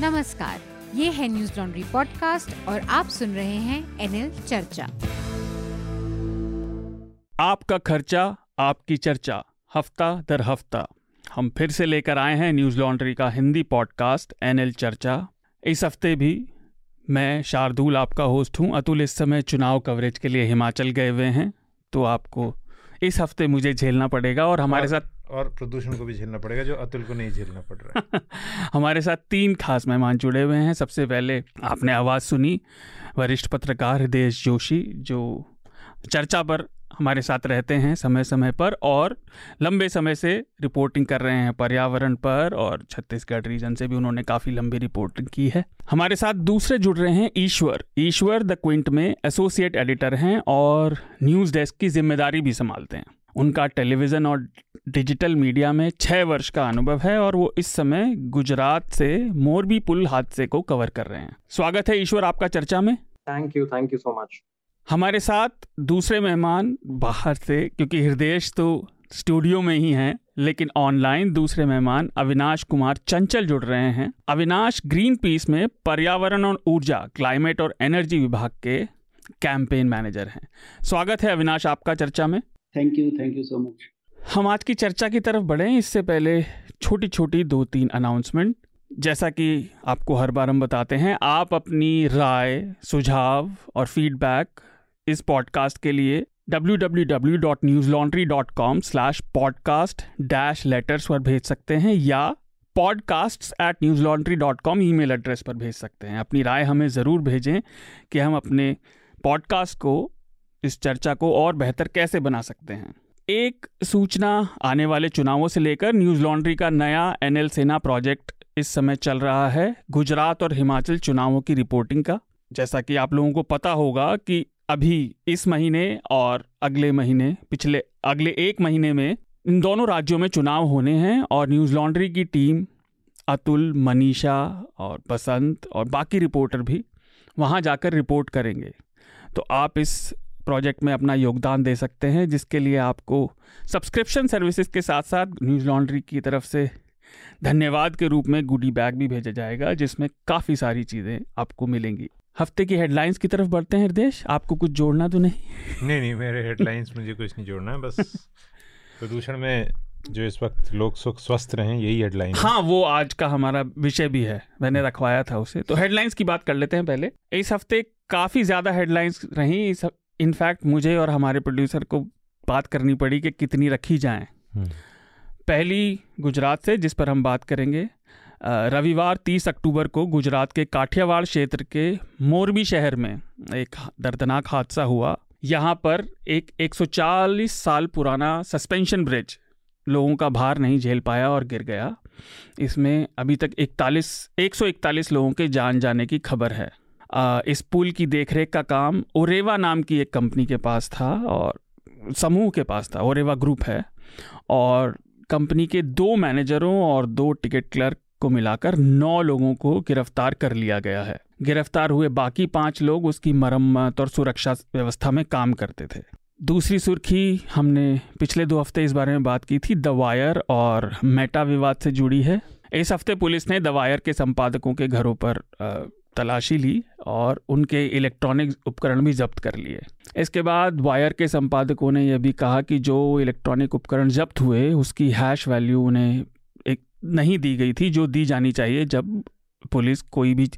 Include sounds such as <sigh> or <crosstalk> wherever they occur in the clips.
नमस्कार ये है न्यूज़ लॉन्ड्री पॉडकास्ट और आप सुन रहे हैं एनएल चर्चा। आपका खर्चा आपकी चर्चा हफ़्ता दर हफ़्ता। हम फिर से लेकर आए हैं न्यूज़ लॉन्ड्री का हिंदी पॉडकास्ट एनएल चर्चा। इस हफ़्ते भी मैं शार्दुल आपका होस्ट हूँ। अतुल इस समय चुनाव कवरेज के लिए हिमाचल गए हुए हैं तो आपको इस हफ़्ते मुझे झेलना पड़ेगा और हमारे साथ और प्रदूषण को भी झेलना पड़ेगा, जो अतुल को नहीं झेलना पड़ रहा <laughs> हमारे साथ तीन खास मेहमान जुड़े हुए हैं। सबसे पहले आपने आवाज़ सुनी वरिष्ठ पत्रकार हृदय जोशी, जो चर्चा पर हमारे साथ रहते हैं समय समय पर और लंबे समय से रिपोर्टिंग कर रहे हैं पर्यावरण पर और छत्तीसगढ़ रीजन से भी उन्होंने काफ़ी लंबी रिपोर्टिंग की है। हमारे साथ दूसरे जुड़ रहे हैं ईश्वर। ईश्वर द क्विंट में एसोसिएट एडिटर हैं और न्यूज़ डेस्क की ज़िम्मेदारी भी संभालते हैं। उनका टेलीविज़न और डिजिटल मीडिया में छः वर्ष का अनुभव है और वो इस समय गुजरात से मोरबी पुल हादसे को कवर कर रहे हैं। स्वागत है ईश्वर आपका चर्चा में। Thank you thank you so much हमारे साथ दूसरे मेहमान बाहर से क्योंकि हृदय तो स्टूडियो में ही हैं लेकिन ऑनलाइन दूसरे मेहमान अविनाश कुमार चंचल जुड़ रहे हैं। अविनाश ग्रीन पीस में पर्यावरण और ऊर्जा क्लाइमेट और एनर्जी विभाग के कैंपेन मैनेजर हैं। स्वागत है अविनाश आपका चर्चा में। Thank you thank you so much हम आज की चर्चा की तरफ़ बढ़े इससे पहले छोटी छोटी दो तीन अनाउंसमेंट जैसा कि आपको हर बार हम बताते हैं, आप अपनी राय, सुझाव और फीडबैक इस पॉडकास्ट के लिए www.newslaundry.com slash podcast dash letters पर भेज सकते हैं, या podcasts at newslaundry.com email address पर भेज सकते हैं। अपनी राय हमें ज़रूर भेजें कि हम अपने पॉडकास्ट को इस चर्चा को और बेहतर कैसे बना सकते हैं? एक सूचना आने वाले चुनावों से लेकर न्यूज़ लॉन्ड्री का नया एनएल सेना प्रोजेक्ट इस समय चल रहा है। गुजरात और हिमाचल चुनावों की रिपोर्टिंग का। जैसा कि आप लोगों को पता होगा कि अभी इस महीने और अगले महीने, पिछले, अगले एक महीने में इन दोनों राज्यों में चुनाव होने हैं और न्यूज़ लॉन्ड्री की टीम अतुल, मनीषा और बसंत और बाकी रिपोर्टर भी वहाँ जाकर रिपोर्ट करेंगे। तो आप इस प्रोजेक्ट में अपना योगदान दे सकते हैं जिसके लिए आपको सब्सक्रिप्शन सर्विसेज़ के साथ साथ न्यूज़ लॉन्ड्री की तरफ़ से धन्यवाद के रूप में गुडी बैग भी भेजा जाएगा जिसमें काफ़ी सारी चीज़ें आपको मिलेंगी। हफ़्ते की हेडलाइंस की तरफ़ बढ़ते हैं हृदय आपको कुछ जोड़ना तो नहीं? नहीं नहीं मेरे हेडलाइंस मुझे कुछ नहीं जोड़ना है बस <laughs> प्रदूषण में जो इस वक्त लोग सुख स्वस्थ रहें यही हेडलाइन हाँ। वो आज का हमारा विषय भी है मैंने रखवाया था उसे। तो हेडलाइंस की बात कर लेते हैं पहले। इस हफ़्ते काफ़ी ज़्यादा हेडलाइंस रही इस इनफैक्ट मुझे और हमारे प्रोड्यूसर को बात करनी पड़ी कि कितनी रखी जाएँ। हम्म। पहली गुजरात से जिस पर हम बात करेंगे रविवार 30 अक्टूबर को गुजरात के काठियावाड़ क्षेत्र के मोरबी शहर में एक दर्दनाक हादसा हुआ। यहाँ पर एक 140 साल पुराना सस्पेंशन ब्रिज लोगों का भार नहीं झेल पाया और गिर गया। इसमें अभी तक इकतालीस एक लोगों के जान जाने की खबर है। इस पुल की देखरेख का काम ओरेवा नाम की एक कंपनी के पास था और समूह के पास था, ओरेवा ग्रुप है। और कंपनी के दो मैनेजरों और दो टिकट क्लर्क को मिलाकर नौ लोगों को गिरफ़्तार कर लिया गया है। गिरफ़्तार हुए बाकी पाँच लोग उसकी मरम्मत और सुरक्षा व्यवस्था में काम करते थे। दूसरी सुर्खी हमने पिछले दो हफ़्ते इस बारे में बात की थी दवायर और मेटा विवाद से जुड़ी है। इस हफ़्ते पुलिस ने दवायर के संपादकों के घरों पर तलाशी ली और उनके इलेक्ट्रॉनिक उपकरण भी जब्त कर लिए। इसके बाद वायर के संपादकों ने यह भी कहा कि जो इलेक्ट्रॉनिक उपकरण जब्त हुए, उसकी हैश वैल्यू उन्हें एक नहीं दी गई थी, जो दी जानी चाहिए जब पुलिस कोई भी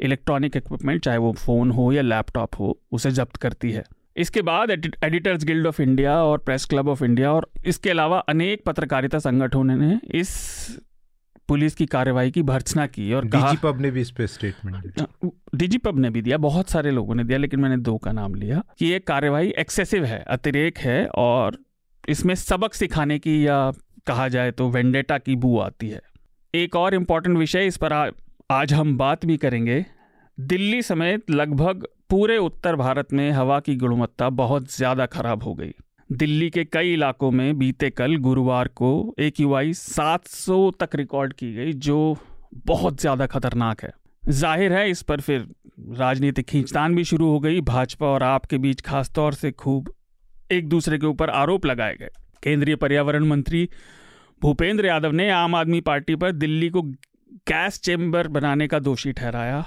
इलेक्ट्रॉनिक इक्विपमेंट, चाहे वो फ़ोन हो या लैपटॉप हो, उसे जब्त करती है। इसके बाद एडिटर्स गिल्ड ऑफ़ इंडिया और प्रेस क्लब ऑफ़ इंडिया और इसके अलावा अनेक पत्रकारिता संगठनों ने इस पुलिस की कार्रवाई की भर्त्सना की और डीजी पब ने भी इस पे स्टेटमेंट डीजी पब ने भी दिया बहुत सारे लोगों ने दिया लेकिन मैंने दो का नाम लिया कि ये कार्रवाई एक्सेसिव है अतिरेक है और इसमें सबक सिखाने की या कहा जाए तो वेंडेटा की बू आती है। एक और इंपॉर्टेंट विषय इस पर आ, आज हम बात भी करेंगे। दिल्ली समेत लगभग पूरे उत्तर भारत में हवा की गुणवत्ता बहुत ज़्यादा खराब हो गई। दिल्ली के कई इलाकों में बीते कल गुरुवार को ए एक युवाई 700 तक रिकॉर्ड की गई, जो बहुत ज़्यादा खतरनाक है। ज़ाहिर है, इस पर फिर राजनीतिक खींचतान भी शुरू हो गई। भाजपा और आप के बीच खासतौर से खूब एक दूसरे के ऊपर आरोप लगाए गए। केंद्रीय पर्यावरण मंत्री भूपेंद्र यादव ने आम आदमी पार्टी पर दिल्ली को गैस चेम्बर बनाने का दोषी ठहराया,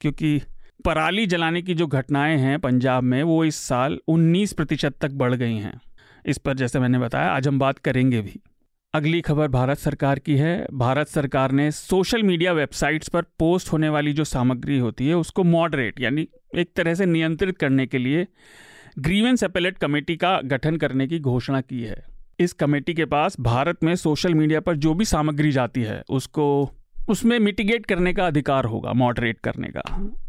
क्योंकि पराली जलाने की जो घटनाएँ हैं पंजाब में, वो इस साल 19 प्रतिशत तक बढ़ गई हैं। इस पर जैसे मैंने बताया, आज हम बात करेंगे भी। अगली खबर भारत सरकार की है। भारत सरकार ने सोशल मीडिया वेबसाइट्स पर पोस्ट होने वाली जो सामग्री होती है, उसको मॉडरेट, यानी एक तरह से नियंत्रित करने के लिए ग्रीवेंस अपेलेट कमेटी का गठन करने की घोषणा की है। इस कमेटी के पास भारत में सोशल मीडिया पर जो भी सामग्री जाती है, उसको उसमें मिटिगेट करने का अधिकार होगा मॉडरेट करने का।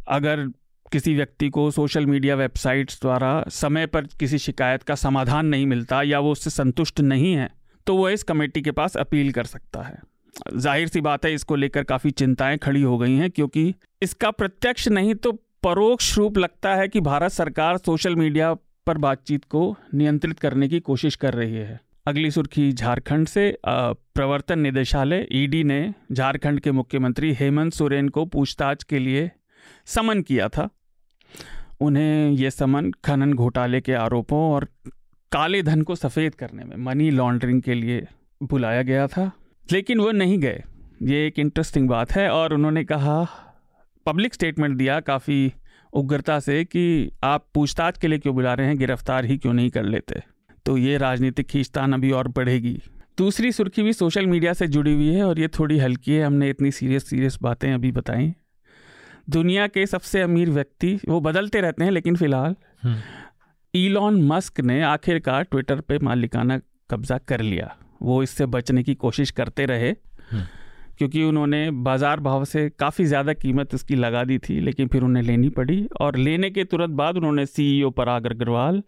अगर किसी व्यक्ति को सोशल मीडिया वेबसाइट्स द्वारा समय पर किसी शिकायत का समाधान नहीं मिलता या वो उससे संतुष्ट नहीं है तो वो इस कमेटी के पास अपील कर सकता है। ज़ाहिर सी बात है, इसको लेकर काफ़ी चिंताएँ खड़ी हो गई हैं, क्योंकि इसका प्रत्यक्ष नहीं तो परोक्ष रूप लगता है कि भारत सरकार सोशल मीडिया पर बातचीत को नियंत्रित करने की कोशिश कर रही है। अगली सुर्खी झारखंड से प्रवर्तन निदेशालय, ईडी ने झारखंड के मुख्यमंत्री हेमंत सोरेन को पूछताछ के लिए समन किया था। उन्हें ये समन खनन घोटाले के आरोपों और काले धन को सफ़ेद करने में, मनी लॉन्ड्रिंग के लिए बुलाया गया था। लेकिन वो नहीं गए। ये एक इंटरेस्टिंग बात है और उन्होंने कहा पब्लिक स्टेटमेंट दिया काफ़ी उग्रता से कि आप पूछताछ के लिए क्यों बुला रहे हैं, गिरफ़्तार ही क्यों नहीं कर लेते। तो ये राजनीतिक खींचतान अभी और बढ़ेगी दूसरी सुर्खी भी सोशल मीडिया से जुड़ी हुई है और ये थोड़ी हल्की है हमने इतनी सीरियस सीरियस बातें अभी बताई दुनिया के सबसे अमीर व्यक्ति वो बदलते रहते हैं लेकिन फ़िलहाल ईलॉन हम्म। मस्क ने आखिरकार ट्विटर पे मालिकाना कब्जा कर लिया वो इससे बचने की कोशिश करते रहे हम्म। क्योंकि उन्होंने बाज़ार भाव से काफ़ी ज़्यादा कीमत इसकी लगा दी थी लेकिन फिर उन्हें लेनी पड़ी और लेने के तुरंत बाद उन्होंने सीईओ पराग अग्रवाल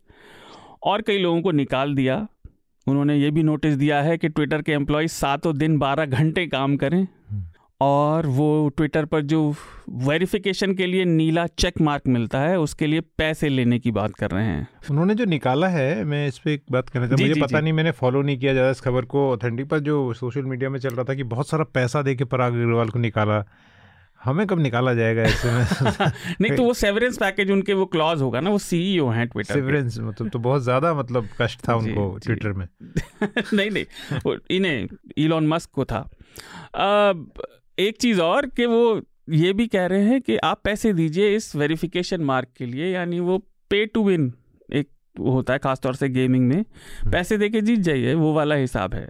और कई लोगों को निकाल दिया। उन्होंने ये भी नोटिस दिया है कि ट्विटर के एम्प्लॉय सातों दिन बारह घंटे काम करें हम्म। और वो ट्विटर पर जो वेरिफिकेशन के लिए नीला चेक मार्क मिलता है उसके लिए पैसे लेने की बात कर रहे हैं। उन्होंने जो निकाला है मैं इस पर एक बात करना चाहता मुझे जी, पता जी. नहीं मैंने फॉलो नहीं किया ज़्यादा इस खबर को। ऑथेंटिक पर जो सोशल मीडिया में चल रहा था कि बहुत सारा पैसा दे के पराग अग्रवाल को निकाला। हमें कब निकाला जाएगा ऐसे में? <laughs> नहीं तो वो सेवरेंस पैकेज उनके वो क्लॉज होगा ना वो सीईओ हैं ट्विटर सेवरेंस मतलब तो बहुत ज़्यादा मतलब कष्ट था <laughs> उनको ट्विटर में। <laughs> नहीं नहीं इन्हें इलॉन मस्क को था। एक चीज़ और कि वो ये भी कह रहे हैं कि आप पैसे दीजिए इस वेरिफिकेशन मार्क के लिए यानी वो पे टू विन एक होता है खासतौर से गेमिंग में। हम्म। पैसे दे के जीत जाइए वो वाला हिसाब है।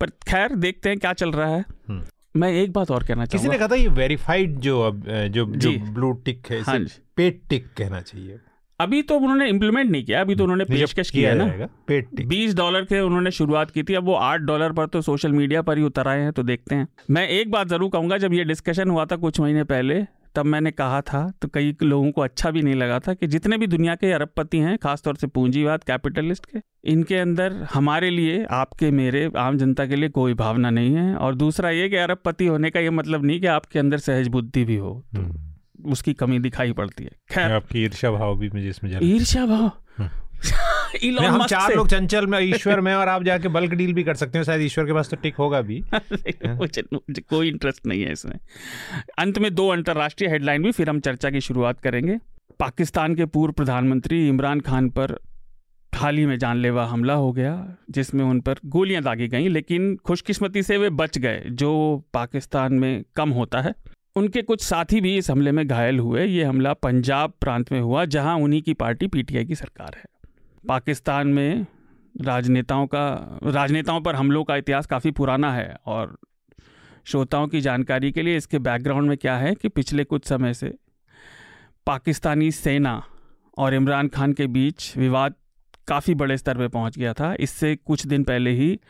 पर खैर देखते हैं क्या चल रहा है। हम्म। मैं एक बात और कहना किसी ने कहा था ये वेरीफाइड जो अब जो जो। ब्लू टिक है हाँ पेड टिक कहना चाहिए। अभी तो उन्होंने इम्प्लीमेंट नहीं किया अभी तो उन्होंने पेशकश किया है ना। बीस डॉलर के उन्होंने शुरुआत की थी अब वो आठ डॉलर पर तो सोशल मीडिया पर ही उतर आए हैं तो देखते हैं। मैं एक बात ज़रूर कहूँगा जब ये डिस्कशन हुआ था कुछ महीने पहले तब मैंने कहा था तो कई लोगों को अच्छा भी नहीं लगा था कि जितने भी दुनिया के अरबपति हैं खासतौर से पूंजीवाद कैपिटलिस्ट के इनके अंदर हमारे लिए आपके मेरे आम जनता के लिए कोई भावना नहीं है। और दूसरा ये कि अरबपति होने का ये मतलब नहीं कि आपके अंदर सहज बुद्धि भी हो तो हम्म। उसकी कमी दिखाई पड़ती है। खैर। आपकी ईर्षा भाव भी मुझे इसमें ईर्षा भाव? <laughs> हम चार लोग चंचल में ईश्वर में और आप जाके बल्क डील भी कर सकते हैं। शायद ईश्वर के पास तो टिक होगा भी। <laughs> मुझे कोई इंटरेस्ट नहीं है इसमें। अंत में दो अंतर्राष्ट्रीय हेडलाइन भी फिर हम चर्चा की शुरुआत करेंगे। पाकिस्तान के पूर्व प्रधानमंत्री इमरान खान पर हाल ही में जानलेवा हमला हो गया जिसमें उन पर गोलियाँ दागी गई लेकिन खुशकिस्मती से वे बच गए जो पाकिस्तान में कम होता है। उनके कुछ साथी भी इस हमले में घायल हुए। ये हमला पंजाब प्रांत में हुआ जहाँ उन्हीं की पार्टी पीटीआई की सरकार है। पाकिस्तान में राजनेताओं का, राजनेताओं पर हमलों का इतिहास काफ़ी पुराना है और श्रोताओं की जानकारी के लिए इसके बैकग्राउंड में क्या है कि पिछले कुछ समय से पाकिस्तानी सेना और इमरान खान के बीच विवाद काफ़ी बड़े स्तर पर पहुँच गया था। इससे कुछ दिन पहले ही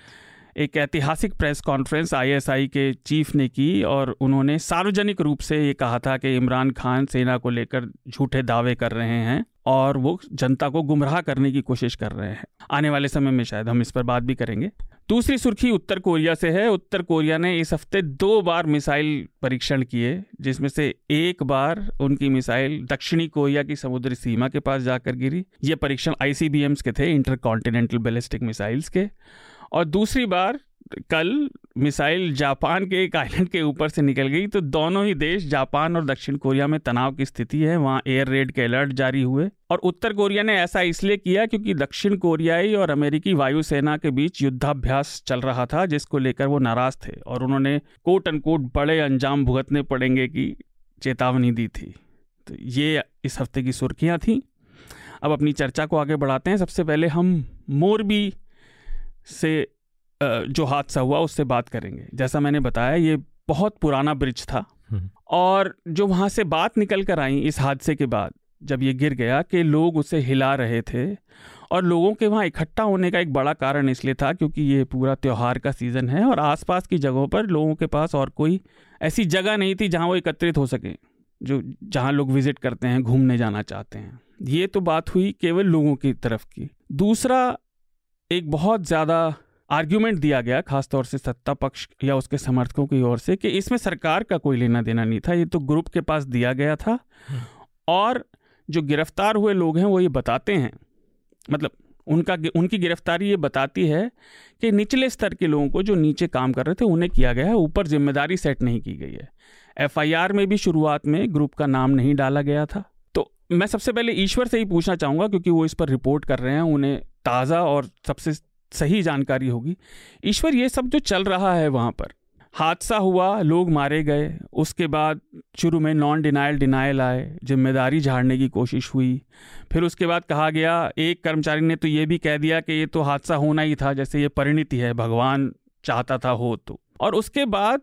एक ऐतिहासिक प्रेस कॉन्फ्रेंस आईएसआई के चीफ ने की और उन्होंने सार्वजनिक रूप से ये कहा था कि इमरान खान सेना को लेकर झूठे दावे कर रहे हैं। और वो जनता को गुमराह करने की कोशिश कर रहे हैं। आने वाले समय में शायद हम इस पर बात भी करेंगे। दूसरी सुर्खी उत्तर कोरिया से है। उत्तर कोरिया ने इस हफ़्ते दो बार मिसाइल परीक्षण किए, जिसमें से एक बार उनकी मिसाइल दक्षिणी कोरिया की समुद्री सीमा के पास जाकर गिरी। ये परीक्षण आईसीबीएम्स के थे इंटर कॉन्टिनेंटल बैलिस्टिक मिसाइल्स के। और दूसरी बार कल मिसाइल जापान के एक आइलैंड के ऊपर से निकल गई। तो दोनों ही देश, जापान और दक्षिण कोरिया में तनाव की स्थिति है। वहाँ एयर रेड के अलर्ट जारी हुए। और उत्तर कोरिया ने ऐसा इसलिए किया क्योंकि दक्षिण कोरियाई और अमेरिकी वायुसेना के बीच युद्धाभ्यास चल रहा था, जिसको लेकर वो नाराज़ थे और उन्होंने कोट अनकोट बड़े अंजाम भुगतने पड़ेंगे की चेतावनी दी थी। तो ये इस हफ़्ते की सुर्खियाँ थीं। अब अपनी चर्चा को आगे बढ़ाते हैं। सबसे पहले हम मोरबी से जो हादसा हुआ उससे बात करेंगे। जैसा मैंने बताया ये बहुत पुराना ब्रिज था। हम्म। और जो वहाँ से बात निकल कर आई इस हादसे के बाद जब ये गिर गया कि लोग उसे हिला रहे थे और लोगों के वहाँ इकट्ठा होने का एक बड़ा कारण इसलिए था क्योंकि ये पूरा त्यौहार का सीज़न है और आसपास की जगहों पर लोगों के पास और कोई ऐसी जगह नहीं थी जहाँ वो एकत्रित हो सकें जो जहाँ लोग विज़िट करते हैं घूमने जाना चाहते हैं। ये तो बात हुई केवल लोगों की तरफ़ की। दूसरा एक बहुत ज़्यादा आर्ग्यूमेंट दिया गया खासतौर से सत्ता पक्ष या उसके समर्थकों की ओर से कि इसमें सरकार का कोई लेना देना नहीं था ये तो ग्रुप के पास दिया गया था। हम्म। और जो गिरफ़्तार हुए लोग हैं वो ये बताते हैं मतलब उनका उनकी गिरफ्तारी ये बताती है कि निचले स्तर के लोगों को जो नीचे काम कर रहे थे उन्हें किया गया है ऊपर ज़िम्मेदारी सेट नहीं की गई है। एफआईआर में भी शुरुआत में ग्रुप का नाम नहीं डाला गया था। तो मैं सबसे पहले ईश्वर से ही पूछना चाहूँगा क्योंकि वो इस पर रिपोर्ट कर रहे हैं उन्हें ताज़ा और सबसे सही जानकारी होगी। ईश्वर, ये सब जो चल रहा है वहाँ पर, हादसा हुआ, लोग मारे गए, उसके बाद शुरू में नॉन डिनाइल डिनाइल आए, ज़िम्मेदारी झाड़ने की कोशिश हुई। फिर उसके बाद कहा गया, एक कर्मचारी ने तो ये भी कह दिया कि ये तो हादसा होना ही था, जैसे ये परिणति है, भगवान चाहता था हो तो। और उसके बाद,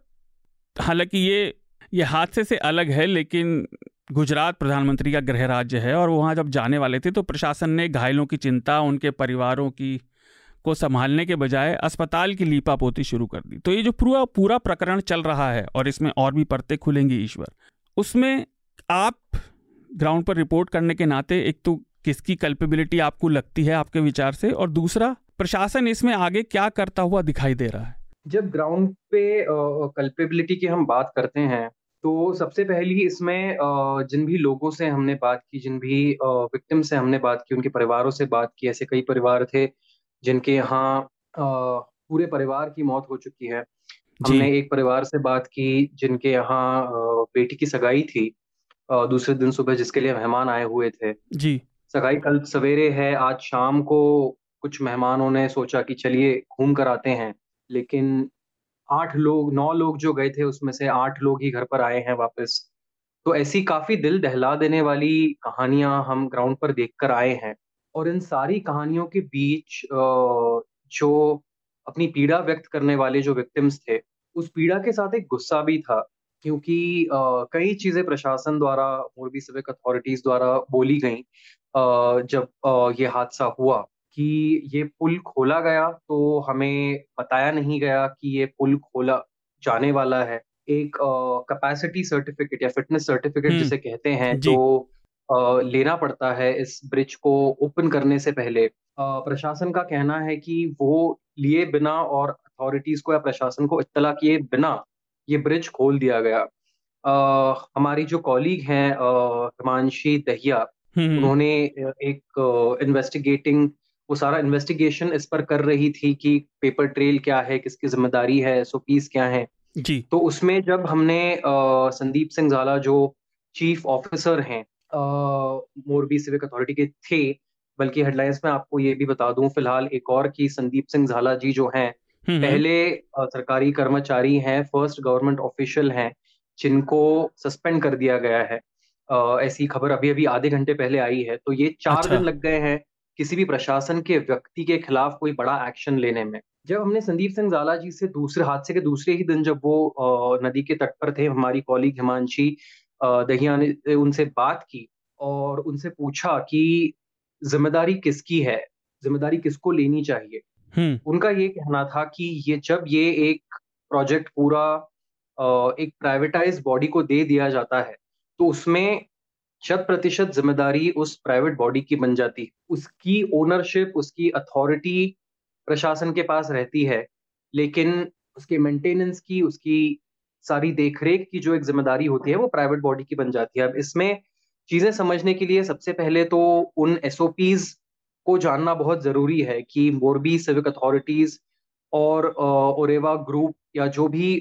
हालाँकि ये ये हादसे से अलग है, लेकिन गुजरात प्रधानमंत्री का गृह राज्य है, और वहाँ जब जाने वाले थे तो प्रशासन ने घायलों की चिंता, उनके परिवारों की को संभालने के बजाय अस्पताल की लीपापोती शुरू कर दी। तो ये जो पूरा पूरा प्रकरण चल रहा है और इसमें और भी परतें खुलेंगी ईश्वर, उसमें आप ग्राउंड पर रिपोर्ट करने के नाते एक तो किसकी कल्पेबिलिटी आपको लगती है आपके विचार से और दूसरा, प्रशासन इसमें आगे क्या करता हुआ दिखाई दे रहा है? जब ग्राउंड पे कल्पेबिलिटी की हम बात करते हैं तो सबसे पहली इसमें जिन भी लोगों से हमने बात की, जिन भी विक्टिम से हमने बात की, उनके परिवारों से बात की, ऐसे कई परिवार थे जिनके यहाँ पूरे परिवार की मौत हो चुकी है। हमने एक परिवार से बात की जिनके यहाँ बेटी की सगाई थी दूसरे दिन सुबह जिसके लिए मेहमान आए हुए थे। जी। सगाई कल सवेरे है आज शाम को कुछ मेहमानों ने सोचा कि चलिए घूम कर आते हैं लेकिन आठ लोग नौ लोग जो गए थे उसमें से आठ लोग ही घर पर आए हैं वापस। तो ऐसी काफ़ी दिल दहला देने वाली कहानियाँ हम ग्राउंड पर देखकर आए हैं। और इन सारी कहानियों के बीच जो अपनी पीड़ा व्यक्त करने वाले जो विक्टिम्स थे उस पीड़ा के साथ एक गुस्सा भी था क्योंकि कई चीज़ें प्रशासन द्वारा मोरबी सिविक अथॉरिटीज द्वारा बोली गई जब ये हादसा हुआ कि ये पुल खोला गया तो हमें बताया नहीं गया कि ये पुल खोला जाने वाला है एक कैपेसिटी सर्टिफिकेट या फिटनेस सर्टिफिकेट हम्म। जिसे कहते हैं जो लेना पड़ता है इस ब्रिज को ओपन करने से पहले। प्रशासन का कहना है कि वो लिए बिना और अथॉरिटीज को या प्रशासन को इतला किए बिना ये ब्रिज खोल दिया गया। आ, हमारी जो कॉलीग हैं हिमांशी दहिया हम्म, हम्म। उन्होंने एक इन्वेस्टिगेटिंग वो सारा इन्वेस्टिगेशन इस पर कर रही थी कि पेपर ट्रेल क्या है किसकी ज़िम्मेदारी है एसओपीज क्या है। जी। तो उसमें जब हमने आ, संदीप सिंह झाला जो चीफ ऑफिसर हैं मोरबी सिविक अथॉरिटी के थे बल्कि हेडलाइंस में आपको ये भी बता दूँ फ़िलहाल एक और की संदीप सिंह झाला जी जो हैं हम्म, हम्म। पहले सरकारी कर्मचारी हैं फ़र्स्ट गवर्नमेंट ऑफिशियल हैं जिनको सस्पेंड कर दिया गया है ऐसी खबर अभी अभी आधे घंटे पहले आई है तो ये चार अच्छा। दिन लग गए हैं किसी भी प्रशासन के व्यक्ति के खिलाफ कोई बड़ा एक्शन लेने में जब हमने संदीप सिंह झाला जी से दूसरे हादसे के दूसरे ही दिन जब वो नदी के तट पर थे हमारी कॉलीग हिमांशी दहिया ने उनसे बात की और उनसे पूछा कि ज़िम्मेदारी किसकी है? ज़िम्मेदारी किसको लेनी चाहिए? हम्म। उनका ये कहना था कि ये जब ये एक प्रोजेक्ट पूरा एक प्राइवेटाइज बॉडी को दे दिया जाता है तो उसमें शत प्रतिशत ज़िम्मेदारी उस प्राइवेट बॉडी की बन जाती। है उसकी ओनरशिप उसकी अथॉरिटी प्रशासन के पास रहती है लेकिन उसके मेंटेनेंस की उसकी सारी देखरेख की जो एक ज़िम्मेदारी होती है वो प्राइवेट बॉडी की बन जाती है। अब इसमें चीज़ें समझने के लिए सबसे पहले तो उन एस को जानना बहुत ज़रूरी है कि मोरबी सिविक अथॉरिटीज और ओरेवा ग्रुप या जो भी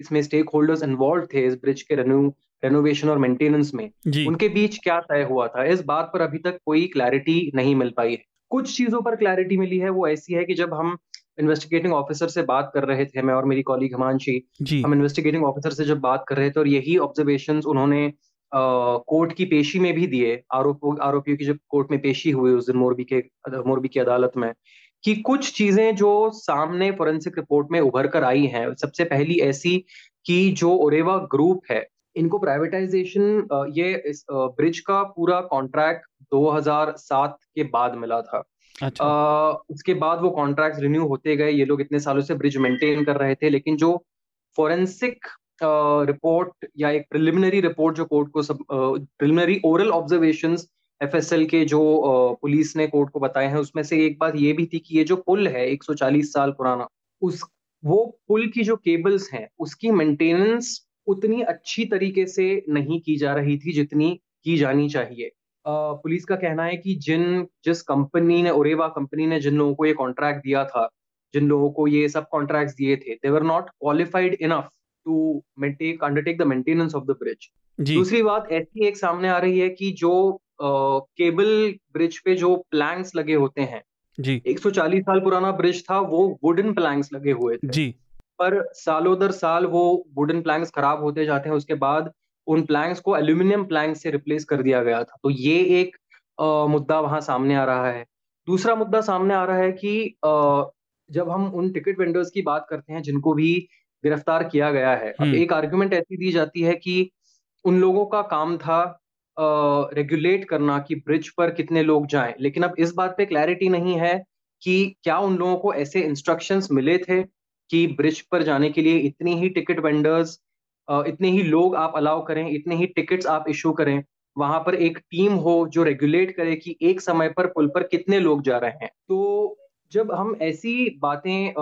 इसमें स्टेक होल्डर्स इन्वॉल्व थे इस ब्रिज के रेन्यू रेनोवेशन और मेंटेनेंस में उनके बीच क्या तय हुआ था? इस बात पर अभी तक कोई क्लैरिटी नहीं मिल पाई है। कुछ चीज़ों पर क्लैरिटी मिली है वो ऐसी है कि जब हम इन्वेस्टिगेटिंग ऑफिसर से बात कर रहे थे मैं और मेरी कॉलीग हिमांशी। हम इन्वेस्टिगेटिंग ऑफिसर से जब बात कर रहे थे और यही ऑब्जर्वेशन उन्होंने कोर्ट की पेशी में भी दिए आरोप आरोपियों की जब कोर्ट में पेशी हुई उस दिन मोरबी के मोरबी की अदालत में कि कुछ चीज़ें जो सामने फोरेंसिक रिपोर्ट में उभर कर आई हैं सबसे पहली ऐसी कि जो ओरेवा ग्रुप है इनको प्राइवेटाइजेशन ये इस ब्रिज का पूरा कॉन्ट्रैक्ट 2007 के बाद मिला था। अच्छा। आ, उसके बाद वो कॉन्ट्रैक्ट रिन्यू होते गए ये लोग इतने सालों से ब्रिज मेंटेन कर रहे थे लेकिन जो फोरेंसिक रिपोर्ट या एक प्रिलिमिनरी रिपोर्ट जो कोर्ट को सब प्रिलिमिनरी ओरल ऑब्जर्वेशन एफएसएल के जो पुलिस ने कोर्ट को बताए हैं उसमें से एक बात ये भी थी कि ये जो पुल है 140 साल पुराना उस वो पुल की जो केबल्स हैं उसकी मेंटेनेंस उतनी अच्छी तरीके से नहीं की जा रही थी जितनी की जानी चाहिए पुलिस का कहना है कि जिन जिस कंपनी ने ओरेवा कंपनी ने जिन लोगों को ये कॉन्ट्रैक्ट दिया था जिन लोगों को ये सब कॉन्ट्रैक्ट दिए थे they were not qualified enough to maintain undertake the maintenance of the bridge दूसरी बात ऐसी एक सामने आ रही है कि जो केबल ब्रिज पे जो प्लैंक्स लगे होते हैं जी। 140 साल पुराना ब्रिज था वो वुडन प्लैंक्स लगे हुए थे। जी। पर सालों दर साल वो वुडन प्लैंक्स खराब होते जाते हैं उसके बाद उन प्लैंक्स को एल्यूमिनियम प्लैंक्स से रिप्लेस कर दिया गया था। तो ये एक आ, मुद्दा वहाँ सामने आ रहा है। दूसरा मुद्दा सामने आ रहा है कि आ, जब हम उन टिकट वेंडर्स की बात करते हैं जिनको भी गिरफ़्तार किया गया है अब हम्म। एक आर्ग्यूमेंट ऐसी दी जाती है कि उन लोगों का काम था रेगुलेट करना कि ब्रिज पर कितने लोग जाएँ। लेकिन अब इस बात पे क्लैरिटी नहीं है कि क्या उन लोगों को ऐसे इंस्ट्रक्शंस मिले थे कि ब्रिज पर जाने के लिए इतनी ही टिकट वेंडर्स इतने ही लोग आप अलाउ करें इतने ही टिकट्स आप इशू करें वहाँ पर एक टीम हो जो रेगुलेट करे कि एक समय पर पुल पर कितने लोग जा रहे हैं। तो जब हम ऐसी बातें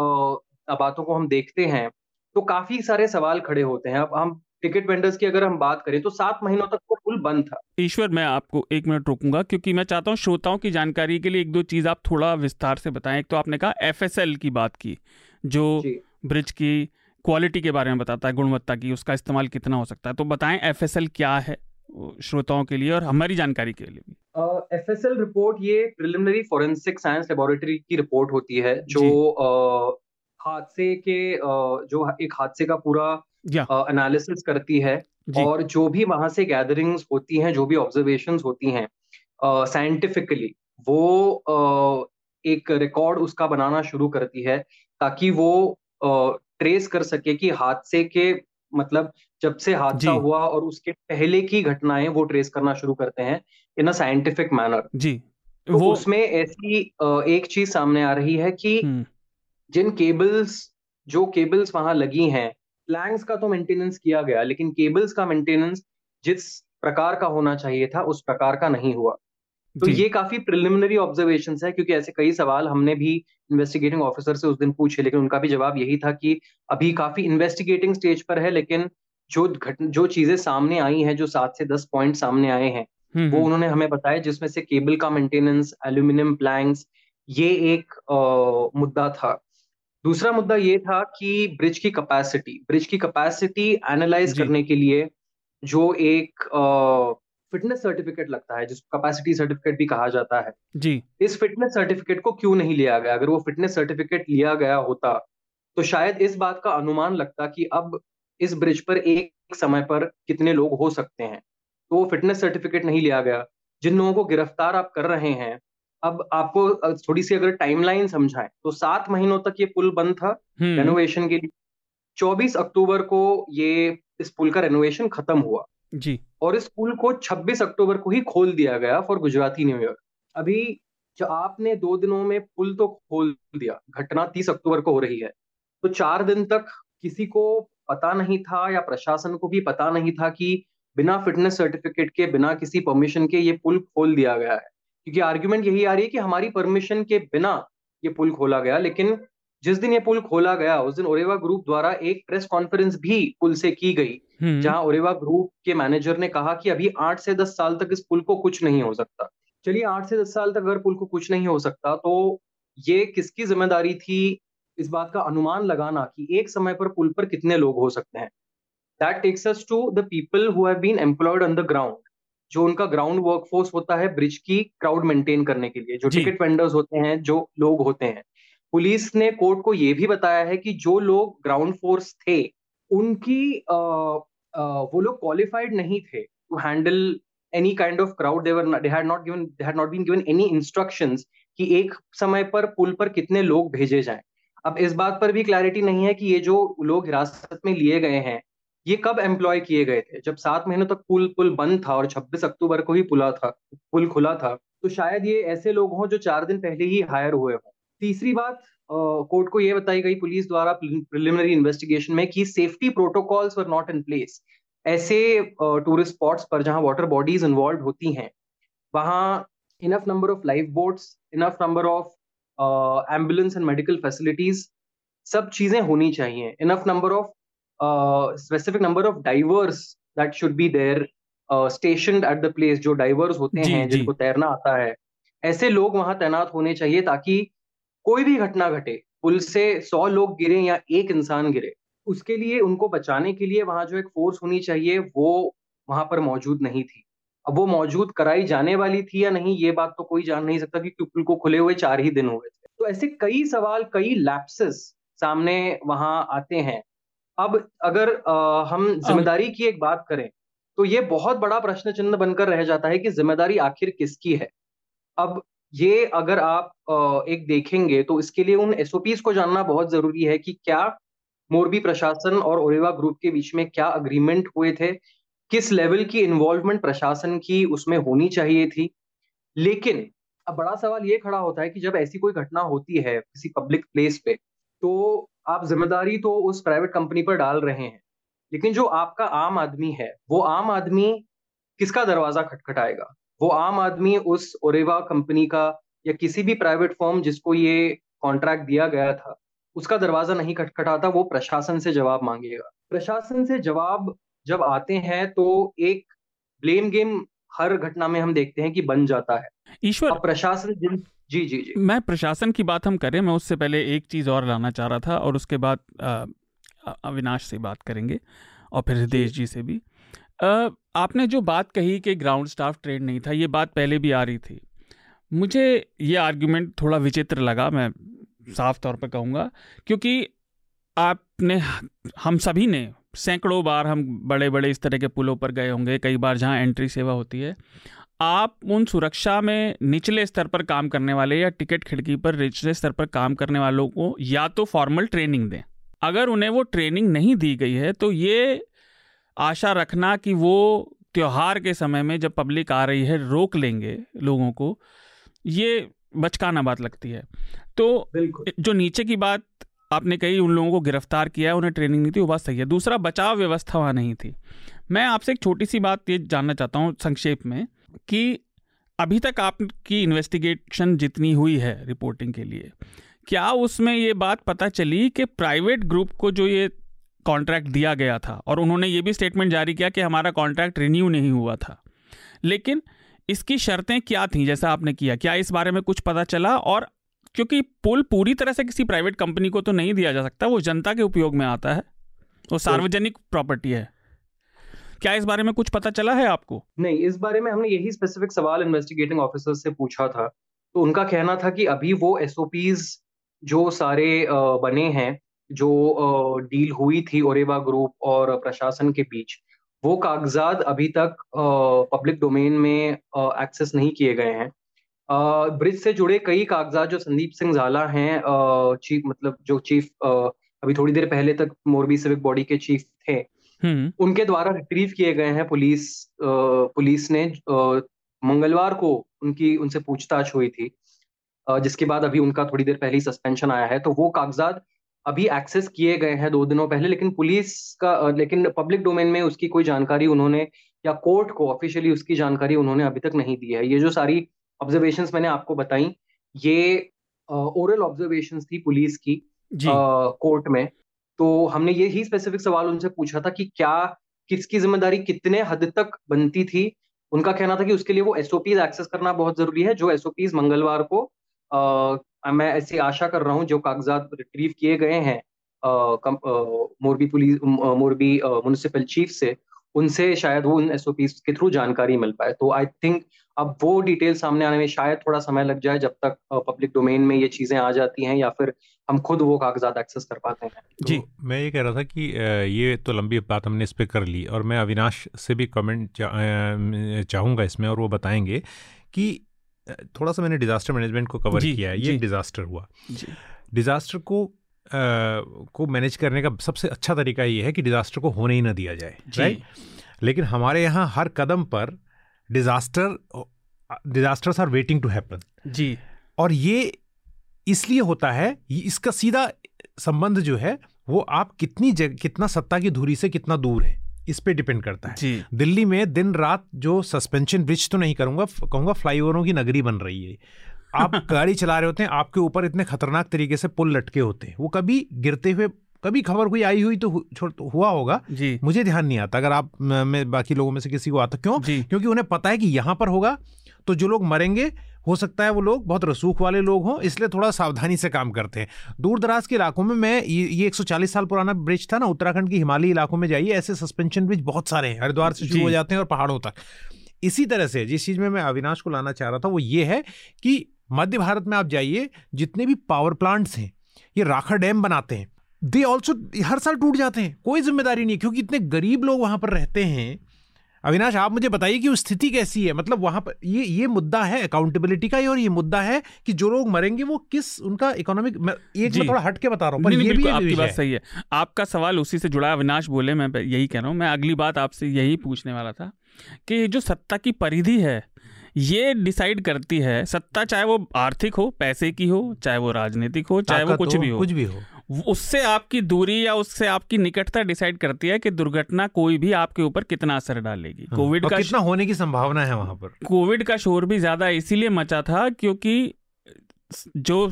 बातों को हम देखते हैं तो काफ़ी सारे सवाल खड़े होते हैं। अब हम टिकट वेंडर्स की अगर हम बात करें तो सात महीनों तक वो पुल बंद था। ईश्वर मैं आपको एक मिनट रोकूँगा क्योंकि मैं चाहता हूँ श्रोताओं की जानकारी के लिए एक दो चीज़ आप थोड़ा विस्तार से बताएँ। एक तो आपने कहा एफएसएल की बात की जो ब्रिज की क्वालिटी के बारे में बताता है गुणवत्ता की उसका इस्तेमाल कितना हो सकता है। तो बताएँ एफएसएल क्या है श्रोताओं के लिए और हमारी जानकारी के लिए भी। एफ़ एस एल रिपोर्ट ये प्रिलिमिनरी फॉरेंसिक साइंस लेबोरेटरी की रिपोर्ट होती है जो uh, हादसे के uh, जो एक हादसे का पूरा एनालिसिस uh, करती है और जो भी वहाँ से गैदरिंग्स होती हैं जो भी ऑब्जर्वेशन होती हैं साइंटिफिकली uh, वो uh, एक रिकॉर्ड उसका बनाना शुरू करती है ताकि वो ट्रेस कर सके कि हादसे के मतलब जब से हादसा हुआ और उसके पहले की घटनाएँ वो ट्रेस करना शुरू करते हैं इन अ साइंटिफिक मैनर जी। तो वो उसमें ऐसी एक चीज़ सामने आ रही है कि। जिन केबल्स जो केबल्स वहाँ लगी हैं प्लैंक्स का तो मेंटेनेंस किया गया लेकिन केबल्स का मेंटेनेंस जिस प्रकार का होना चाहिए था उस प्रकार का नहीं हुआ। तो ये काफ़ी प्रिलिमिनरी ऑब्जर्वेशन है क्योंकि ऐसे कई सवाल हमने भी इन्वेस्टिगेटिंग ऑफिसर से उस दिन पूछे लेकिन उनका भी जवाब यही था कि अभी काफ़ी इन्वेस्टिगेटिंग स्टेज पर है लेकिन जो घट जो चीज़ें सामने आई हैं जो सात से दस पॉइंट सामने आए हैं हम्म, वो हम्म। उन्होंने हमें बताया जिसमें से केबल का मेंटेनेंस एल्यूमिनियम प्लैंक्स ये एक आ, मुद्दा था। दूसरा मुद्दा ये था कि ब्रिज की कैपेसिटी ब्रिज की कैपेसिटी एनालाइज करने के लिए जो एक फिटनेस सर्टिफिकेट लगता है जिसको कैपेसिटी सर्टिफिकेट भी कहा जाता है। जी। इस फिटनेस सर्टिफिकेट को क्यों नहीं लिया गया? अगर वो फिटनेस सर्टिफिकेट लिया गया होता तो शायद इस बात का अनुमान लगता कि अब इस ब्रिज पर एक समय पर कितने लोग हो सकते हैं। तो वो फिटनेस सर्टिफिकेट नहीं लिया गया। जिन लोगों को गिरफ़्तार आप कर रहे हैं अब आपको थोड़ी सी अगर टाइमलाइन समझाएँ तो सात महीनों तक ये पुल बंद था रेनोवेशन हम्म। के लिए। चौबीस अक्टूबर को ये इस पुल का रेनोवेशन खत्म हुआ। जी। और इस पुल को 26 अक्टूबर को ही खोल दिया गया फॉर गुजराती न्यू ईयर अभी जो आपने दो दिनों में पुल तो खोल दिया, घटना 30 अक्टूबर को हो रही है। तो चार दिन तक किसी को पता नहीं था या प्रशासन को भी पता नहीं था कि बिना फिटनेस सर्टिफिकेट के, बिना किसी परमिशन के ये पुल खोल दिया गया है। क्योंकि आर्ग्यूमेंट यही आ रही है कि हमारी परमिशन के बिना ये पुल खोला गया, लेकिन जिस दिन ये पुल खोला गया, उस दिन ओरेवा ग्रुप द्वारा एक प्रेस कॉन्फ्रेंस भी पुल से की गई। जहाँ ओरेवा ग्रुप के मैनेजर ने कहा कि अभी आठ से दस साल तक इस पुल को कुछ नहीं हो सकता। चलिए आठ से दस साल तक अगर पुल को कुछ नहीं हो सकता तो ये किसकी ज़िम्मेदारी थी? इस बात का अनुमान लगाना कि एक समय पर पुल पर कितने लोग हो सकते हैं। That takes us to the people who have been employed on the ground जो उनका ग्राउंड वर्कफोर्स होता है ब्रिज की क्राउड मेंटेन करने के लिए जो टिकट वेंडर्स होते हैं जो लोग होते हैं। पुलिस ने कोर्ट को यह भी बताया है कि जो लोग ग्राउंड फोर्स थे उनकी आ, आ, वो लोग क्वालिफाइड नहीं थे to handle any kind of crowd they were they had not given they had not been given any instructions कि एक समय पर पुल पर कितने लोग भेजे जाएँ। अब इस बात पर भी क्लैरिटी नहीं है कि ये जो लोग हिरासत में लिए गए हैं ये कब एम्प्लॉय किए गए थे? जब सात महीनों तक पुल पुल बंद था और 26 अक्टूबर को ही पुला था पुल खुला था तो शायद ये ऐसे लोग हों जो चार दिन पहले ही हायर हुए हों। तीसरी बात कोर्ट को यह बताई गई पुलिस द्वारा प्रिलिमिनरी इन्वेस्टिगेशन में कि safety protocols were not in place ऐसे टूरिस्ट स्पॉट्स पर जहाँ वाटर बॉडीज इन्वॉल्व होती हैं वहाँ enough number of life boats enough number of ambulance and medical facilities सब चीज़ें होनी चाहिए। Enough number of specific number of divers that should be there station at the place जो डाइवर्स होते जी, हैं जिनको तैरना आता है। ऐसे लोग वहाँ तैनात होने चाहिए ताकि कोई भी घटना घटे पुल से सौ लोग गिरे या एक इंसान गिरे उसके लिए उनको बचाने के लिए वहाँ जो एक फोर्स होनी चाहिए वो वहाँ पर मौजूद नहीं थी। अब वो मौजूद कराई जाने वाली थी या नहीं ये बात तो कोई जान नहीं सकता कि पुल को खुले हुए चार ही दिन हुए थे। तो ऐसे कई सवाल कई लैप्सेस सामने वहाँ आते हैं। अब अगर आ, हम ज़िम्मेदारी की एक बात करें तो ये बहुत बड़ा प्रश्न चिन्ह बनकर रह जाता है कि ज़िम्मेदारी आखिर किसकी है? अब ये अगर आप एक देखेंगे तो इसके लिए उन एसओपीज को जानना बहुत ज़रूरी है कि क्या मोरबी प्रशासन और ओरेवा ग्रुप के बीच में क्या अग्रीमेंट हुए थे, किस लेवल की इन्वॉल्वमेंट प्रशासन की उसमें होनी चाहिए थी। लेकिन अब बड़ा सवाल ये खड़ा होता है कि जब ऐसी कोई घटना होती है किसी पब्लिक प्लेस पे तो आप ज़िम्मेदारी तो उस प्राइवेट कंपनी पर डाल रहे हैं, लेकिन जो आपका आम आदमी है, वो आम आदमी किसका दरवाज़ा खटखटाएगा? वो आम आदमी उस ओरेवा कंपनी का या किसी भी प्राइवेट फॉर्म जिसको ये कॉन्ट्रैक्ट दिया गया था उसका दरवाज़ा नहीं खटखटाता वो प्रशासन से जवाब मांगेगा। प्रशासन से जवाब जब आते हैं तो एक ब्लेम गेम हर घटना में हम देखते हैं कि बन जाता है। ईश्वर प्रशासन जिन जी जी जी। मैं प्रशासन की बात हम करें मैं उससे पहले एक चीज़ और लाना चाह रहा था और उसके बाद अविनाश से बात करेंगे और फिर हृदय जी से भी। आपने जो बात कही कि ग्राउंड स्टाफ ट्रेन नहीं था, ये बात पहले भी आ रही थी। मुझे ये आर्ग्यूमेंट थोड़ा विचित्र लगा, मैं साफ़ तौर पर कहूँगा, क्योंकि आपने, हम सभी ने, सैकड़ों बार हम बड़े बड़े इस तरह के पुलों पर गए होंगे, कई बार जहाँ एंट्री सेवा होती है, आप उन सुरक्षा में निचले स्तर पर काम करने वाले या टिकट खिड़की पर निचले स्तर पर काम करने वालों को या तो फॉर्मल ट्रेनिंग दें। अगर उन्हें वो ट्रेनिंग नहीं दी गई है तो ये आशा रखना कि वो त्यौहार के समय में जब पब्लिक आ रही है रोक लेंगे लोगों को ये बचकाना बात लगती है। तो जो नीचे की बात आपने कही उन लोगों को गिरफ़्तार किया है उन्हें ट्रेनिंग नहीं थी वो बात सही है। दूसरा बचाव व्यवस्था वहाँ नहीं थी। मैं आपसे एक छोटी सी बात ये जानना चाहता हूँ संक्षेप में कि अभी तक आपकी इन्वेस्टिगेशन जितनी हुई है रिपोर्टिंग के लिए क्या उसमें ये बात पता चली कि प्राइवेट ग्रुप को जो ये कॉन्ट्रैक्ट दिया गया था और उन्होंने ये भी स्टेटमेंट जारी किया कि हमारा कॉन्ट्रैक्ट रिन्यू नहीं हुआ था। लेकिन इसकी शर्तें क्या थी जैसा आपने किया? क्या इस बारे में कुछ पता चला? और क्योंकि पुल पूरी तरह से किसी प्राइवेट कंपनी को तो नहीं दिया जा सकता वो जनता के उपयोग में आता है। वो सार्वजनिक प्रॉपर्टी है। क्या इस बारे में कुछ पता चला है आपको? नहीं इस बारे में हमने यही स्पेसिफिक सवाल इन्वेस्टिगेटिंग ऑफिसर से पूछा था। तो उनका कहना था कि अभी वो एस जो सारे बने हैं जो डील हुई थी ओरेवा ग्रुप और प्रशासन के बीच वो कागजात अभी तक पब्लिक डोमेन में एक्सेस नहीं किए गए हैं ब्रिज से जुड़े कई कागजात जो संदीप सिंह झाला हैं चीफ मतलब जो चीफ अभी थोड़ी देर पहले तक मोरबी सिविक बॉडी के चीफ थे हम्म। उनके द्वारा रिट्रीव किए गए हैं पुलिस पुलिस ने मंगलवार को उनकी उनसे पूछताछ हुई थी जिसके बाद अभी उनका थोड़ी देर पहले सस्पेंशन आया है तो वो कागजात अभी एक्सेस किए गए हैं दो दिनों पहले लेकिन पुलिस का लेकिन पब्लिक डोमेन में उसकी कोई जानकारी उन्होंने या कोर्ट को ऑफिशियली उसकी जानकारी उन्होंने अभी तक नहीं दी है। ये जो सारी ऑब्जर्वेशन मैंने आपको बताई ये ओरल ऑब्जर्वेशन थी पुलिस की कोर्ट में। तो हमने ये ही स्पेसिफिक सवाल उनसे पूछा था कि क्या किसकी ज़िम्मेदारी कितने हद तक बनती थी? उनका कहना था कि उसके लिए वो एसओपीज एक्सेस करना बहुत ज़रूरी है जो एसओपीज मंगलवार को मैं ऐसी आशा कर रहा हूँ, जो कागजात रिट्रीव किए गए हैं Morbi police Morbi municipal chief से, उनसे शायद वो उन एस के थ्रू जानकारी मिल पाए। तो आई थिंक अब वो डिटेल सामने आने में शायद थोड़ा समय लग जाए, जब तक पब्लिक डोमेन में ये चीज़ें आ जाती हैं, या फिर हम खुद वो कागजात एक्सेस कर पाते हैं। जी तो मैं ये कह रहा था कि ये तो लंबी बात हमने इस पर कर ली, और मैं अविनाश से भी कमेंट चाहूँगा इसमें, और वो बताएँगे कि थोड़ा सा मैंने डिज़ास्टर मैनेजमेंट को कवर किया है ये डिज़ास्टर हुआ। डिज़ास्टर को आ, को मैनेज करने का सबसे अच्छा तरीका ये है कि डिज़ास्टर को होने ही ना दिया जाए राइट लेकिन हमारे यहाँ हर कदम पर disaster disasters are waiting to happen जी। और ये इसलिए होता है इसका सीधा संबंध जो है वो आप कितनी जग, कितना सत्ता की धुरी से कितना दूर है। इस पे डिपेंड करता है। दिल्ली में दिन रात जो सस्पेंशन ब्रिज तो नहीं करूँगा कहूँगा फ्लाईओवरों की नगरी बन रही है। आप <laughs> गाड़ी चला रहे होते हैं आपके ऊपर इतने खतरनाक तरीके से पुल लटके होते हैं। वो कभी गिरते हुए कभी खबर कोई आई हुई तो, तो हुआ होगा। मुझे ध्यान नहीं आता अगर आप मैं बाकी लोगों में से किसी को आता क्यों? क्योंकि उन्हें पता है कि यहाँ पर होगा तो जो लोग मरेंगे हो सकता है वो लोग बहुत रसूख वाले लोग हों इसलिए थोड़ा सावधानी से काम करते हैं। दूर दराज के इलाकों में मैं ये ये 140 साल पुराना ब्रिज था ना उत्तराखंड के हिमालयी इलाकों में जाइए ऐसे सस्पेंशन ब्रिज बहुत सारे हैं हरिद्वार से शुरू हो जाते हैं और पहाड़ों तक। इसी तरह से जिस चीज़ में मैं अविनाश को लाना चाह रहा था वो ये है कि मध्य भारत में आप जाइए जितने भी पावर प्लांट्स हैं ये राखा डैम बनाते हैं दे ऑल्सो हर साल टूट जाते हैं कोई ज़िम्मेदारी नहीं क्योंकि इतने गरीब लोग वहाँ पर रहते हैं अविनाश आप मुझे बताइए कि स्थिति कैसी है? मतलब वहाँ पर ये ये मुद्दा है अकाउंटेबिलिटी का ही और ये मुद्दा है कि जो लोग मरेंगे वो किस उनका इकोनॉमिक एक मैं थोड़ा हट के बता रहा हूँ ये भी आपकी बात सही है। आपका सवाल उसी से जुड़ा अविनाश बोले मैं यही कह रहा हूँ। मैं अगली बात आपसे यही पूछने वाला था कि जो सत्ता की परिधि है ये डिसाइड करती है सत्ता चाहे वो आर्थिक हो पैसे की हो चाहे वो राजनीतिक हो चाहे वो कुछ भी हो कुछ भी हो। उससे आपकी दूरी या उससे आपकी निकटता डिसाइड करती है कि दुर्घटना कोई भी आपके ऊपर कितना असर डालेगी। हाँ, कोविड का कितना होने की संभावना है वहाँ पर? कोविड का शोर भी ज़्यादा इसीलिए मचा था क्योंकि जो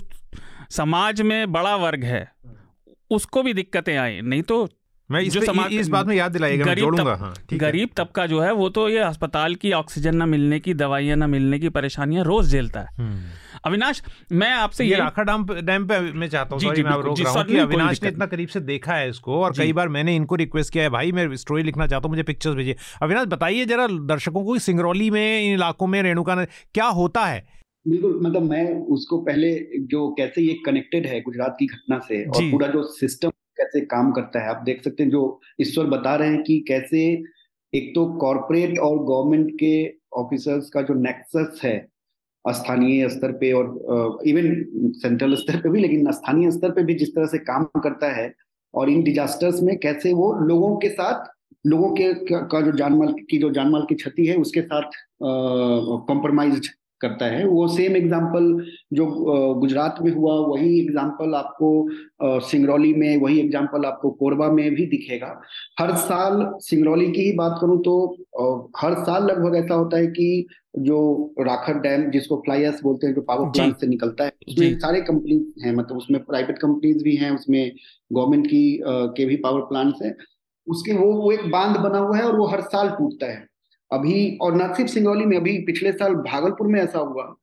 समाज में बड़ा वर्ग है उसको भी दिक्कतें आई। नहीं तो मैं इस, समाज इस बात में याद दिलाएगा गरीब जोड़ूँगा। हाँ, गरीब तबका जो है वो तो ये अस्पताल की ऑक्सीजन ना मिलने की दवाइयाँ ना मिलने की परेशानियाँ रोज झेलता है। हम्म। अविनाश मैं आपसे ये राखा डैम डैम पे मैं चाहता हूँ मैं रोक रहा हूँ कि अविनाश ने इतना करीब से देखा है इसको और कई बार मैंने इनको रिक्वेस्ट किया है भाई मैं स्टोरी लिखना चाहता हूँ मुझे पिक्चर्स भेजिए। अविनाश बताइए जरा दर्शकों को सिंगरौली में इन इलाकों में रेणुका क्या होता है? बिल्कुल मतलब मैं उसको पहले जो कैसे ये कनेक्टेड है गुजरात की घटना से और पूरा जो सिस्टम कैसे काम करता है आप देख सकते हैं जो ईश्वर बता रहे हैं कि कैसे एक तो कॉरपोरेट और गवर्नमेंट के ऑफिसर्स का जो नेक्सस है स्थानीय स्तर पे और इवन सेंट्रल स्तर पे भी, लेकिन स्थानीय स्तर पे भी जिस तरह से काम करता है और इन डिजास्टर्स में कैसे वो लोगों के साथ, लोगों के, का जो जानमाल, की जो जानमाल की क्षति है, उसके साथ कॉम्प्रोमाइज करता है। वो सेम एग्ज़ाम्पल जो गुजरात में हुआ वही एग्ज़ाम्पल आपको सिंगरौली में वही एग्ज़ाम्पल आपको कोरबा में भी दिखेगा। हर साल सिंगरौली की ही बात करूँ तो हर साल लगभग ऐसा होता है कि जो राखर डैम जिसको फ्लाइस बोलते हैं जो पावर प्लांट से निकलता है उसमें सारे कंपनीज़ हैं मतलब उसमें प्राइवेट कंपनीज़ भी हैं उसमें गवर्नमेंट की के भी पावर प्लांट्स हैं। उसके वो वो एक बाँध बना हुआ है और वो हर साल टूटता है। अभी, और न सिर्फ़ सिंगरौली में, अभी पिछले साल भागलपुर में ऐसा हुआ।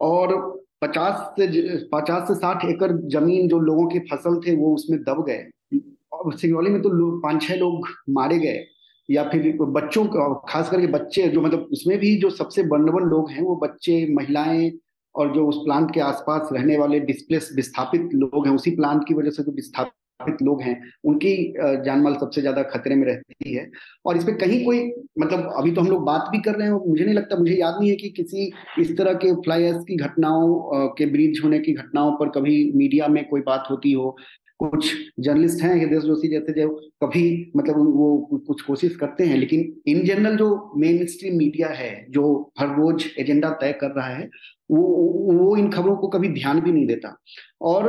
और पचास से पचास से साठ एकड़ ज़मीन जो लोगों की फ़सल थे, वो उसमें दब गए। और सिंगरौली में तो पाँच छह लोग मारे गए। या फिर बच्चों का, खास करके बच्चे, जो मतलब उसमें भी जो सबसे बंडवन लोग हैं, वो बच्चे, महिलाएँ, और जो उस प्लांट के आसपास रहने वाले डिस्प्लेस विस्थापित लोग हैं, उसी प्लांट की वजह से जो विस्थापित लोग हैं, उनकी जानमाल सबसे ज़्यादा खतरे में रहती है। और इसमें कहीं कोई मतलब अभी तो हम लोग बात भी कर रहे हैं मुझे नहीं लगता, मुझे याद नहीं है कि किसी इस तरह के फ्लाई की घटनाओं के ब्रिज होने की घटनाओं पर कभी मीडिया में कोई बात होती हो। कुछ जर्नलिस्ट हैं, हृदय जोशी जैसे जो कभी मतलब वो कुछ कोशिश करते हैं, लेकिन इन जनरल जो मेन स्ट्रीम मीडिया है, जो हर रोज एजेंडा तय कर रहा है वो वो इन खबरों को कभी ध्यान भी नहीं देता। और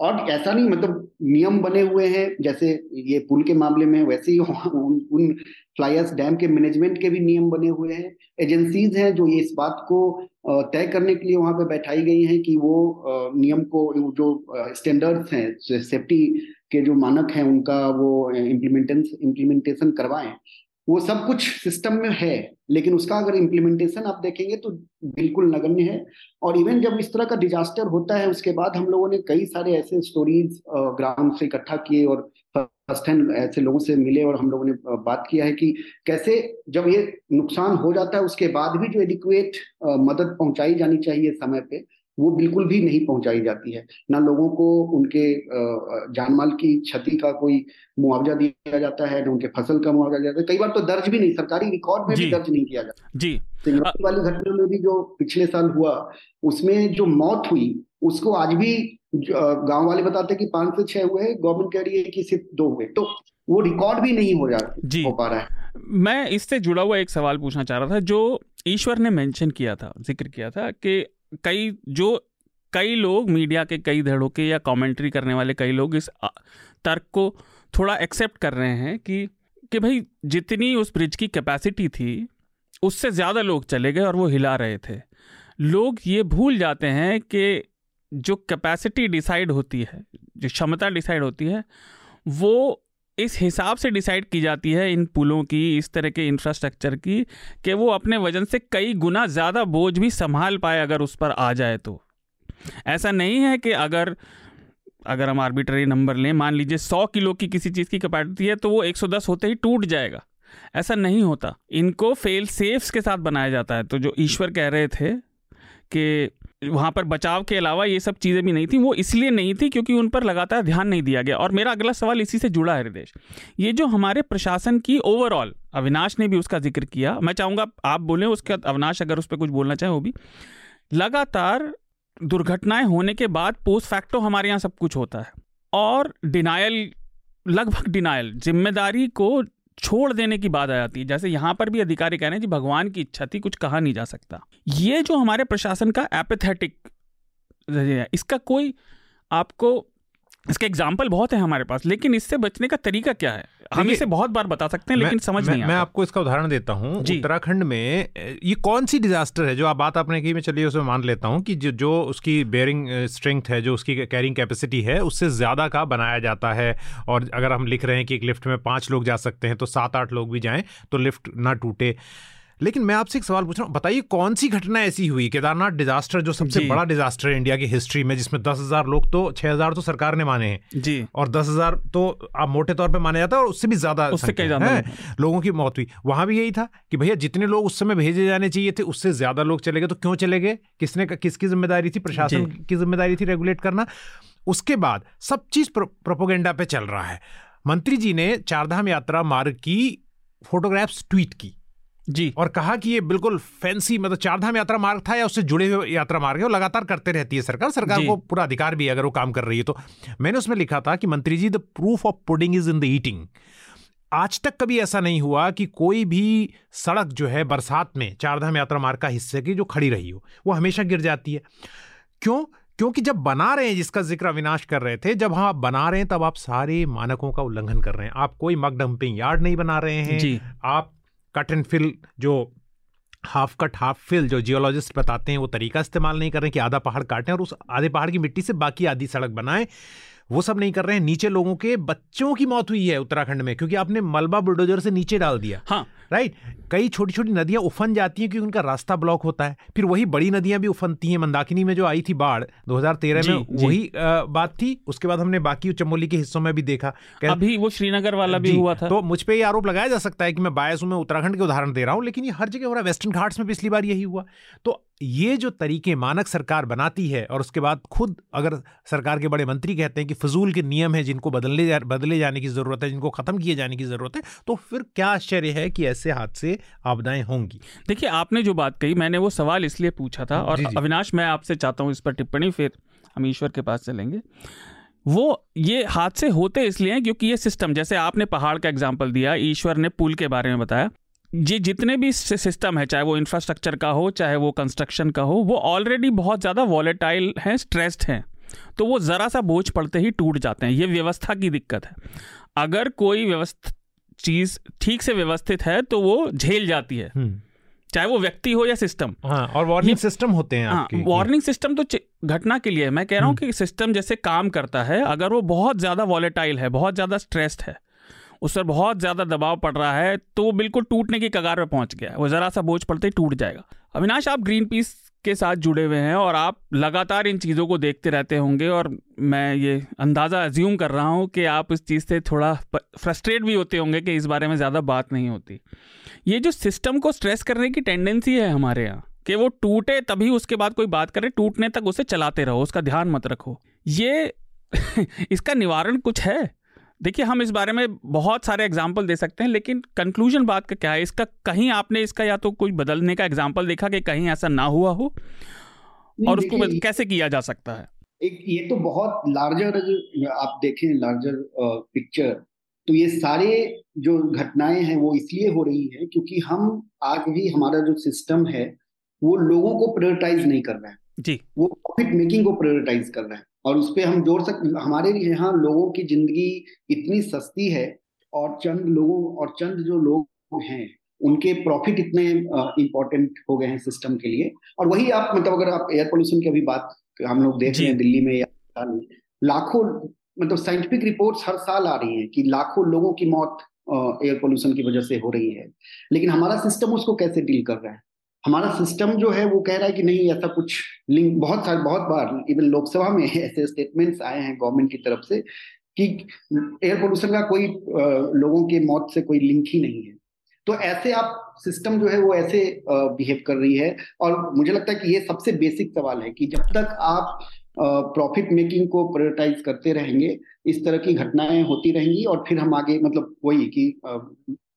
और ऐसा नहीं मतलब नियम बने हुए हैं जैसे ये पुल के मामले में वैसे ही उन, उन फ्लायर्स डैम के मैनेजमेंट के भी नियम बने हुए हैं। एजेंसीज हैं जो ये इस बात को तय करने के लिए वहाँ पे बैठाई गई हैं कि वो नियम को जो स्टैंडर्ड्स हैं सेफ्टी के जो मानक हैं उनका वो इम्प्लीमेंटेशन इम्प्लीमेंटेशन करवाएँ। वो सब कुछ सिस्टम में है, लेकिन उसका अगर इम्प्लीमेंटेशन आप देखेंगे तो बिल्कुल नगण्य है। और इवन जब इस तरह का डिजास्टर होता है, उसके बाद हम लोगों ने कई सारे ऐसे स्टोरीज ग्राउंड से इकट्ठा किए और फ़र्स्ट हैंड ऐसे लोगों से मिले और हम लोगों ने बात किया है कि कैसे जब ये नुकसान हो जाता है, उसके बाद भी जो एडिक्वेट मदद पहुंचाई जानी चाहिए समय पे वो बिल्कुल भी नहीं पहुंचाई जाती है। ना लोगों को उनके जानमाल की क्षति का कोई मुआवजा दिया जाता है ना उनके फ़सल का मुआवजा दिया जाता है। कई बार तो दर्ज भी नहीं सरकारी रिकॉर्ड में भी दर्ज नहीं किया जाता। जी। सिंगापुर वाली घटना में भी जो पिछले साल हुआ उसमें जो मौत हुई उसको आज भी गाँव वाले बताते कि पाँच से छह हुए गवर्नमेंट कह रही है कि सिर्फ़ दो हुए। तो वो रिकॉर्ड भी नहीं हो जा। हो पा रहा है। मैं इससे जुड़ा हुआ एक सवाल पूछना चाह रहा था जो ईश्वर ने मेंशन किया था ज़िक्र किया था कि कई, जो कई लोग मीडिया के कई धड़ों के या कमेंट्री करने वाले कई लोग इस तर्क को थोड़ा एक्सेप्ट कर रहे हैं कि कि भाई जितनी उस ब्रिज की कैपेसिटी थी, उससे ज़्यादा लोग चले गए और वो हिला रहे थे। लोग ये भूल जाते हैं कि जो कैपेसिटी डिसाइड होती है, जो क्षमता डिसाइड होती है, वो इस हिसाब से डिसाइड की जाती है इन पुलों की, इस तरह के इंफ्रास्ट्रक्चर की, कि वो अपने वज़न से कई गुना ज़्यादा बोझ भी संभाल पाए अगर उस पर आ जाए तो। ऐसा नहीं है कि अगर अगर हम आर्बिट्ररी नंबर लें, मान लीजिए सौ किलो की किसी चीज़ की कैपेसिटी है तो वो 110 होते ही टूट जाएगा। ऐसा नहीं होता। इनको फेल सेफ्स के साथ बनाया जाता है। तो जो ईश्वर कह रहे थे कि वहाँ पर बचाव के अलावा ये सब चीज़ें भी नहीं थी, वो इसलिए नहीं थी क्योंकि उन पर लगातार ध्यान नहीं दिया गया। और मेरा अगला सवाल इसी से जुड़ा है, हृदय। ये जो हमारे प्रशासन की ओवरऑल अविनाश ने भी उसका ज़िक्र किया, मैं चाहूँगा आप बोलें, उसके बाद अविनाश अगर उस पर कुछ बोलना चाहे, वो भी। लगातार दुर्घटनाएँ होने के बाद पोस्ट फैक्टो हमारे यहाँ सब कुछ होता है। और डिनायल लगभग डिनायल ज़िम्मेदारी को छोड़ देने की बात आ जाती है। जैसे यहाँ पर भी अधिकारी कह रहे हैं, जी, भगवान की इच्छा थी, कुछ कहा नहीं जा सकता। ये जो हमारे प्रशासन का एपेथेटिक इसका कोई आपको इसके एग्ज़ाम्पल बहुत है हमारे पास लेकिन इससे बचने का तरीका क्या है? हम इसे बहुत बार बता सकते हैं लेकिन समझ नहीं मैं आपको इसका उदाहरण देता हूँ। उत्तराखंड में ये कौन सी डिजास्टर है जो आप बात आपने की मैं चलिए उसमें मान लेता हूँ कि जो जो उसकी बेयरिंग स्ट्रेंथ है जो उसकी कैरिंग कैपेसिटी है उससे ज़्यादा का बनाया जाता है। और अगर हम लिख रहे हैं कि एक लिफ्ट में पाँच लोग जा सकते हैं तो सात आठ लोग भी जाएँ तो लिफ्ट ना टूटे। लेकिन मैं आपसे एक सवाल पूछ रहा हूँ। बताइए कौन सी घटना ऐसी हुई? केदारनाथ डिजास्टर जो सबसे बड़ा डिजास्टर है इंडिया की हिस्ट्री में जिसमें दस हज़ार लोग तो छह हज़ार तो सरकार ने माने हैं। जी। और दस हज़ार तो आप मोटे तौर पे माना जाता है और उससे भी ज़्यादा लोगों की मौत हुई। वहाँ भी यही था कि भैया जितने लोग उस समय भेजे जाने चाहिए थे उससे ज़्यादा लोग चले गए। तो क्यों चले गए? किसने किसकी ज़िम्मेदारी थी? प्रशासन की ज़िम्मेदारी थी रेगुलेट करना। उसके बाद सब चीज़ प्रोपोगेंडा पे चल रहा है। मंत्री जी ने चारधाम यात्रा मार्ग की फोटोग्राफ्स ट्वीट की। जी। और कहा कि ये बिल्कुल फैंसी मतलब चारधाम यात्रा मार्ग था या उससे जुड़े हुए यात्रा मार्ग है और लगातार करते रहती है सरकार। सरकार को पूरा अधिकार भी है अगर वो काम कर रही है तो। मैंने उसमें लिखा था कि मंत्री जी the proof of pudding is in the eating आज तक कभी ऐसा नहीं हुआ कि कोई भी सड़क जो है बरसात में चारधाम यात्रा मार्ग का हिस्से की जो खड़ी रही हो वो हमेशा गिर जाती है। क्यों? क्योंकि जब बना रहे हैं जिसका ज़िक्र अविनाश कर रहे थे जब हम आप बना रहे हैं तब आप सारे मानकों का उल्लंघन कर रहे हैं। आप कोई मग डंपिंग यार्ड नहीं बना रहे हैं। जी। आप कट एंड फिल जो हाफ़ कट हाफ़ फिल जो जियोलॉजिस्ट बताते हैं, वो तरीका इस्तेमाल नहीं कर रहे हैं कि आधा पहाड़ काटें और उस आधे पहाड़ की मिट्टी से बाकी आधी सड़क बनाएँ। वो सब नहीं कर रहे हैं। नीचे लोगों के बच्चों की मौत हुई है उत्तराखंड में, क्योंकि आपने मलबा बुलडोजर से नीचे डाल दिया। हाँ राइट कई छोटी छोटी नदियाँ उफन जाती हैं क्योंकि उनका रास्ता ब्लॉक होता है। फिर वही बड़ी नदियाँ भी उफनती हैं। मंदाकिनी में जो आई थी बाढ़ 2013 में वही बात थी। उसके बाद हमने बाकी चमोली के हिस्सों में भी देखा। अभी वो श्रीनगर वाला भी हुआ था। तो मुझ पर यह आरोप लगाया जा सकता है कि मैं बायस हूँ मैं उत्तराखंड के उदाहरण दे रहा हूँ लेकिन ये हर जगह हो रहा है। वेस्टर्न घाट्स में पिछली बार यही हुआ। तो ये जो तरीके मानक सरकार बनाती है और उसके बाद खुद अगर सरकार के बड़े मंत्री कहते हैं कि फजूल के नियम है जिनको बदलने जा, बदले जाने की ज़रूरत है जिनको ख़त्म किए जाने की ज़रूरत है तो फिर क्या आश्चर्य है कि ऐसे हादसे आपदाएँ होंगी। देखिए आपने जो बात कही मैंने वो सवाल इसलिए पूछा था और अविनाश मैं आपसे चाहता हूँ इस पर टिप्पणी फिर हम ईश्वर के पास चलेंगे। वो ये हादसे होते इसलिए हैं क्योंकि ये सिस्टम जैसे आपने पहाड़ का एग्ज़ाम्पल दिया ईश्वर ने पुल के बारे में बताया ये जितने भी सिस्टम है चाहे वो इंफ्रास्ट्रक्चर का हो चाहे वो कंस्ट्रक्शन का हो वो ऑलरेडी बहुत ज़्यादा वॉलेटाइल हैं स्ट्रेस्ड हैं तो वो ज़रा सा बोझ पड़ते ही टूट जाते हैं ये व्यवस्था की दिक्कत है। अगर कोई व्यवस्था चीज़ ठीक से व्यवस्थित है तो वो झेल जाती है। हम्म। चाहे वो व्यक्ति हो या सिस्टम हाँ, और वार्निंग सिस्टम होते हैं हाँ, वार्निंग सिस्टम तो घटना के लिए मैं कह रहा हूँ हम्म। कि सिस्टम जैसे काम करता है अगर वो बहुत ज़्यादा वॉलेटाइल है बहुत ज़्यादा स्ट्रेस्ड है उस पर बहुत ज़्यादा दबाव पड़ रहा है तो वो बिल्कुल टूटने की कगार पर पहुँच गया वो ज़रा सा बोझ पड़ते ही टूट जाएगा। अविनाश आप ग्रीन पीस के साथ जुड़े हुए हैं और आप लगातार इन चीज़ों को देखते रहते होंगे और मैं ये अंदाज़ा अज्यूम कर रहा हूँ कि आप इस चीज़ से थोड़ा फ्रस्ट्रेट भी होते होंगे कि इस बारे में ज़्यादा बात नहीं होती। ये जो सिस्टम को स्ट्रेस करने की टेंडेंसी है हमारे यहाँ, कि वो टूटे तभी उसके बाद कोई बात करे, टूटने तक उसे चलाते रहो, उसका ध्यान मत रखो। ये <laughs> इसका निवारण कुछ है? देखिए हम इस बारे में बहुत सारे एग्ज़ाम्पल दे सकते हैं लेकिन कंक्लूजन बात का क्या है? इसका कहीं आपने इसका या तो कोई बदलने का एग्ज़ाम्पल देखा कि कहीं ऐसा ना हुआ हो? और उसको कैसे किया जा सकता है? एक ये तो बहुत लार्जर आप देखें लार्जर पिक्चर तो ये सारे जो घटनाएँ हैं वो इसलिए हो रही है क्योंकि हम आज भी हमारा जो सिस्टम है वो लोगों को प्रायोरिटाइज नहीं कर रहा है। जी। वो प्रॉफिट मेकिंग को प्रायोरिटाइज कर रहा है। और उस पर हम जोड़ सकते हमारे यहाँ लोगों की ज़िंदगी इतनी सस्ती है और चंद लोगों और चंद जो लोग हैं उनके प्रॉफिट इतने इंपॉर्टेंट हो गए हैं सिस्टम के लिए। और वही आप मतलब अगर आप एयर पोल्यूशन की अभी बात हम लोग देख रहे हैं दिल्ली में या लाखों मतलब साइंटिफिक रिपोर्ट्स हर साल आ रही हैं कि लाखों लोगों की मौत एयर पोल्यूशन की वजह से हो रही है। लेकिन हमारा सिस्टम उसको कैसे डील कर रहा है? हमारा सिस्टम जो है, वो कह रहा है कि नहीं, ऐसा कुछ लिंक बहुत सारे, बहुत बार इवन लोकसभा में <laughs> ऐसे स्टेटमेंट्स आए हैं गवर्नमेंट की तरफ़ से कि एयर पोल्यूशन का कोई लोगों के मौत से कोई लिंक ही नहीं है। तो ऐसे आप सिस्टम जो है, वो ऐसे बिहेव कर रही है और मुझे लगता है कि ये सबसे बेसिक सवाल है कि जब तक आप प्रॉफिट मेकिंग को प्रायोरिटाइज करते रहेंगे, इस तरह की घटनाएँ होती रहेंगी और फिर हम आगे मतलब वही कि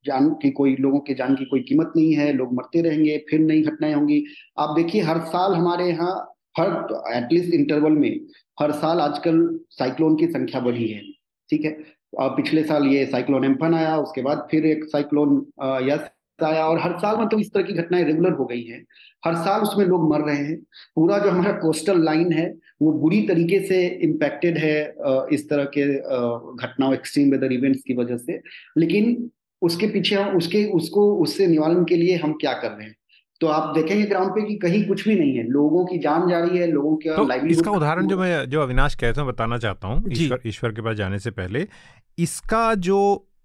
जान की कोई, लोगों के जान की कोई कीमत नहीं है, लोग मरते रहेंगे, फिर नई घटनाएँ होंगी। आप देखिए, हर साल हमारे यहाँ, हर एटलीस्ट इंटरवल में, हर साल आजकल साइक्लोन की संख्या बढ़ी है, ठीक है? और पिछले साल ये साइक्लोन एम्फन आया, उसके बाद फिर एक साइक्लोन यस आया, और हर साल मतलब इस तरह की घटनाएँ रेगुलर हो गई हैं। हर साल उसमें लोग मर रहे हैं। पूरा जो हमारा कोस्टल लाइन है, वो बुरी तरीके से इम्पैक्टेड है इस तरह के घटनाओं एक्सट्रीम वेदर इवेंट्स की वजह से। लेकिन उसके पीछे हम उसके उसको उससे निवारण के लिए हम क्या कर रहे हैं? तो आप देखेंगे ग्राउंड पे कि कहीं कुछ भी नहीं है। लोगों की जान जा रही है लोगों के तो इसका उदाहरण जो मैं जो अविनाश कहते हैं बताना चाहता हूँ ईश्वर ईश्वर के पास जाने से पहले। इसका जो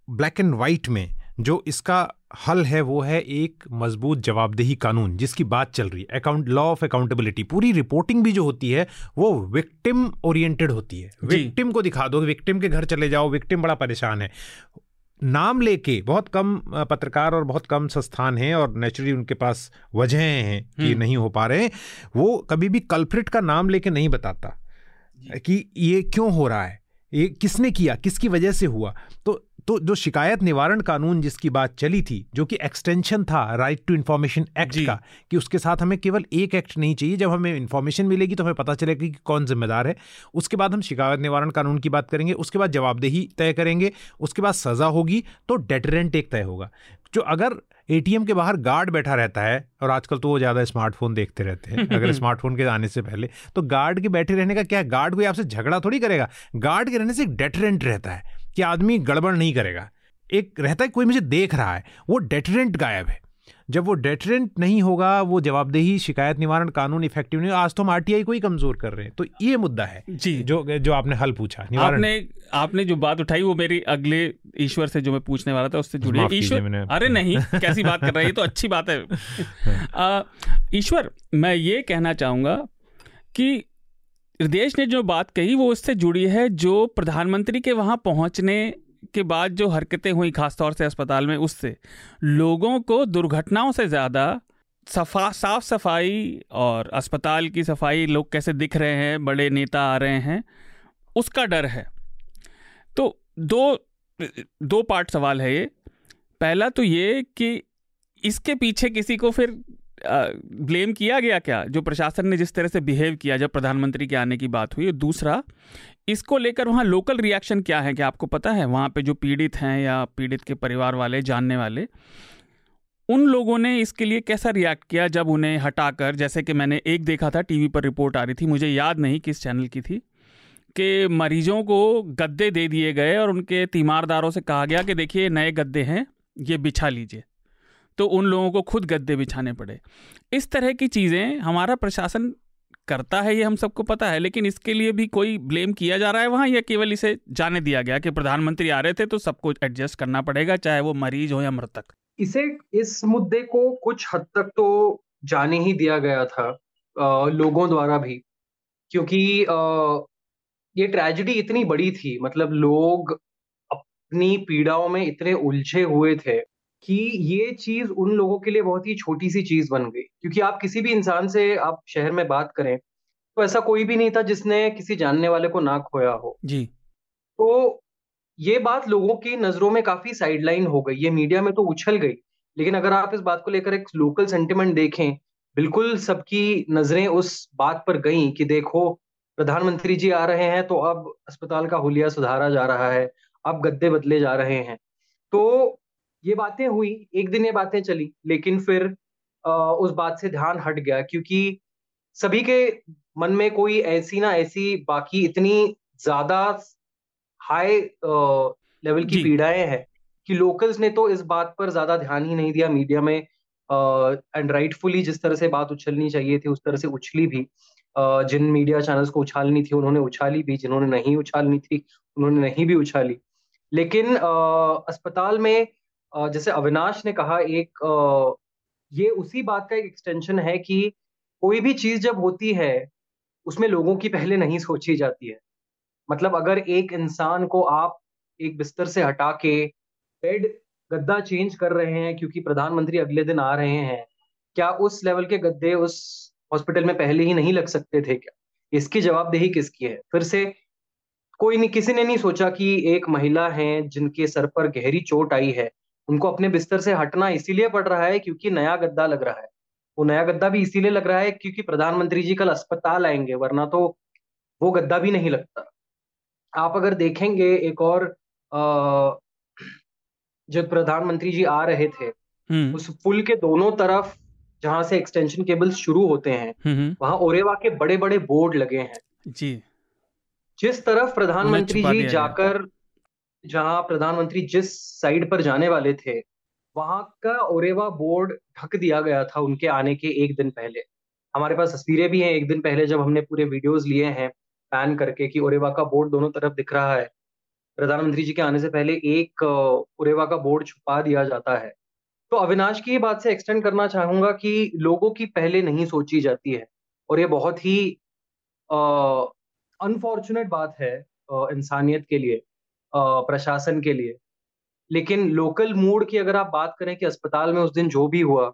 ब्लैक एंड व्हाइट में जो इसका हल है वो है एक मज़बूत जवाबदेही कानून जिसकी बात चल रही है। अकाउंट लॉ ऑफ़ अकाउंटेबिलिटी पूरी रिपोर्टिंग भी जो होती है वो विक्टिम ओरिएंटेड होती है। विक्टिम को दिखा दो विक्टिम के घर चले जाओ विक्टिम बड़ा परेशान है। नाम लेके बहुत कम पत्रकार और बहुत कम संस्थान हैं और नेचुरली उनके पास वजह हैं कि हम्म। नहीं हो पा रहे हैं वो कभी भी कल्प्रिट का नाम लेके नहीं बताता कि ये क्यों हो रहा है ये किसने किया किसकी वजह से हुआ तो तो जो शिकायत निवारण कानून जिसकी बात चली थी जो कि एक्सटेंशन था राइट टू इन्फॉर्मेशन एक्ट का कि उसके साथ हमें केवल एक एक्ट नहीं चाहिए जब हमें इन्फॉर्मेशन मिलेगी तो हमें पता चलेगा कि कौन जिम्मेदार है। उसके बाद हम शिकायत निवारण कानून की बात करेंगे उसके बाद जवाबदेही तय करेंगे उसके बाद सज़ा होगी तो डेटरेंट एक तय होगा। जो अगर एटीएम के बाहर गार्ड बैठा रहता है और आजकल तो वो ज़्यादा स्मार्टफ़ोन देखते रहते हैं अगर <laughs> स्मार्टफ़ोन के आने से पहले तो गार्ड के बैठे रहने का क्या गार्ड कोई आपसे झगड़ा थोड़ी करेगा? गार्ड के रहने से एक डेटरेंट रहता है। कि आदमी गड़बड़ नहीं करेगा। एक रहता है कोई मुझे देख रहा है वो डेटरेंट गायब है। जब वो डेटरेंट नहीं होगा वो जवाबदेही शिकायत निवारण कानून इफ़ेक्टिव नहीं आज तो हम आरटीआई को ही कमज़ोर कर रहे हैं। तो ये मुद्दा है जी। जो जो आपने हल पूछा आपने आपने जो बात उठाई वो मेरी अगले ईश्वर से जो मैं पूछने वाला था उससे जुड़ी ईश्वर अरे नहीं कैसी बात कर रहे हैं तो अच्छी बात है। <laughs> ईश्वर मैं ये कहना चाहूँगा कि देश ने जो बात कही, वो उससे जुड़ी है, जो प्रधानमंत्री के वहाँ पहुँचने के बाद जो हरकतें हुई, खासतौर से अस्पताल में, उससे। लोगों को दुर्घटनाओं से ज़्यादा सफ़ा साफ़ सफ़ाई और अस्पताल की सफ़ाई लोग कैसे दिख रहे हैं, बड़े नेता आ रहे हैं, उसका डर है। तो दो दो पार्ट सवाल है ये। पहला तो ये कि इसके पीछे किसी को फिर ब्लेम किया गया क्या? जो प्रशासन ने जिस तरह से बिहेव किया जब प्रधानमंत्री के आने की बात हुई, और दूसरा, इसको लेकर वहाँ लोकल रिएक्शन क्या है? क्या आपको पता है? वहाँ पे जो पीड़ित हैं या पीड़ित के परिवार वाले, जानने वाले, उन लोगों ने इसके लिए कैसा रिएक्ट किया जब उन्हें हटाकर? जैसे कि मैंने एक देखा था, टीवी पर रिपोर्ट आ रही थी, मुझे याद नहीं किस चैनल की थी, कि मरीजों को गद्दे दे दिए गए, और उनके तीमारदारों से कहा गया कि देखिए, नए गद्दे हैं, ये बिछा लीजिए। तो उन लोगों को खुद गद्दे बिछाने पड़े। इस तरह की चीज़ें हमारा प्रशासन करता है ये हम सबको पता है लेकिन इसके लिए भी कोई ब्लेम किया जा रहा है वहाँ या केवल इसे जाने दिया गया कि प्रधानमंत्री आ रहे थे तो सबको एडजस्ट करना पड़ेगा चाहे वो मरीज़ हो या मृतक? इसे इस मुद्दे को कुछ हद तक तो जाने ही दिया गया था आ, लोगों द्वारा भी क्योंकि आ, ये ट्रेजिडी इतनी बड़ी थी मतलब लोग अपनी पीड़ाओं में इतने उलझे हुए थे कि ये चीज़ उन लोगों के लिए बहुत ही छोटी सी चीज़ बन गई। क्योंकि आप किसी भी इंसान से आप शहर में बात करें तो ऐसा कोई भी नहीं था जिसने किसी जानने वाले को ना खोया हो। जी। तो ये बात लोगों की नज़रों में काफ़ी साइडलाइन हो गई ये मीडिया में तो उछल गई। लेकिन अगर आप इस बात को लेकर एक लोकल सेंटिमेंट देखें बिल्कुल सबकी नज़रें उस बात पर गई कि देखो प्रधानमंत्री जी आ रहे हैं तो अब अस्पताल का हुलिया सुधारा जा रहा है अब गद्दे बदले जा रहे हैं। तो ये बातें हुई एक दिन ये बातें चली लेकिन फिर उस बात से ध्यान हट गया क्योंकि सभी के मन में कोई ऐसी ना ऐसी बाकी इतनी ज़्यादा हाई लेवल की पीड़ाएँ हैं कि लोकल्स ने तो इस बात पर ज़्यादा ध्यान ही नहीं दिया मीडिया में एंड राइटफुली जिस तरह से बात उछलनी चाहिए थी उस तरह से उछली भी। uh, जिन मीडिया चैनल्स को उछालनी थी उन्होंने उछाली भी जिन्होंने नहीं उछालनी थी उन्होंने नहीं भी उछाली। लेकिन अस्पताल में जैसे अविनाश ने कहा एक ये उसी बात का एक एक्सटेंशन है कि कोई भी चीज़ जब होती है, उसमें लोगों की पहले नहीं सोची जाती है। मतलब अगर एक इंसान को आप एक बिस्तर से हटा के बेड गद्दा चेंज कर रहे हैं क्योंकि प्रधानमंत्री अगले दिन आ रहे हैं, क्या उस लेवल के गद्दे उस हॉस्पिटल में पहले ही नहीं लग सकते थे क्या? इसकी जवाबदेही किसकी है? फिर से, कोई नहीं, किसी ने नहीं सोचा कि एक महिला है जिनके सर पर गहरी चोट आई है। उनको अपने बिस्तर से हटना इसीलिए पड़ रहा है क्योंकि नया गद्दा लग रहा है। वो नया गद्दा भी इसीलिए लग रहा है क्योंकि प्रधानमंत्री जी कल अस्पताल आएँगे वरना तो वो गद्दा भी नहीं लगता। आप अगर देखेंगे एक और जब प्रधानमंत्री जी आ रहे थे हम्म। उस पुल के दोनों तरफ़ जहाँ से एक्सटेंशन केबल्स शुरू होते हैं हम्म, हम्म। वहाँ ओरेवा के बड़े बड़े बोर्ड लगे हैं। जी। जिस तरफ़ प्रधानमंत्री जी जाकर जहाँ प्रधानमंत्री जिस साइड पर जाने वाले थे, वहाँ का ओरेवा बोर्ड ढक दिया गया था उनके आने के एक दिन पहले। हमारे पास तस्वीरें भी हैं एक दिन पहले जब हमने पूरे वीडियोस लिए हैं पैन करके कि ओरेवा का बोर्ड दोनों तरफ़ दिख रहा है। प्रधानमंत्री जी के आने से पहले एक ओरेवा का बोर्ड छुपा दिया जाता है। तो अविनाश की ये बात से एक्सटेंड करना चाहूँगा कि लोगों की पहले नहीं सोची जाती है और ये बहुत ही अनफॉर्चुनेट बात है इंसानियत के लिए। प्रशासन के लिए। लेकिन लोकल मूड की अगर आप बात करें कि अस्पताल में उस दिन जो भी हुआ,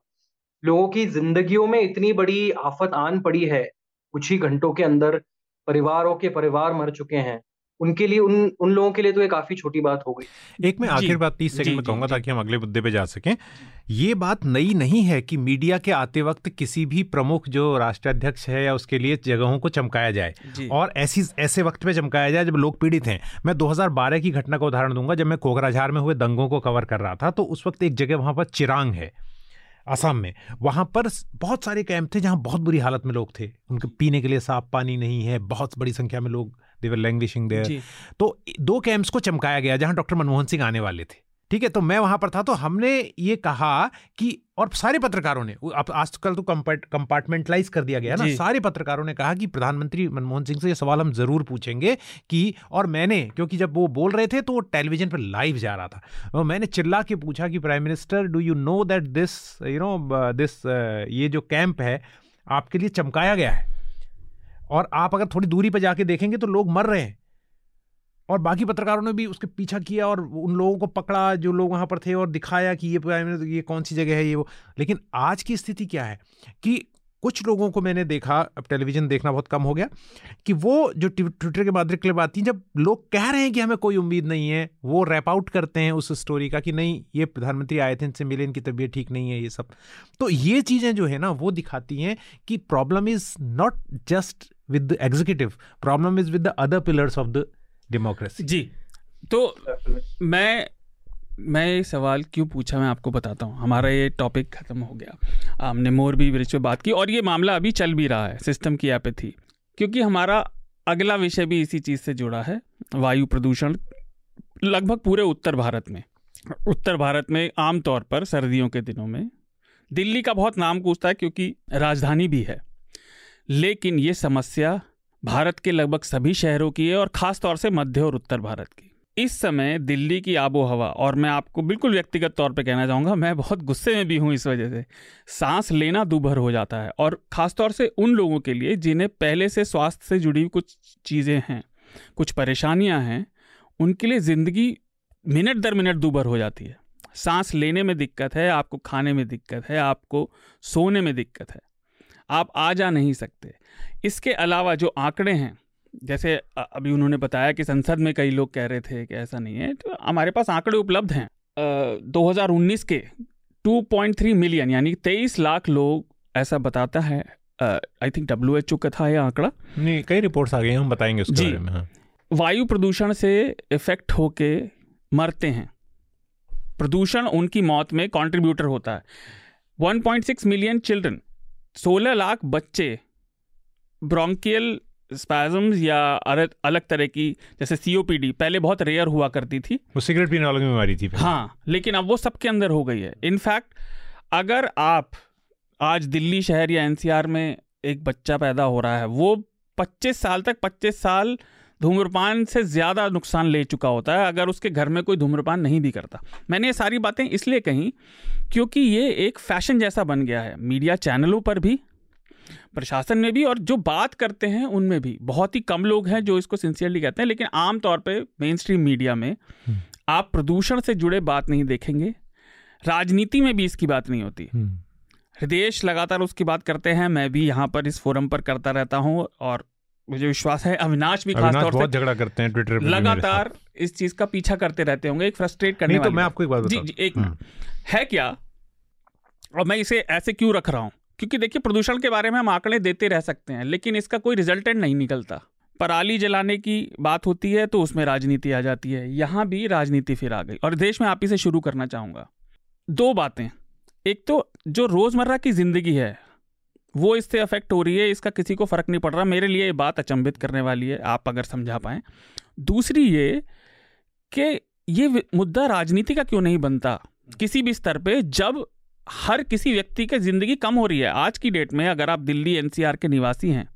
लोगों की जिंदगियों में इतनी बड़ी आफत आन पड़ी है, कुछ ही घंटों के अंदर परिवारों के परिवार मर चुके हैं। उनके लिए उन उन लोगों के लिए तो ये काफ़ी छोटी बात हो गई। एक मैं आखिर बात तीस सेकंड में कहूँगा ताकि हम अगले मुद्दे पे जा सकें। ये बात नई नहीं है कि मीडिया के आते वक्त किसी भी प्रमुख जो राष्ट्राध्यक्ष है या उसके लिए जगहों को चमकाया जाए और ऐसी ऐसे वक्त पे चमकाया जाए जब लोग पीड़ित हैं। मैं 2012 की घटना का उदाहरण दूँगा जब मैं कोकराझार में हुए दंगों को कवर कर रहा था तो उस वक्त एक जगह वहाँ पर चिरांग है असम में। वहाँ पर बहुत सारे कैंप थे जहाँ बहुत बुरी हालत में लोग थे। उनके पीने के लिए साफ़ पानी नहीं है बहुत बड़ी संख्या में लोग देवर लैंग्विशिंग देयर तो दो कैंप्स को चमकाया गया जहाँ डॉक्टर मनमोहन सिंह आने वाले थे। ठीक है? तो मैं वहाँ पर था तो हमने ये कहा कि और सारे पत्रकारों ने अब आजकल तो कंपार्टमेंटलाइज कर दिया गया ना। सारे पत्रकारों ने कहा कि प्रधानमंत्री मनमोहन सिंह से ये सवाल हम ज़रूर पूछेंगे कि और मैंने क्योंकि जब वो बोल रहे थे तो वो टेलीविज़न पर लाइव जा रहा था। और मैंने चिल्ला के पूछा कि prime minister do you know that this you know this ये जो कैंप है आपके लिए चमकाया गया है? और आप अगर थोड़ी दूरी पर जाके देखेंगे तो लोग मर रहे हैं। और बाकी पत्रकारों ने भी उसके पीछा किया और उन लोगों को पकड़ा जो लोग वहाँ पर थे और दिखाया कि ये ये कौन सी जगह है ये वो। लेकिन आज की स्थिति क्या है कि कुछ लोगों को मैंने देखा, अब टेलीविज़न देखना बहुत कम हो गया, कि वो जो ट्विटर के माध्यम क्लिप आती हैं, जब लोग कह रहे हैं कि हमें कोई उम्मीद नहीं है, वो रैप आउट करते हैं उस स्टोरी का कि नहीं, ये प्रधानमंत्री आए थे, इनसे मिले, इनकी तबीयत ठीक नहीं है, ये सब। तो ये चीज़ें जो है ना, वो दिखाती हैं कि problem is not just with the executive problem is with the other pillars of the democracy जी तो मैं मैं ये सवाल क्यों पूछा मैं आपको बताता हूँ। हमारा ये टॉपिक ख़त्म हो गया। हमने मोर भी ब्रिज पे बात की और ये मामला अभी चल भी रहा है सिस्टम की एपैथी क्योंकि हमारा अगला विषय भी इसी चीज़ से जुड़ा है, वायु प्रदूषण, लगभग पूरे उत्तर भारत में। उत्तर भारत में आमतौर पर सर्दियों के दिनों में दिल्ली का बहुत नाम गूंजता है क्योंकि राजधानी भी है। लेकिन ये समस्या भारत के लगभग सभी शहरों की है और ख़ास तौर से मध्य और उत्तर भारत की। इस समय दिल्ली की आबो हवा और मैं आपको बिल्कुल व्यक्तिगत तौर पे कहना चाहूँगा, मैं बहुत गुस्से में भी हूँ इस वजह से। सांस लेना दुभर हो जाता है, और ख़ास तौर से उन लोगों के लिए जिन्हें पहले से स्वास्थ्य से जुड़ी कुछ चीज़ें हैं, कुछ परेशानियाँ हैं, उनके लिए ज़िंदगी मिनट दर मिनट दुभर हो जाती है। सांस लेने में दिक्कत है, आपको खाने में दिक्कत है, आपको सोने में दिक्कत है। आप आ जा नहीं सकते। इसके अलावा जो आंकड़े हैं जैसे अभी उन्होंने बताया कि संसद में कई लोग कह रहे थे कि ऐसा नहीं है तो हमारे पास आंकड़े उपलब्ध हैं। दो हज़ार उन्नीस के 2.3 मिलियन यानी 23 लाख लोग ऐसा बताता है। I think W H O का था यह आंकड़ा। नहीं कई रिपोर्ट्स आ गई हम बताएँगे उसके बारे में हाँ। वायु प्रदूषण से इफ़ेक्ट होके मरते हैं। प्रदूषण उनकी मौत में कंट्रीब्यूटर होता है। 1.6 मिलियन चिल्ड्रन 16 लाख बच्चे ब्रोंकियल स्पैजम्स या अलग तरह की जैसे सीओपीडी पहले बहुत रेयर हुआ करती थी। वो सिगरेट पीने वालों की बीमारी थी हाँ लेकिन अब वो सबके अंदर हो गई है। इनफैक्ट अगर आप आज दिल्ली शहर या एनसीआर में एक बच्चा पैदा हो रहा है वो 25 साल तक 25 साल धूम्रपान से ज़्यादा नुकसान ले चुका होता है अगर उसके घर में कोई धूम्रपान नहीं भी करता मैंने ये सारी बातें इसलिए कही क्योंकि ये एक फ़ैशन जैसा बन गया है मीडिया चैनलों पर भी प्रशासन में भी और जो बात करते हैं उनमें भी बहुत ही कम लोग हैं जो इसको सिंसियरली कहते हैं लेकिन आमतौर पर मेन स्ट्रीम मीडिया में हम्म। आप प्रदूषण से जुड़े बात नहीं देखेंगे राजनीति में भी इसकी बात नहीं होती हम्म। हृदय लगातार उसकी बात करते हैं मैं भी यहाँ पर इस फोरम पर करता रहता हूँ और मुझे विश्वास है अविनाश भी खास तौर से झगड़ा करते हैं ट्विटर पर लगातार इस चीज़ का पीछा करते रहते होंगे एक फ्रस्ट्रेट करने तो मैं आपको एक बात जी जी एक हम्म। है क्या? और मैं इसे ऐसे क्यों रख रहा हूँ? क्योंकि देखिए प्रदूषण के बारे में हम आंकड़े देते रह सकते हैं लेकिन इसका कोई रिजल्टेंट नहीं निकलता। पराली जलाने की बात होती है तो उसमें राजनीति आ जाती है। यहाँ भी राजनीति फिर आ गई। और देश में आप ही से शुरू करना चाहूँगा। दो बातें। एक तो जो रोज़मर्रा की ज़िंदगी है वो इससे अफेक्ट हो रही है, इसका किसी को फ़र्क नहीं पड़ रहा, मेरे लिए ये बात अचंभित करने वाली है, आप अगर समझा पाएँ। दूसरी ये कि ये मुद्दा राजनीति का क्यों नहीं बनता? किसी भी स्तर पे जब हर किसी व्यक्ति की ज़िंदगी कम हो रही है, आज की डेट में अगर आप दिल्ली एनसीआर के निवासी हैं,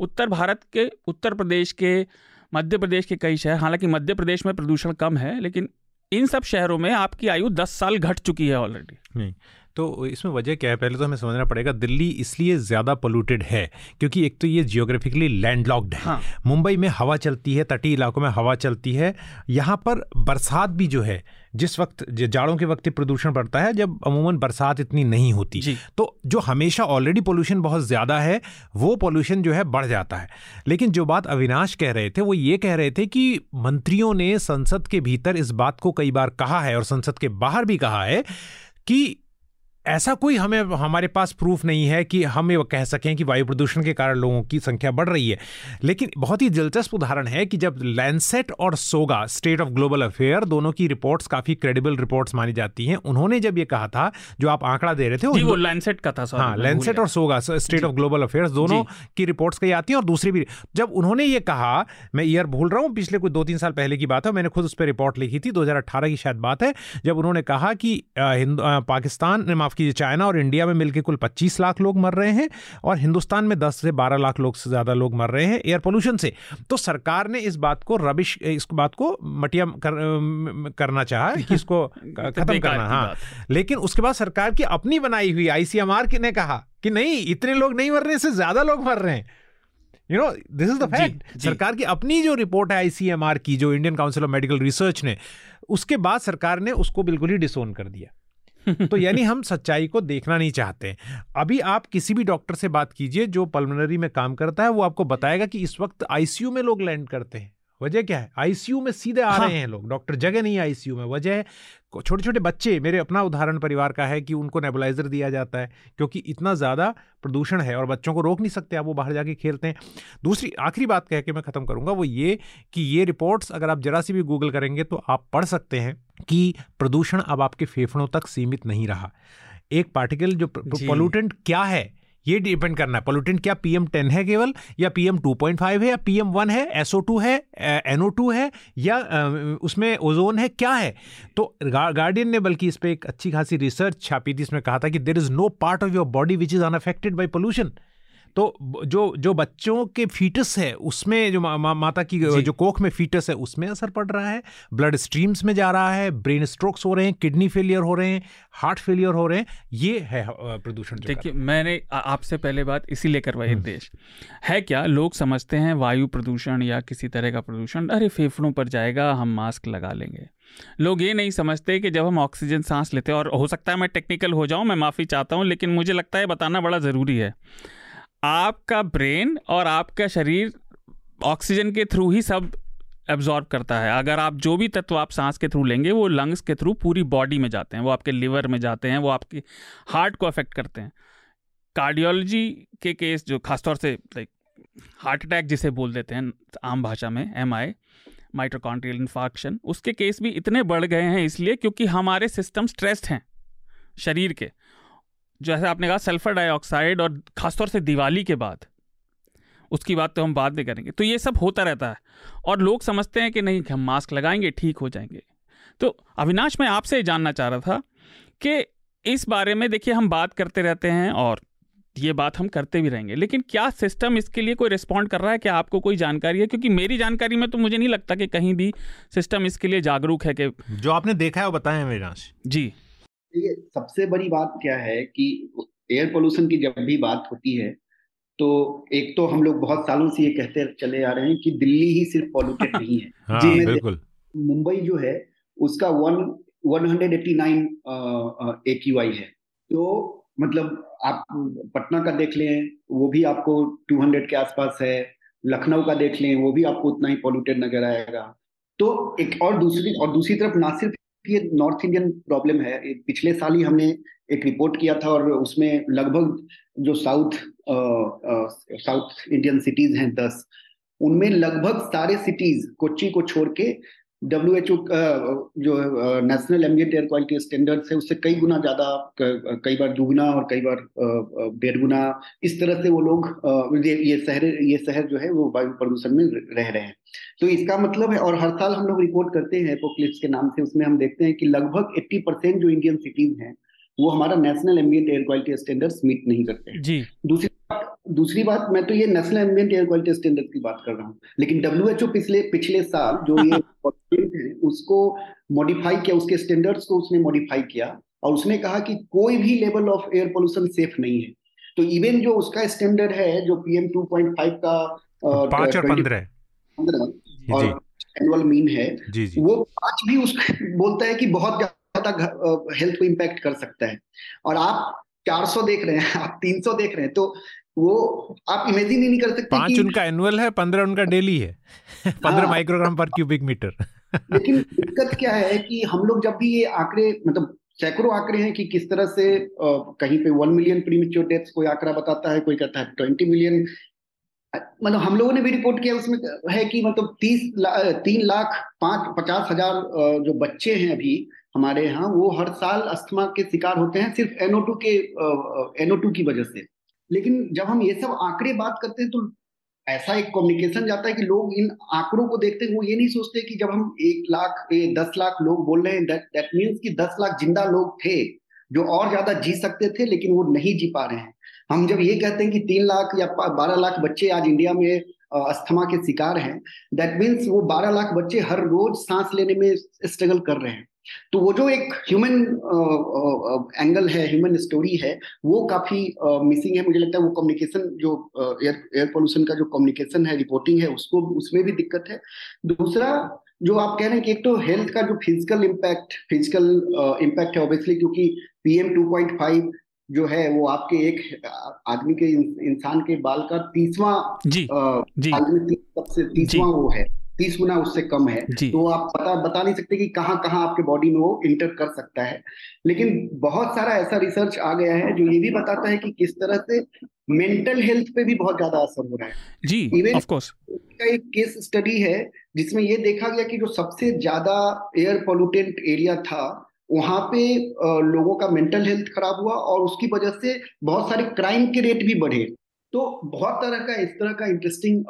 उत्तर भारत के, उत्तर प्रदेश के, मध्य प्रदेश के कई शहर, हालाँकि मध्य प्रदेश में प्रदूषण कम है, लेकिन इन सब शहरों में आपकी आयु 10 साल घट चुकी है ऑलरेडी नहीं तो इसमें वजह क्या है? पहले तो हमें समझना पड़ेगा दिल्ली इसलिए ज़्यादा पोल्यूटेड है क्योंकि एक तो ये जियोग्राफिकली लैंडलॉक्ड है। हाँ। मुंबई में हवा चलती है तटीय इलाकों में हवा चलती है यहाँ पर बरसात भी जो है जिस वक्त जाड़ों के वक्त प्रदूषण बढ़ता है जब अमूमन बरसात इतनी नहीं होती। तो जो हमेशा ऑलरेडी पोल्यूशन बहुत ज़्यादा है वो पोल्यूशन जो है बढ़ जाता है। लेकिन जो बात अविनाश कह रहे थे वो ये कह रहे थे कि मंत्रियों ने संसद के भीतर इस बात को कई बार कहा है और संसद के बाहर भी कहा है कि ऐसा कोई हमें हमारे पास प्रूफ नहीं है कि हम ये कह सकें कि वायु प्रदूषण के कारण लोगों की संख्या बढ़ रही है। लेकिन बहुत ही दिलचस्प उदाहरण है कि जब लैंडसेट और SoGA state of global affair दोनों की रिपोर्ट्स काफ़ी क्रेडिबल रिपोर्ट्स मानी जाती हैं। उन्होंने जब ये कहा था जो आप आंकड़ा दे रहे थे जी वो लैंडसेट का था हाँ लैंडसेट और SoGA state of global affair दोनों की रिपोर्ट्स कही आती हैं और दूसरी भी। जब उन्होंने ये कहा मैं ईयर भूल रहा हूँ पिछले कुछ दो तीन साल पहले की बात है मैंने खुद उस पर रिपोर्ट लिखी थी दो की शायद बात है जब उन्होंने कहा कि पाकिस्तान माफ़ कीजिए चाइना और इंडिया में मिलकर कुल 25 लाख लोग मर रहे हैं और हिंदुस्तान में 10 से 12 लाख लोग से ज़्यादा लोग मर रहे हैं एयर पोल्यूशन से। तो सरकार ने इस बात को रबिश इस बात को मटिया कर, करना चाहा <laughs> कि इसको <laughs> खत्म करना हाँ। लेकिन उसके बाद सरकार की अपनी बनाई हुई आईसीएमआर ने कहा कि नहीं इतने लोग नहीं मर रहे इससे ज़्यादा लोग मर रहे हैं। You know this is the fact सरकार की अपनी जो रिपोर्ट है आईसीएमआर की जो Indian council of medical research ने उसके बाद सरकार ने उसको बिल्कुल ही डिसोन कर दिया। तो यानी हम सच्चाई को देखना नहीं चाहते अभी आप किसी भी डॉक्टर से बात कीजिए, जो पल्मोनरी में काम करता है, वो आपको बताएगा कि इस वक्त आईसीयू में लोग लैंड करते हैं। वजह क्या है? आईसीयू में सीधे आ हाँ। रहे हैं लोग। डॉक्टर जगह नहीं है आईसीयू में। वजह छोटे छोटे बच्चे मेरे अपना उदाहरण परिवार का है कि उनको नेबुलाइजर दिया जाता है क्योंकि इतना ज़्यादा प्रदूषण है और बच्चों को रोक नहीं सकते आप वो बाहर जाके खेलते हैं। दूसरी आखिरी बात कह के मैं ख़त्म करूँगा वो ये कि ये रिपोर्ट्स अगर आप जरा सी भी गूगल करेंगे तो आप पढ़ सकते हैं कि प्रदूषण अब आपके फेफड़ों तक सीमित नहीं रहा। एक पार्टिकल जो पोल्यूटेंट क्या है? ये डिपेंड करना है। पोल्यूटेंट क्या पी एम टेन है केवल, या P M two point five है, या पी एम वन है एसओ टू है एनओ टू है, या उसमें ओजोन है, क्या है? तो गार्डियन ने बल्कि इस पर एक अच्छी खासी रिसर्च छापी थी, इसमें कहा था कि there is no part of your body which is unaffected by pollution तो जो जो बच्चों के फीटस है उसमें जो मा, मा, माता की जो। कोख में फीटस है उसमें असर पड़ रहा है। ब्लड स्ट्रीम्स में जा रहा है ब्रेन स्ट्रोक्स हो रहे हैं किडनी फेलियर हो रहे हैं हार्ट फेलियर हो रहे हैं ये है प्रदूषण देखिए मैंने आपसे पहले बात इसीलिए करवाई हम्म। देश। है क्या लोग समझते हैं वायु प्रदूषण या किसी तरह का प्रदूषण? अरे फेफड़ों पर जाएगा हम मास्क लगा लेंगे। लोग ये नहीं समझते कि जब हम ऑक्सीजन सांस लेते हैं और हो सकता है मैं टेक्निकल हो जाऊँ मैं माफ़ी चाहता हूँ लेकिन मुझे लगता है बताना बड़ा ज़रूरी है। आपका ब्रेन और आपका शरीर ऑक्सीजन के थ्रू ही सब एब्जॉर्ब करता है। अगर आप जो भी तत्व आप सांस के थ्रू लेंगे, वो लंग्स के थ्रू पूरी बॉडी में जाते हैं, वो आपके लिवर में जाते हैं, वो आपके हार्ट को अफेक्ट करते हैं। कार्डियोलॉजी के केस जो खासतौर से लाइक हार्ट अटैक जिसे बोल देते हैं आम भाषा में एम आई माइट्रोकॉन्ट्रियल इन्फाक्शन उसके केस भी इतने बढ़ गए हैं इसलिए क्योंकि हमारे सिस्टम स्ट्रेस्ड हैं, शरीर के। जैसे आपने कहा सल्फ़र डाइऑक्साइड और ख़ासतौर से दिवाली के बाद उसकी बात तो हम बाद में करेंगे। तो ये सब होता रहता है। और लोग समझते हैं कि नहीं हम मास्क लगाएँगे ठीक हो जाएँगे। तो अविनाश मैं आपसे जानना चाह रहा था कि इस बारे में देखिए हम बात करते रहते हैं और ये बात हम करते भी रहेंगे लेकिन क्या सिस्टम इसके लिए कोई रिस्पॉन्ड कर रहा है? क्या आपको कोई जानकारी है? क्योंकि मेरी जानकारी में तो मुझे नहीं लगता कि कहीं भी सिस्टम इसके लिए जागरूक है कि जो आपने देखा है वो बताएँ अविनाश। जी। ये सबसे बड़ी बात क्या है कि एयर पोल्यूशन की जब भी बात होती है तो एक तो हम लोग बहुत सालों से ये कहते चले आ रहे हैं कि दिल्ली ही सिर्फ़ पॉल्यूटेड <laughs> नहीं है। हाँ, जी बिल्कुल। मुंबई जो है उसका one one hundred eighty nine A Q I है। तो मतलब आप पटना का देख लें वो भी आपको 200 के आसपास है। लखनऊ का देख लें वो भी आपको उतना ही पॉल्यूटेड नज़र आएगा। तो एक और दूसरी और दूसरी तरफ़ ना सिर्फ़ ये नॉर्थ इंडियन प्रॉब्लम है। पिछले साल ही हमने एक रिपोर्ट किया था और उसमें लगभग जो साउथ साउथ इंडियन सिटीज़ हैं दस, उनमें लगभग सारे सिटीज़ कोच्चि को छोड़ के डब्ल्यू एच ओ जो national ambient air quality standard है उससे कई गुना ज़्यादा कई बार दुगुना और कई बार डेढ़ गुना इस तरह से वो लोग ये ये शहर ये शहर जो है वो वायु प्रदूषण में रह रहे हैं। तो इसका मतलब है और हर साल हम लोग रिपोर्ट करते हैं एपोक्लिप्स के नाम से उसमें हम देखते हैं कि लगभग 80 परसेंट जो इंडियन सिटीज़ हैं वो हमारा national ambient air quality standards meet नहीं करते जी। दूसरी दूसरी बात मैं तो ये national ambient air quality standard की बात कर रहा हूँ लेकिन डब्ल्यूएचओ पिछले पिछले साल जो ये <laughs> है उसको मॉडिफाई किया उसके स्टैंडर्ड्स को उसने मॉडिफाई किया और उसने कहा कि कोई भी level of air pollution safe नहीं है। तो इवन जो उसका स्टैंडर्ड है जो पीएम 2.5 का पाँच और पंद्रह। पंद्रह और एनुअल मीन है जी जी। वो पाँच भी उसका <laughs> बोलता है कि बहुत ज़्यादा हेल्थ को इम्पैक्ट कर सकता है। और आप 400 देख रहे हैं आप 300 देख रहे हैं तो वो आप इमेजिन ही नहीं कर सकते पाँच उनका एनुअल है पंद्रह उनका डेली है। <laughs> पंद्रह माइक्रोग्राम पर क्यूबिक मीटर लेकिन दिक्कत क्या है कि हम लोग जब भी ये आंकड़े मतलब सैकड़ों आंकड़े हैं कि किस तरह से आ, कहीं पे वन मिलियन प्रीमेच्योर डेथ्स कोई आंकड़ा बताता है कोई कहता है ट्वेंटी मिलियन मतलब हम लोगों ने भी रिपोर्ट किया उसमें है कि मतलब तीस ला, तीन लाख पाँच पचास हज़ार जो बच्चे हैं अभी हमारे यहाँ वो हर साल अस्थमा के शिकार होते हैं सिर्फ़ एनओ के एनओ की वजह से। लेकिन जब हम ये सब आंकड़े बात करते हैं तो ऐसा एक कम्युनिकेशन जाता है कि लोग इन आंकड़ों को देखते हैं, वो ये नहीं सोचते कि जब हम एक लाख दस लाख लोग बोल रहे हैं दैट मीन्स कि दस लाख ज़िंदा लोग थे, जो और ज़्यादा जी सकते थे, लेकिन वो नहीं जी पा रहे हैं। हम जब ये कहते हैं कि तीन लाख या बारह लाख बच्चे आज इंडिया में अस्थमा के शिकार हैं दैट मीन्स वो बारह लाख बच्चे हर रोज सांस लेने में स्ट्रगल कर रहे हैं। तो वो जो एक ह्यूमन एंगल है ह्यूमन स्टोरी है वो काफ़ी मिसिंग है। मुझे लगता है वो कम्युनिकेशन जो एयर एयर पोल्यूशन का जो कम्युनिकेशन है रिपोर्टिंग है उसको उसमें भी दिक्कत है। दूसरा जो आप कह रहे हैं कि एक तो हेल्थ का जो फ़िज़िकल इम्पैक्ट फ़िज़िकल इम्पैक्ट है ऑब्वियसली क्योंकि पीएम 2.5 जो है वो आपके एक आदमी के इंसान के बाल का तीसवा जी, जी, सबसे तीसवा वो है। तीस गुना उससे कम है। तो आप पता बता नहीं सकते कि कहाँ कहाँ आपके बॉडी में वो इंटर कर सकता है। लेकिन बहुत सारा ऐसा रिसर्च आ गया है जो ये भी बताता है कि किस तरह से मेंटल हेल्थ पे भी बहुत ज़्यादा असर हो रहा है। जी इवन ऑफ़ कोर्स का एक केस स्टडी है जिसमें ये देखा गया कि जो सबसे ज़्यादा एयर पोल्यूटेंट एरिया था वहाँ पे लोगों का मेंटल हेल्थ खराब हुआ और उसकी वजह से बहुत सारे क्राइम के रेट भी बढ़े। तो बहुत तरह का इस तरह का इंटरेस्टिंग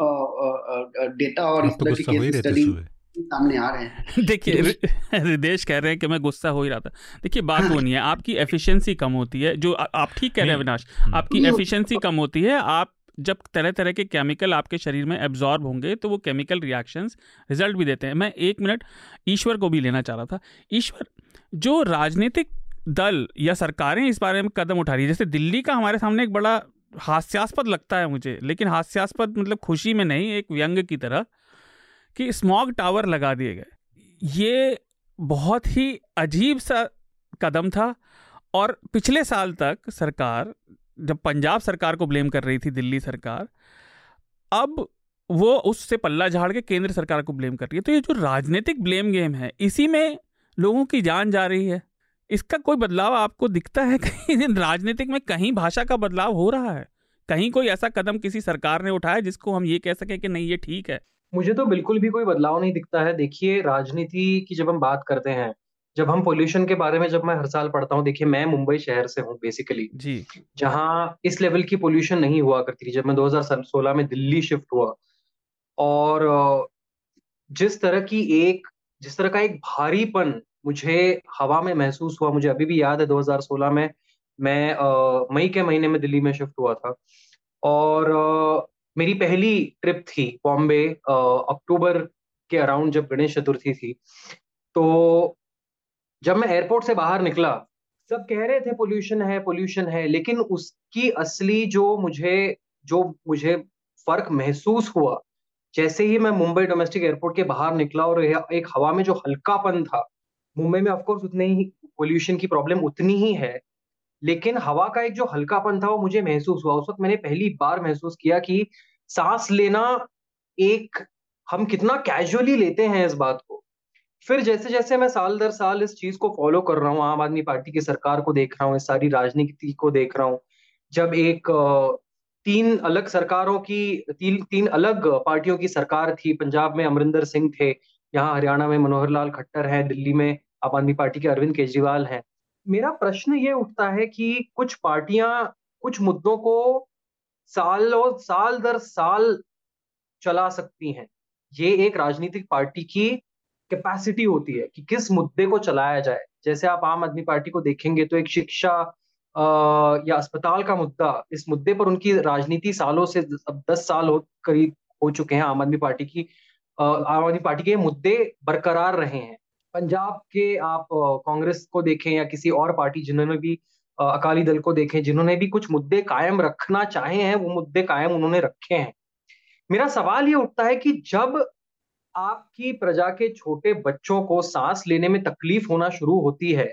डेटा और इस तरह की स्टडी सामने आ रहे हैं। <laughs> देखिए <laughs> रिदेश कह रहे हैं कि मैं गुस्सा हो ही रहा था। देखिए बात वो नहीं है आपकी एफिशिएंसी कम होती है जो आ, आप ठीक कह रहे हैं अविनाश आपकी एफिशिएंसी कम होती है आप जब तरह तरह के केमिकल आपके शरीर में एब्जॉर्ब होंगे तो वो केमिकल रिएक्शंस रिज़ल्ट भी देते हैं। मैं एक मिनट ईश्वर को भी लेना चाह रहा था। ईश्वर जो राजनीतिक दल या सरकारें इस बारे में कदम उठा रही है जैसे दिल्ली का हमारे सामने एक बड़ा हास्यास्पद लगता है मुझे, लेकिन हास्यास्पद मतलब खुशी में नहीं, एक व्यंग की तरह, कि स्मॉग टावर लगा दिए गए। ये बहुत ही अजीब सा कदम था, और पिछले साल तक सरकार, जब पंजाब सरकार को ब्लेम कर रही थी, दिल्ली सरकार, अब वो उससे पल्ला झाड़ के केंद्र सरकार को ब्लेम कर रही है। तो ये जो राजनीतिक ब्लेम गेम है, इसी में लोगों की जान जा रही है। इसका कोई बदलाव आपको दिखता है? <laughs> कहीं राजनीतिक में कहीं भाषा का बदलाव हो रहा है? कहीं कोई ऐसा कदम किसी सरकार ने उठाया जिसको हम ये कह सके कि नहीं ये ठीक है? मुझे तो बिल्कुल भी कोई बदलाव नहीं दिखता है। देखिए राजनीति की जब हम बात करते हैं जब हम पोल्यूशन के बारे में जब मैं हर साल पढ़ता हूँ देखिए मैं मुंबई शहर से हूँ बेसिकली जी। जहाँ इस लेवल की पोल्यूशन नहीं हुआ करती थी जब मैं 2016 में दिल्ली शिफ्ट हुआ। और जिस तरह की एक जिस तरह का एक भारीपन मुझे हवा में महसूस हुआ मुझे अभी भी याद है 2016 में मैं मई के महीने में दिल्ली में शिफ्ट हुआ था। और आ, मेरी पहली ट्रिप थी बॉम्बे अक्टूबर के अराउंड जब गणेश चतुर्थी थी। तो जब मैं एयरपोर्ट से बाहर निकला सब कह रहे थे पोल्यूशन है पोल्यूशन है लेकिन उसकी असली जो मुझे जो मुझे फ़र्क महसूस हुआ जैसे ही मैं मुंबई डोमेस्टिक एयरपोर्ट के बाहर निकला और एक हवा में जो हल्कापन था मुंबई में ऑफकोर्स उतने ही पोल्यूशन की प्रॉब्लम उतनी ही है, लेकिन हवा का एक जो हल्कापन था वो मुझे महसूस हुआ। उस वक्त मैंने पहली बार महसूस किया कि सांस लेना एक, हम कितना कैजुअली लेते हैं इस बात को। फिर जैसे जैसे मैं साल दर साल इस चीज़ को फॉलो कर रहा हूँ, आम आदमी पार्टी की सरकार को देख रहा हूँ, इस सारी राजनीति को देख रहा हूँ, जब एक तीन अलग सरकारों की, तीन तीन अलग पार्टियों की सरकार थी, पंजाब में अमरिंदर सिंह थे, यहाँ हरियाणा में मनोहर लाल खट्टर है, दिल्ली में आम आदमी पार्टी के अरविंद केजरीवाल हैं। मेरा प्रश्न ये उठता है कि कुछ पार्टियाँ कुछ मुद्दों को साल और साल दर साल चला सकती हैं। ये एक राजनीतिक पार्टी की कैपेसिटी होती है कि किस मुद्दे को चलाया जाए। जैसे आप आम आदमी पार्टी को देखेंगे तो एक शिक्षा या अस्पताल का मुद्दा इस मुद्दे पर उनकी राजनीति सालों से अब दस साल हो, करीब हो चुके हैं आम आदमी पार्टी की आम आदमी पार्टी के मुद्दे बरकरार रहे हैं। पंजाब के आप कांग्रेस को देखें या किसी और पार्टी जिन्होंने भी अकाली दल को देखें, जिन्होंने भी कुछ मुद्दे कायम रखना चाहे हैं, वो मुद्दे कायम उन्होंने रखे हैं। मेरा सवाल ये उठता है कि जब आपकी प्रजा के छोटे बच्चों को सांस लेने में तकलीफ़ होना शुरू होती है,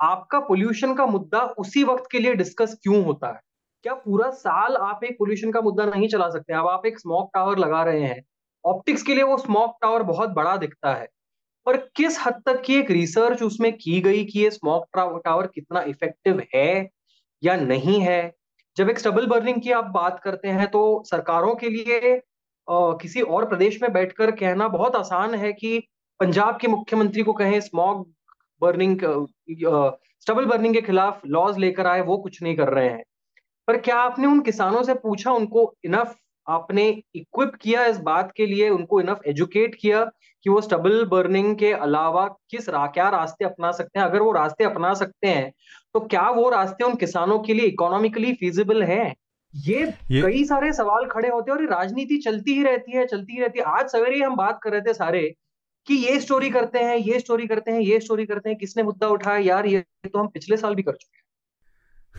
आपका पोल्यूशन का मुद्दा उसी वक्त के लिए डिस्कस क्यों होता है? क्या पूरा साल आप एक पोल्यूशन का मुद्दा नहीं चला सकते? अब आप एक स्मोक टावर लगा रहे हैं ऑप्टिक्स के लिए वो स्मोक टावर बहुत बड़ा दिखता है। पर किस हद तक की एक रिसर्च उसमें की गई कि ये स्मोक टावर कितना इफ़ेक्टिव है या नहीं है? जब एक स्टबल बर्निंग की आप बात करते हैं तो सरकारों के लिए आ, किसी और प्रदेश में बैठकर कहना बहुत आसान है कि पंजाब के मुख्यमंत्री को कहें स्मॉग बर्निंग स्टबल बर्निंग के खिलाफ लॉज लेकर आए वो कुछ नहीं कर रहे हैं। पर क्या आपने उन किसानों से पूछा उनको इनफ आपने इक्विप किया इस बात के लिए उनको इनफ एजुकेट किया कि वो स्टबल बर्निंग के अलावा किस रा, क्या रास्ते अपना सकते हैं? अगर वो रास्ते अपना सकते हैं तो क्या वो रास्ते उन किसानों के लिए इकोनॉमिकली फिजिबल है? ये, ये कई सारे सवाल खड़े होते हैं और राजनीति चलती ही रहती है चलती ही रहती है। आज सवेरे हम बात कर रहे थे सारे कि ये स्टोरी करते हैं ये स्टोरी करते हैं ये स्टोरी करते हैं किसने मुद्दा उठाया? यार ये तो हम पिछले साल भी कर चुके हैं।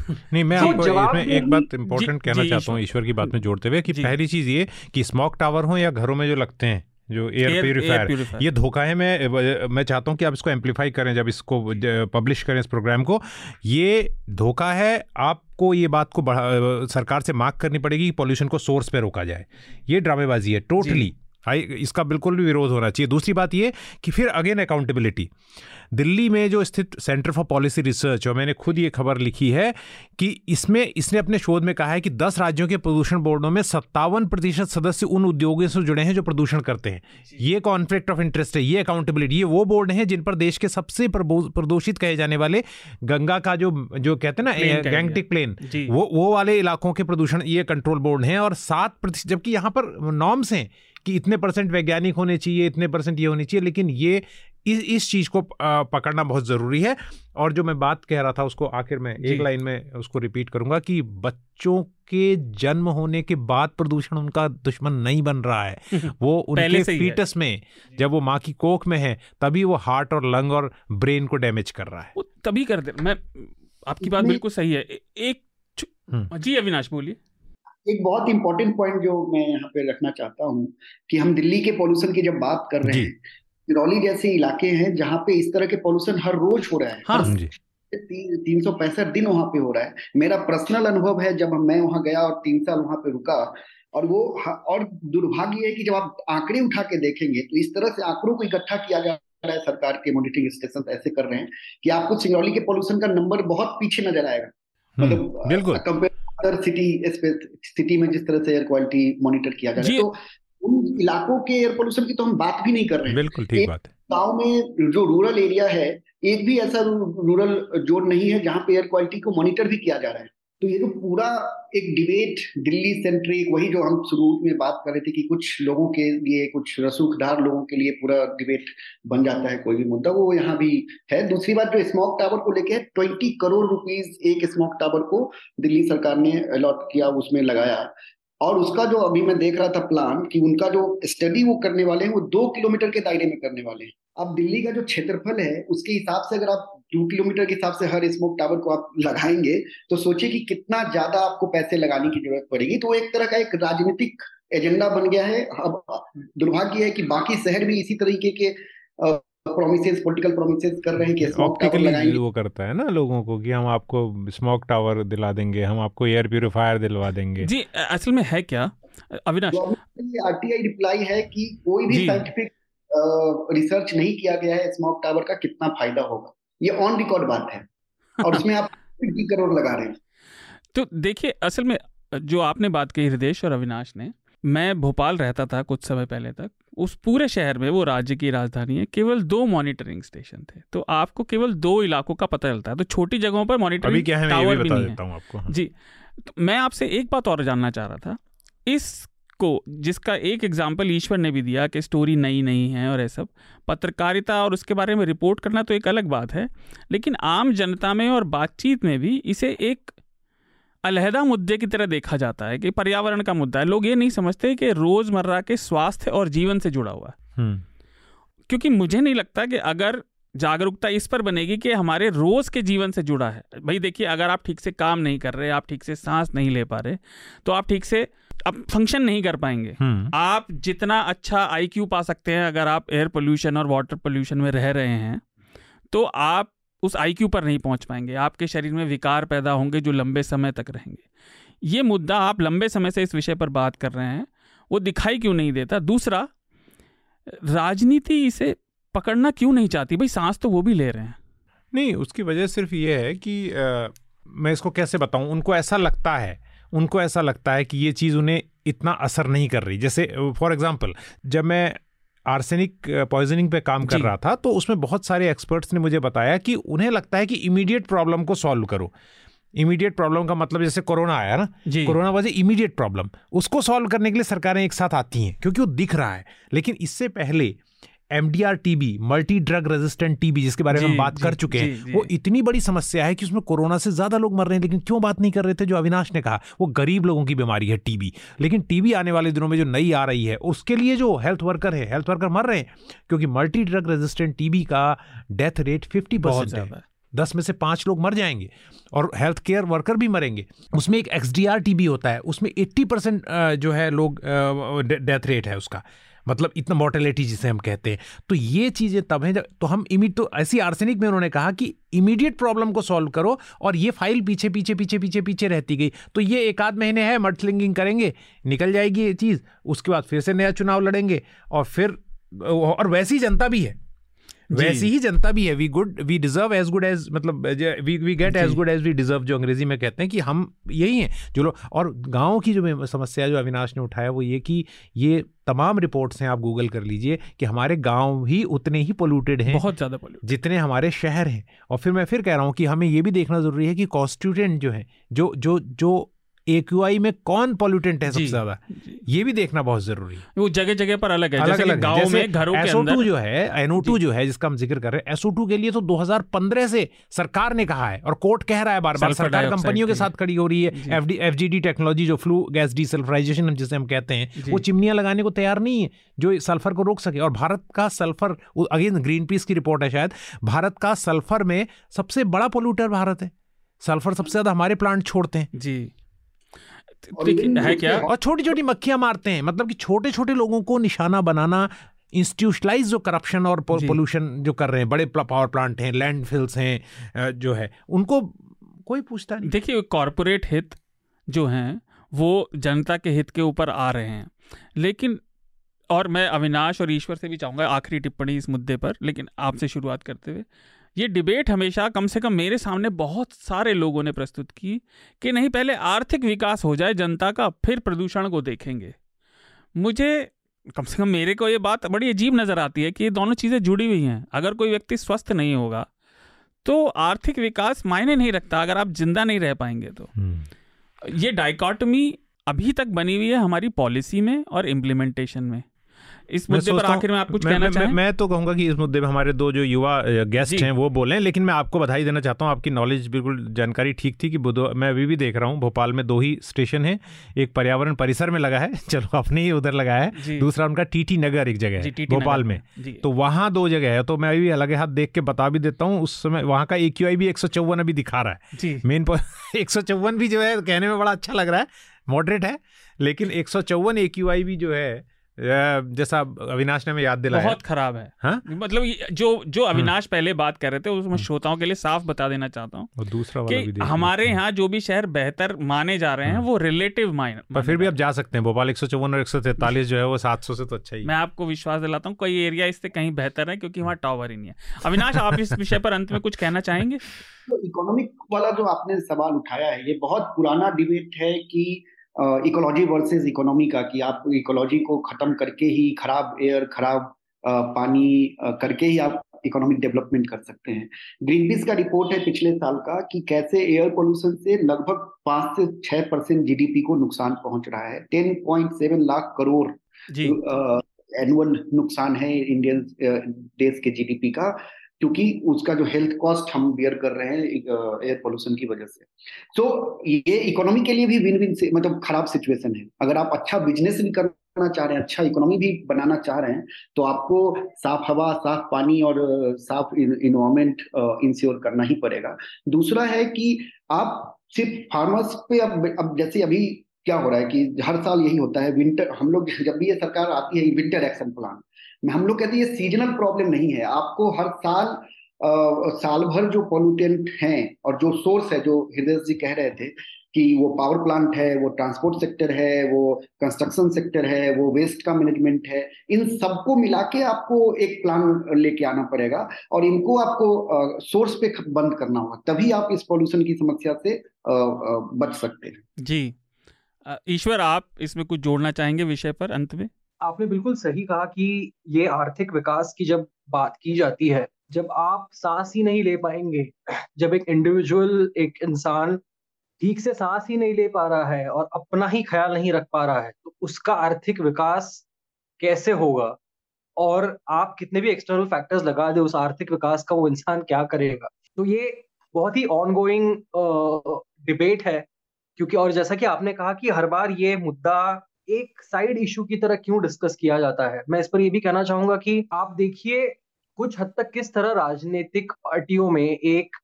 नहीं मैं तो आपको इसमें एक बात इंपॉर्टेंट कहना चाहता हूँ ईश्वर की बात में जोड़ते हुए कि पहली चीज़ ये कि स्मोक टावर हो या घरों में जो लगते हैं जो एयर प्योरीफायर ये धोखा है। मैं मैं चाहता हूँ कि आप इसको एम्पलीफाई करें जब इसको पब्लिश करें इस प्रोग्राम को। ये धोखा है आपको ये बात को बढ़ा सरकार से मार्क करनी पड़ेगी कि पॉल्यूशन को सोर्स पे रोका जाए। ये ड्रामेबाजी है टोटली हाई इसका बिल्कुल भी विरोध होना चाहिए। दूसरी बात ये कि फिर अगेन अकाउंटेबिलिटी दिल्ली में जो स्थित सेंटर फॉर पॉलिसी रिसर्च और मैंने खुद ये खबर लिखी है कि इसमें इसने अपने शोध में कहा है कि 10 राज्यों के प्रदूषण बोर्डों में सत्तावन प्रतिशत सदस्य उन उद्योगों से जुड़े हैं जो प्रदूषण करते हैं। ये कॉन्फ्लिक्ट ऑफ़ इंटरेस्ट है ये अकाउंटेबिलिटी ये वो बोर्ड हैं जिन पर देश के सबसे प्रदूषित कहे जाने वाले गंगा का जो जो कहते हैं ना गैंगटिक प्लेन वो वो वाले इलाकों के प्रदूषण ये कंट्रोल बोर्ड हैं और सात प्रतिशत जबकि यहाँ पर नॉर्म्स हैं कि इतने परसेंट वैज्ञानिक होने चाहिए इतने परसेंट ये होनी चाहिए लेकिन ये इस इस चीज़ को पकड़ना बहुत ज़रूरी है। और जो मैं बात कह रहा था उसको आखिर में एक लाइन में उसको रिपीट करूँगा कि बच्चों के जन्म होने के बाद प्रदूषण उनका दुश्मन नहीं बन रहा है। <laughs> वो उनके फीटस में जब वो माँ की कोख में है तभी वो हार्ट और लंग और ब्रेन को डैमेज कर रहा है। वो तभी कर दे मैं आपकी बात बिल्कुल सही है। एक हम्म। जी अविनाश बोलिए। एक बहुत इंपॉर्टेंट पॉइंट जो मैं यहाँ पे रखना चाहता हूँ कि हम दिल्ली के पॉल्यूशन की जब बात कर रहे हैं सिरौली जैसे इलाके हैं जहाँ पे इस तरह के पॉल्यूशन हर रोज हो रहा है। हाँ, जी। तीन सौ पैंसठ दिन वहाँ पे हो रहा है। मेरा पर्सनल अनुभव है जब मैं वहाँ गया और तीन साल वहाँ पे रुका और वो और दुर्भाग्य है कि जब आप आंकड़े उठा के देखेंगे तो इस तरह से आंकड़ों को इकट्ठा किया जा रहा है सरकार के मॉनिटरिंग स्टेशन ऐसे कर रहे हैं कि आपको सिंगरौली के पॉल्यूशन का नंबर बहुत पीछे नज़र आएगा। हम्म, मतलब बिल्कुल। कंपेयर सिटी सिटी में जिस तरह से एयर क्वालिटी मॉनिटर किया जा रहा है तो उन इलाकों के एयर पोल्यूशन की तो हम बात भी नहीं कर रहे हैं। बिल्कुल ठीक बात है। गाँव में जो रूरल एरिया है एक भी ऐसा रूरल जोन नहीं है जहाँ पे एयर क्वालिटी को मॉनिटर भी किया जा रहा है। तो ये जो तो पूरा एक डिबेट दिल्ली सेंट्रिक वही जो हम शुरू में बात कर रहे थे कि कुछ लोगों के लिए कुछ रसूखदार लोगों के लिए पूरा डिबेट बन जाता है कोई भी मुद्दा वो यहाँ भी है। दूसरी बात जो स्मोक टावर को लेके ट्वेंटी करोड़ रुपीज़ एक स्मोक टावर को दिल्ली सरकार ने अलॉट किया उसमें लगाया। और उसका जो अभी मैं देख रहा था प्लान कि उनका जो स्टडी वो करने वाले हैं, वो दो किलोमीटर के दायरे में करने वाले हैं। अब दिल्ली का जो क्षेत्रफल है, उसके हिसाब से अगर आप दो किलोमीटर के हिसाब से हर स्मोक टावर को आप लगाएँगे तो सोचिए कि कितना ज़्यादा आपको पैसे लगाने की ज़रूरत पड़ेगी। तो एक तरह का एक राजनीतिक एजेंडा बन गया है। अब दुर्भाग्य है कि बाकी शहर भी इसी तरीके के प्रोमिसेस पॉलिटिकल प्रोमिसेस कर रहे हैं कि स्मोक टावर लगाएँगे। वो करता है ना लोगों को कि हम आपको स्मोक टावर दिला देंगे हम आपको एयर प्यूरिफायर दिलवा देंगे। जी असल में है क्या? अविनाश। आरटीआई रिप्लाई है कि कोई भी साइंटिफिक रिसर्च नहीं किया गया है स्मोक टावर का कितना फ़ायदा होगा? ये ऑन रिकॉर्ड बात है। और उसमें आप <laughs> करोड़ लगा रहे हैं। तो देखिए असल में जो आपने बात की हृदय और अविनाश ने मैं भोपाल रहता था कुछ समय पहले तक। उस पूरे शहर में वो राज्य की राजधानी है केवल दो मॉनिटरिंग स्टेशन थे। तो आपको केवल दो इलाकों का पता चलता है। तो छोटी जगहों पर मॉनिटरिंग टावर भी भी नहीं है। हाँ। जी। तो मैं आपसे एक बात और जानना चाह रहा था। इस को जिसका एक एग्ज़ाम्पल ईश्वर ने भी दिया कि स्टोरी नई नहीं है और यह सब पत्रकारिता और उसके बारे में रिपोर्ट करना तो एक अलग बात है लेकिन आम जनता में और बातचीत में भी इसे एक अलहदा मुद्दे की तरह देखा जाता है कि पर्यावरण का मुद्दा है लोग ये नहीं समझते कि रोज़मर्रा के स्वास्थ्य और जीवन से जुड़ा हुआ है हम्म। क्योंकि मुझे नहीं लगता कि अगर जागरूकता इस पर बनेगी कि हमारे रोज के जीवन से जुड़ा है भाई देखिए अगर आप ठीक से काम नहीं कर रहे आप ठीक से सांस नहीं ले पा रहे तो आप ठीक से अब फ़ंक्शन नहीं कर पाएँगे हम्म। आप जितना अच्छा आईक्यू पा सकते हैं अगर आप एयर पोल्यूशन और वाटर पोल्यूशन में रह रहे हैं तो आप उस आईक्यू पर नहीं पहुँच पाएँगे। आपके शरीर में विकार पैदा होंगे जो लंबे समय तक रहेंगे। ये मुद्दा आप लंबे समय से इस विषय पर बात कर रहे हैं वो दिखाई क्यों नहीं देता? दूसरा राजनीति इसे पकड़ना क्यों नहीं चाहती? भाई सांस तो वो भी ले रहे हैं। नहीं उसकी वजह सिर्फ़ ये है कि आ, मैं इसको कैसे बताऊँ? उनको ऐसा लगता है उनको ऐसा लगता है कि ये चीज़ उन्हें इतना असर नहीं कर रही। जैसे फॉर एग्जांपल जब मैं आर्सेनिक पॉइजनिंग पे काम कर रहा था तो उसमें बहुत सारे एक्सपर्ट्स ने मुझे बताया कि उन्हें लगता है कि इमीडिएट प्रॉब्लम को सॉल्व करो। इमीडिएट प्रॉब्लम का मतलब जैसे कोरोना आया ना कोरोना वजह इमीडिएट प्रॉब्लम उसको सॉल्व करने के लिए सरकारें एक साथ आती हैं क्योंकि वो दिख रहा है। लेकिन इससे पहले MDR TB multi drug resistant TB जिसके बारे में हम बात कर चुके हैं वो इतनी बड़ी समस्या है कि उसमें कोरोना से ज़्यादा लोग मर रहे हैं लेकिन क्यों बात नहीं कर रहे थे जो अविनाश ने कहा वो गरीब लोगों की बीमारी है टीबी लेकिन टीबी आने वाले दिनों में जो नई आ रही है उसके लिए जो हेल्थ वर्कर है हेल्थ वर्कर मर रहे हैं क्योंकि मल्टी ड्रग रेजिस्टेंट टीबी का डेथ रेट फिफ्टी परसेंट है। दस में से पाँच लोग मर जाएँगे और हेल्थ केयर वर्कर भी मरेंगे। उसमें एक एक्स टी होता है उसमें एट्टी परसेंट जो है लोग डेथ रेट है उसका। मतलब इतना मोर्टेलिटी जिसे हम कहते हैं। तो ये चीज़ें तब हैं जब तो हम इमीड तो ऐसी आर्सेनिक में उन्होंने कहा कि इमीडिएट प्रॉब्लम को सॉल्व करो और ये फ़ाइल पीछे पीछे पीछे पीछे पीछे रहती गई। तो ये एक आध महीने है मर्थलिंगिंग करेंगे, निकल जाएगी ये चीज़, उसके बाद फिर से नया चुनाव लड़ेंगे और फिर, और वैसी जनता भी है। वैसी ही जनता भी है। We good we deserve as good as मतलब we we get as good as we deserve जो अंग्रेज़ी में कहते हैं कि हम यही हैं। जो लोग और गाँव की जो समस्या जो अविनाश ने उठाया वो ये कि ये तमाम रिपोर्ट्स हैं आप गूगल कर लीजिए कि हमारे गाँव ही उतने ही पोल्यूटेड हैं बहुत ज़्यादा पोल्यूटेड जितने हमारे शहर हैं। और फिर मैं फिर कह रहा हूँ कि हमें ये भी देखना ज़रूरी है कि कॉन्स्टिट्यूटेंट जो है जो जो जो एक्यूआई में कौन पॉल्यूटेंट है सबसे ज़्यादा? ये भी देखना बहुत ज़रूरी है। वो जगह जगह पर अलग है अलग अलग गाँव में घरों के अंदर जो है एनओ जो। है जिसका हम ज़िक्र कर रहे हैं एसओ के लिए तो 2015 से सरकार ने कहा है और कोर्ट कह रहा है बार बार सरकार कंपनियों के साथ खड़ी हो रही है। एफ़ टेक्नोलॉजी जो फ्लू गैस डीसल्फराइजेशन जिसे हम कहते हैं वो चिमनियाँ लगाने को तैयार नहीं है जो सल्फ़र को रोक सके। और भारत का सल्फ़र अगेन ग्रीन पीस की रिपोर्ट है शायद भारत का सल्फ़र में सबसे बड़ा पोल्यूटर भारत है। सल्फ़र सबसे ज़्यादा हमारे प्लांट छोड़ते हैं। जी। है क्या? और छोटी छोटी मक्खियाँ मारते हैं मतलब कि छोटे छोटे लोगों को निशाना बनाना इंस्टीट्यूशलाइज जो करप्शन और पोल्यूशन जो। कर रहे हैं बड़े पावर प्लांट हैं लैंड फिल्स हैं जो है उनको कोई पूछता नहीं। देखिए कॉरपोरेट हित जो हैं वो जनता के हित के ऊपर आ रहे हैं। लेकिन और मैं अविनाश और ईश्वर से भी चाहूँगा आखिरी टिप्पणी इस मुद्दे पर लेकिन आपसे शुरुआत करते हुए ये डिबेट हमेशा कम से कम मेरे सामने बहुत सारे लोगों ने प्रस्तुत की कि नहीं पहले आर्थिक विकास हो जाए जनता का फिर प्रदूषण को देखेंगे। मुझे कम से कम मेरे को ये बात बड़ी अजीब नज़र आती है कि ये दोनों चीज़ें जुड़ी हुई हैं। अगर कोई व्यक्ति स्वस्थ नहीं होगा तो आर्थिक विकास मायने नहीं रखता अगर आप ज़िंदा नहीं रह पाएँगे तो। हम्म। ये डाइकॉटमी अभी तक बनी हुई है हमारी पॉलिसी में और इम्प्लीमेंटेशन में। इस मुद्दे पर आखिर में आप कुछ मैं, कहना चाहें मैं, मैं तो कहूँगा कि इस मुद्दे में हमारे दो जो युवा गेस्ट हैं वो बोलें लेकिन मैं आपको बधाई देना चाहता हूँ। आपकी नॉलेज बिल्कुल जानकारी ठीक थी कि मैं अभी भी देख रहा हूँ भोपाल में दो ही स्टेशन है। एक पर्यावरण परिसर में लगा है। <laughs> चलो अपने ही उधर लगा है। दूसरा उनका टीटी नगर एक जगह है भोपाल में। तो वहाँ दो जगह है। तो मैं अभी अलग हाथ देख के बता भी देता हूँ उस समय वहाँ का एक्यूआई भी एक सौ चौवन अभी दिखा रहा है। मेन <laughs> एक सौ चौवन भी जो है कहने में बड़ा अच्छा लग रहा है। मॉडरेट है लेकिन एक सौ चौवन भी जो है जैसा अविनाश ने हमें याद दिलाया बहुत खराब है हा? मतलब जो जो हाँ। अविनाश पहले बात कर रहे थे उसमें हाँ। श्रोताओं के लिए साफ़ बता देना चाहता हूँ और दूसरा वाला भी हमारे यहाँ जो भी शहर बेहतर माने जा रहे हैं हाँ। वो रिलेटिव माइन पर फिर भी आप जा सकते हैं भोपाल एक और एक जो है वो सात सौ से तो अच्छा ही मैं आपको विश्वास दिलाता हूँ कई एरिया इससे कहीं बेहतर है क्योंकि वहाँ टावर ही नहीं है अविनाश आप इस विषय पर अंत में कुछ कहना चाहेंगे <laughs> इकोनॉमिक वाला जो आपने सवाल उठाया है ये बहुत पुराना डिबेट है कि इकोलॉजी वर्सेस इकोनॉमी का कि आप इकोलॉजी को खत्म करके ही खराब एयर खराब पानी करके ही आप इकोनॉमिक डेवलपमेंट कर सकते हैं। ग्रीन पीस का रिपोर्ट है पिछले साल का कि कैसे एयर पोल्यूशन से लगभग पाँच से छह परसेंट जीडीपी को नुकसान पहुँच रहा है। Ten point seven lakh crore annual नुकसान है इंडियन देश के जीडीपी का। क्योंकि उसका जो हेल्थ कॉस्ट हम बियर कर रहे हैं एयर पोल्यूशन की वजह से। तो ये इकोनॉमी के लिए भी विन विन से मतलब खराब सिचुएशन है। अगर आप अच्छा बिज़नेस भी करना चाह रहे हैं अच्छा इकोनॉमी भी बनाना चाह रहे हैं तो आपको साफ़ हवा, साफ़ पानी और साफ़ इन्वायरमेंट इंश्योर करना ही पड़ेगा। दूसरा है कि आप सिर्फ़ फार्मर्स पे अब अब जैसे अभी क्या हो रहा है कि हर साल यही होता है विंटर हम लोग जब भी ये सरकार आती है विंटर एक्शन प्लान हम लोग कहते हैं ये सीजनल प्रॉब्लम नहीं है। आपको हर साल आ, साल भर जो पॉल्यूटेंट हैं और जो सोर्स है जो हृदय जी कह रहे थे कि वो पावर प्लांट है वो ट्रांसपोर्ट सेक्टर है वो कंस्ट्रक्शन सेक्टर है वो वेस्ट का मैनेजमेंट है इन सबको मिला के आपको एक प्लान लेके आना पड़ेगा और इनको आपको सोर्स पे बंद करना होगा तभी आप इस पॉल्यूशन की समस्या से बच सकते हैं। जी। ईश्वर आप इसमें कुछ जोड़ना चाहेंगे विषय पर अंत में? आपने बिल्कुल सही कहा कि ये आर्थिक विकास की जब बात की जाती है, जब आप सांस ही नहीं ले पाएँगे, जब एक इंडिविजुअल एक इंसान ठीक से सांस ही नहीं ले पा रहा है और अपना ही ख्याल नहीं रख पा रहा है तो उसका आर्थिक विकास कैसे होगा? और आप कितने भी एक्सटर्नल फैक्टर्स लगा दे, उस आर्थिक विकास का वो इंसान क्या करेगा? तो ये बहुत ही ऑन गोइंग डिबेट है, क्योंकि और जैसा कि आपने कहा कि हर बार ये मुद्दा एक साइड इशू की तरह क्यों डिस्कस किया जाता है? मैं इस पर यह भी कहना चाहूँगा कि आप देखिए, कुछ हद तक किस तरह राजनीतिक पार्टियों में एक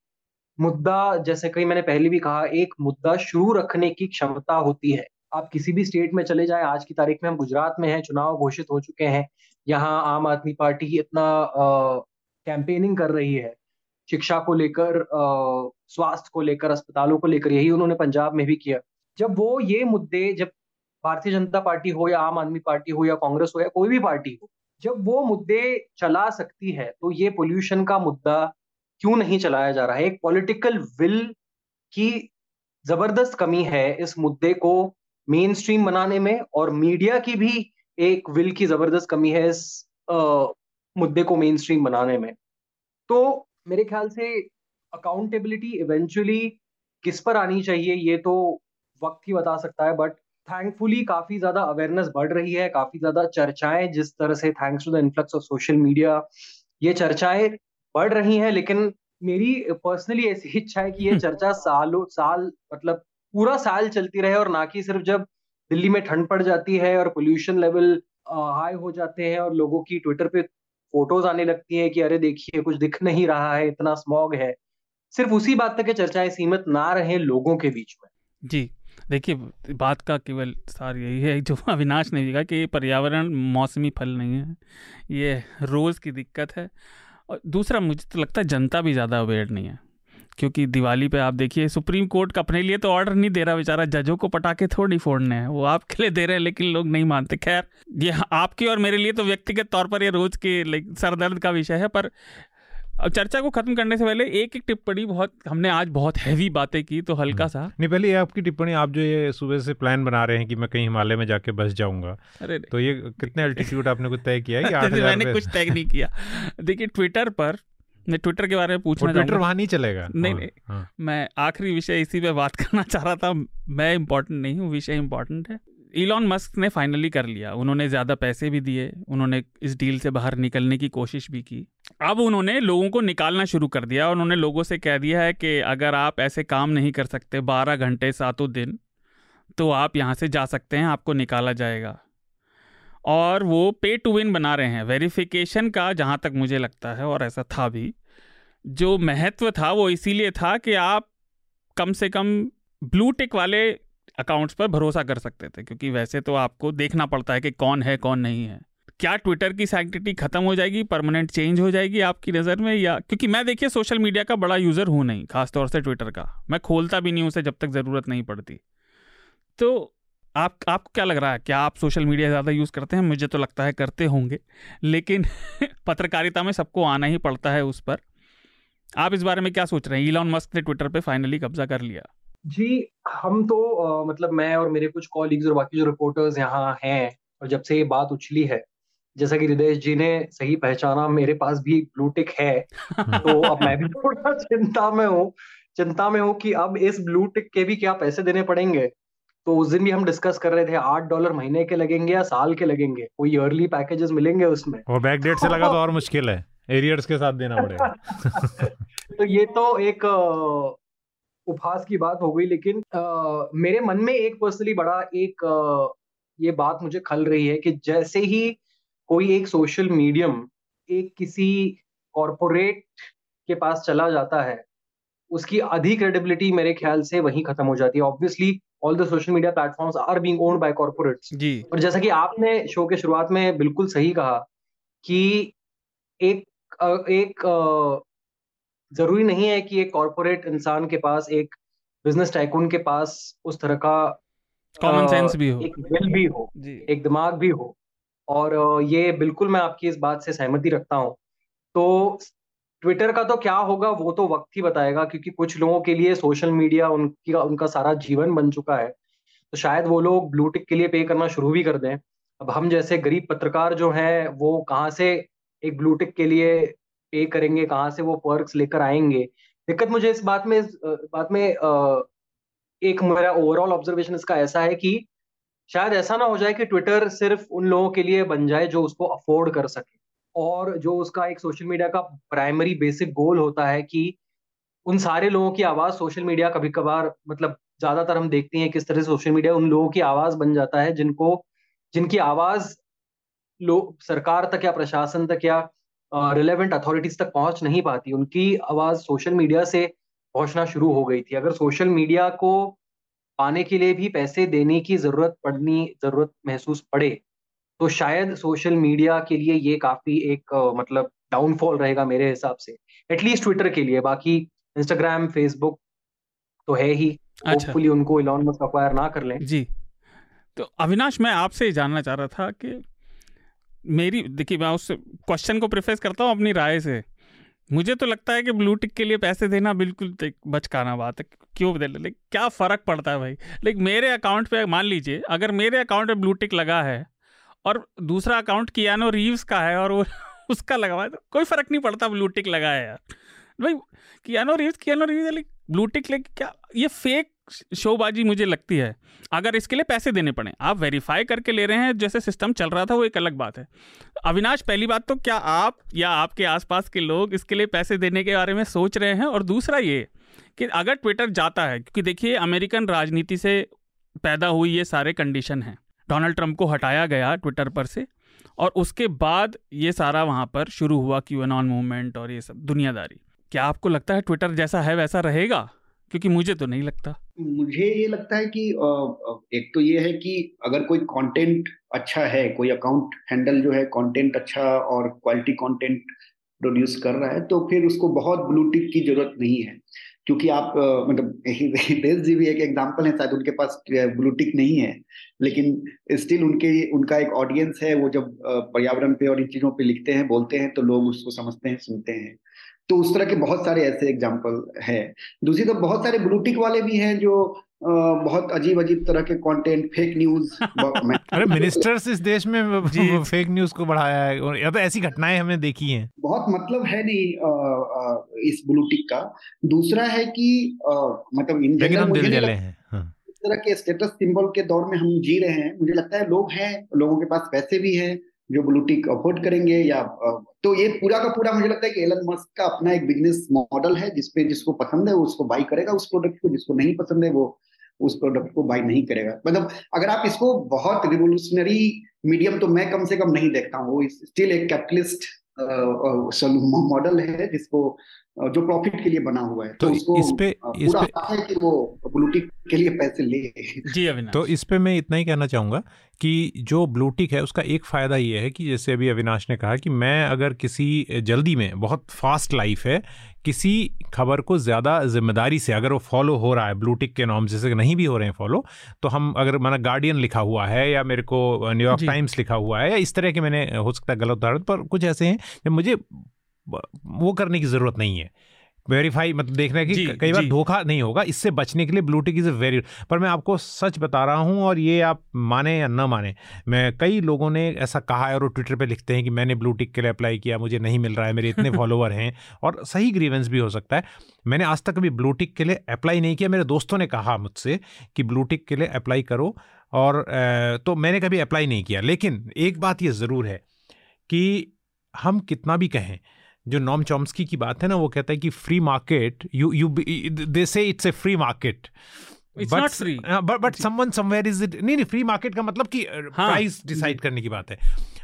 मुद्दा, जैसे कहीं मैंने पहले भी कहा, एक मुद्दा शुरू रखने की क्षमता होती है। आप किसी भी स्टेट में चले जाएँ, आज की तारीख में हम गुजरात में हैं, चुनाव घोषित हो चुके हैं, यहाँ आम आदमी पार्टी इतना कैंपेनिंग कर रही है। शिक्षा को लेकर स्वास्थ्य को लेकर, अस्पतालों को लेकर, यही उन्होंने पंजाब में भी किया। जब वो ये मुद्दे, जब भारतीय जनता पार्टी हो या आम आदमी पार्टी हो या कांग्रेस हो या कोई भी पार्टी हो जब वो मुद्दे चला सकती है तो ये पोल्यूशन का मुद्दा क्यों नहीं चलाया जा रहा है? एक पॉलिटिकल विल की ज़बरदस्त कमी है इस मुद्दे को मेन स्ट्रीम बनाने में और मीडिया की भी एक विल की ज़बरदस्त कमी है इस आ, मुद्दे को मेन स्ट्रीम बनाने में। तो मेरे ख्याल से अकाउंटेबिलिटी इवेंचुअली किस पर आनी चाहिए ये तो वक्त ही बता सकता है बट थैंकफुली काफ़ी ज़्यादा अवेयरनेस बढ़ रही है काफ़ी ज़्यादा चर्चाएँ जिस तरह से thanks to the influx of social media ये चर्चाएँ बढ़ रही हैं लेकिन मेरी पर्सनली ऐसी इच्छा है कि ये <laughs> चर्चा सालों साल मतलब पूरा साल चलती रहे और ना कि सिर्फ़ जब दिल्ली में ठंड पड़ जाती है और पोल्यूशन लेवल हाई हो जाते हैं और लोगों की ट्विटर पे फ़ोटोज़ आने लगती हैं कि अरे देखिए कुछ दिख नहीं रहा है इतना स्मॉग है। सिर्फ़ उसी बात तक चर्चाएँ सीमित ना रहे लोगों के बीच में। जी। देखिए, बात का केवल सार यही है, जो <laughs> अविनाश ने भी कहा कि ये पर्यावरण मौसमी फल नहीं है, ये रोज़ की दिक्कत है। और दूसरा, मुझे तो लगता है जनता भी ज़्यादा अवेयर नहीं है, क्योंकि दिवाली पे आप देखिए, सुप्रीम कोर्ट का अपने लिए तो ऑर्डर नहीं दे रहा बेचारा, जजों को पटाखे थोड़ी फोड़ने हैं, वो आपके लिए दे रहे हैं, लेकिन लोग नहीं मानते। खैर, ये आपके और मेरे लिए तो व्यक्तिगत तौर पर ये रोज के, लाइक, सरदर्द का विषय है, पर अब चर्चा को खत्म करने से पहले एक एक टिप्पणी बहुत हमने आज बहुत हैवी बातें की तो हल्का सा। नहीं पहले ये आपकी टिप्पणी आप जो ये सुबह से प्लान बना रहे हैं कि मैं कहीं हिमालय में जाके बस जाऊँगा अरे तो ये कितने अल्टीट्यूड आपने कुछ तय किया है कि <laughs> मैंने कुछ तय नहीं किया। देखिए ट्विटर पर मैं ट्विटर के बारे में पूछना ट्विटर वहाँ नहीं चलेगा? नहीं नहीं। हाँ. मैं आखिरी विषय इसी पे बात करना चाह रहा था। मैं इम्पोर्टेंट नहीं हूँ विषय इम्पोर्टेंट है। इलॉन मस्क ने फाइनली कर लिया। उन्होंने ज़्यादा पैसे भी दिए। उन्होंने इस डील से बाहर निकलने की कोशिश भी की। अब उन्होंने लोगों को निकालना शुरू कर दिया। उन्होंने लोगों से कह दिया है कि अगर आप ऐसे काम नहीं कर सकते बारह घंटे सातों दिन तो आप यहाँ से जा सकते हैं, आपको निकाला जाएगा। और वो पे टू विन बना रहे हैं। वेरिफिकेशन का जहाँ तक मुझे लगता है, और ऐसा था भी, जो महत्व था वो इसीलिए था कि आप कम से कम ब्लू टिक वाले अकाउंट्स पर भरोसा कर सकते थे, क्योंकि वैसे तो आपको देखना पड़ता है कि कौन है, कौन नहीं है। क्या ट्विटर की सैंक्टिटी खत्म हो जाएगी परमानेंट चेंज हो जाएगी आपकी नज़र में? या क्योंकि मैं देखिए सोशल मीडिया का बड़ा यूज़र हूँ नहीं खासतौर से ट्विटर का। मैं खोलता भी नहीं उसे जब तक ज़रूरत नहीं पड़ती। तो आप आपको क्या लग रहा है? क्या आप सोशल मीडिया ज़्यादा यूज़ करते हैं? मुझे तो लगता है करते होंगे। लेकिन <laughs> पत्रकारिता में सबको आना ही पड़ता है उस पर। आप इस बारे में क्या सोच रहे हैं? इलॉन मस्क ने ट्विटर पे फाइनली कब्जा कर लिया। जी हम तो आ, मतलब मैं और मेरे कुछ कॉलीग्स और बाकी जो रिपोर्टर्स यहाँ हैं और जब से ये बात उछली है जैसा कि हृदय जी ने सही पहचाना मेरे पास भी ब्लूटिक है <laughs> तो अब मैं भी थोड़ा चिंता में हूँ चिंता में हूँ कि अब इस ब्लूटिक के भी क्या पैसे देने पड़ेंगे? तो उस दिन भी हम डिस्कस कर रहे थे आठ डॉलर महीने के लगेंगे या साल के लगेंगे? कोई ईयरली पैकेजेस मिलेंगे उसमें? और बैक डेट से लगा तो <laughs> और मुश्किल है एरियर्स के साथ देना पड़ेगा। <laughs> तो ये तो एक उपहास की बात हो गई लेकिन आ, मेरे मन में एक पर्सनली बड़ा एक आ, ये बात मुझे खल रही है कि जैसे ही कोई एक सोशल मीडियम एक किसी कॉरपोरेट के पास चला जाता है उसकी अधिक क्रेडिबिलिटी मेरे ख्याल से वहीं खत्म हो जाती है। Obviously all the social media platforms are being owned by corporates जी। और जैसा कि आपने शो के शुरुआत में बिल्कुल सही कहा कि एक एक ज़रूरी नहीं है कि एक कॉरपोरेट इंसान के पास एक बिज़नेस टाइकून के पास उस तरह का कॉमन सेंस भी हो। एक दिल भी हो एक दिमाग भी हो। और ये बिल्कुल मैं आपकी इस बात से सहमति रखता हूँ। तो ट्विटर का तो क्या होगा वो तो वक्त ही बताएगा, क्योंकि कुछ लोगों के लिए सोशल मीडिया उनकी, उनका सारा जीवन बन चुका है। तो शायद वो लोग ब्लू टिक के लिए पे करना शुरू भी कर दें। अब हम जैसे गरीब पत्रकार जो हैं, वो कहाँ से एक ब्लू टिक के लिए पे करेंगे, कहाँ से वो पर्क्स लेकर आएँगे? दिक्कत मुझे इस बात में, इस बात में एक मेरा ओवरऑल ऑब्जर्वेशन इसका ऐसा है कि शायद ऐसा ना हो जाए कि ट्विटर सिर्फ़ उन लोगों के लिए बन जाए जो उसको अफोर्ड कर सके। और जो उसका एक सोशल मीडिया का प्राइमरी बेसिक गोल होता है कि उन सारे लोगों की आवाज़ सोशल मीडिया कभी कभार मतलब ज़्यादातर हम देखते हैं किस तरह सोशल मीडिया उन लोगों की आवाज़ बन जाता है जिनको, जिनकी आवाज़ लोग सरकार तक या प्रशासन तक या रिलेवेंट अथॉरिटीज तक पहुँच नहीं पाती। उनकी आवाज़ सोशल मीडिया से पहुँचना शुरू हो गई थी। अगर सोशल मीडिया को पाने के लिए भी पैसे देने की ज़रूरत पड़नी ज़रूरत महसूस पड़े तो शायद सोशल मीडिया के लिए ये काफ़ी एक मतलब डाउनफॉल रहेगा मेरे हिसाब से। एटलीस्ट ट्विटर के लिए बाकी इंस्टाग्राम फेसबुक तो है ही। अच्छा। उनको इलॉन मस्क अक्वायर ना कर लें। जी। तो अविनाश मैं आपसे जानना चाह रहा था कि मेरी देखिए मैं उस क्वेश्चन को प्रिफेस करता हूँ अपनी राय से। मुझे तो लगता है कि ब्लू टिक के लिए पैसे देना बिल्कुल बचकाना बात है। क्यों बदल लेकिन क्या फ़र्क पड़ता है भाई? लेकिन मेरे अकाउंट पे, मान लीजिए, अगर मेरे अकाउंट पे ब्लू टिक लगा है और दूसरा अकाउंट कियानो रीव्स का है और वो <laughs> उसका लगा हुआ है तो कोई फ़र्क नहीं पड़ता ब्लू टिक लगा है यार। भाई, Keanu Reeves Keanu Reeves blue tick लेके क्या, ये फेक शोबाजी मुझे लगती है। अगर इसके लिए पैसे देने पड़े। आप वेरीफाई करके ले रहे हैं, जैसे सिस्टम चल रहा था, वो एक अलग बात है। अविनाश, पहली बात तो क्या आप या आपके आसपास के लोग इसके लिए पैसे देने के बारे में सोच रहे हैं? और दूसरा ये कि अगर ट्विटर जाता है, क्योंकि देखिए, अमेरिकन राजनीति से पैदा हुई ये सारे कंडीशन हैं। डोनाल्ड ट्रंप को हटाया गया ट्विटर पर से, और उसके बाद ये सारा वहाँ पर शुरू हुआ क्यू एन मूवमेंट और ये सब, दुनियादारी। क्या आपको लगता है ट्विटर जैसा है, वैसा रहेगा? क्योंकि मुझे तो नहीं लगता। मुझे ये लगता है कि एक तो ये है कि अगर कोई कंटेंट अच्छा है, कोई अकाउंट हैंडल जो है कंटेंट अच्छा और क्वालिटी कंटेंट प्रोड्यूस कर रहा है तो फिर उसको बहुत ब्लू टिक की ज़रूरत नहीं है। क्योंकि आप मतलब <laughs> जी भी एक एग्ज़ाम्पल है, शायद उनके पास ब्लू टिक नहीं है, लेकिन स्टिल उनके, उनका एक ऑडियंस है, वो जब पर्यावरण पे और इन चीज़ों पे लिखते हैं, बोलते हैं तो लोग उसको समझते हैं, सुनते हैं। तो उस तरह के बहुत सारे ऐसे एग्ज़ाम्पल है। दूसरी तो बहुत सारे ब्लूटिक वाले भी हैं जो बहुत अजीब अजीब तरह के कंटेंट फेक न्यूज़ अरे मिनिस्टर्स इस देश में फेक न्यूज़ को बढ़ाया है या तो ऐसी घटनाएँ हमने देखी हैं। बहुत मतलब है नहीं इस ब्लूटिक का। दूसरा है कि मतलब इन दिल हैं हाँ। इस तरह के स्टेटस सिंबल के दौर में हम जी रहे हैं। मुझे लगता है लोग हैं लोगों के पास पैसे भी हैं जो ब्लूटिक अफोर्ड करेंगे या तो ये पूरा का पूरा मुझे लगता है कि एलन मस्क का अपना एक बिज़नेस मॉडल है जिसपे जिसको पसंद है, उसको बाई करेगा उस प्रोडक्ट को, जिसको नहीं पसंद है, वो उस प्रोडक्ट को बाई नहीं करेगा। मतलब अगर आप इसको बहुत रिवोल्यूशनरी मीडियम तो मैं कम से कम नहीं देखता हूँ। वो स्टिल एक कैपिटलिस्ट मॉडल है जिसको जो प्रॉफिट के लिए बना हुआ है। तो, तो उसको इस पे इस पे है कि वो ब्लूटिक के लिए पैसे ले। जी अविनाश। तो इस पे मैं इतना ही कहना चाहूँगा कि जो ब्लूटिक है उसका एक फ़ायदा ये है कि जैसे अभी अविनाश ने कहा कि मैं अगर किसी जल्दी में बहुत फास्ट लाइफ है किसी खबर को ज़्यादा ज़िम्मेदारी से अगर वो फॉलो हो रहा है ब्लूटिक के नॉर्म जैसे नहीं भी हो रहे हैं फॉलो तो हम अगर माना गार्डियन लिखा हुआ है या मेरे को न्यूयॉर्क टाइम्स लिखा हुआ है या इस तरह के मैंने हो सकता है गलत उदाहरण पर कुछ ऐसे हैं जब मुझे वो करने की ज़रूरत नहीं है। वेरीफाई मतलब देखना है कि कई बार धोखा नहीं होगा। इससे बचने के लिए ब्लूटिक इज़ वेरी पर मैं आपको सच बता रहा हूँ और ये आप माने या ना माने मैं कई लोगों ने ऐसा कहा है और वो ट्विटर पे लिखते हैं कि मैंने ब्लूटिक के लिए अप्लाई किया मुझे नहीं मिल रहा है मेरे इतने <laughs> फॉलोअर हैं और सही ग्रीवेंस भी हो सकता है। मैंने आज तक कभी ब्लूटिक के लिए अप्लाई नहीं किया। मेरे दोस्तों ने कहा मुझसे कि ब्लूटिक के लिए अप्लाई करो और तो मैंने कभी अप्लाई नहीं किया। लेकिन एक बात ये ज़रूर है कि हम कितना भी कहें जो नॉम चॉम्स्की की बात है ना वो कहता है कि free market you you they say it's a free market but someone somewhere is it नहीं नहीं फ्री मार्केट का मतलब कि प्राइस uh, डिसाइड हाँ, करने की बात है।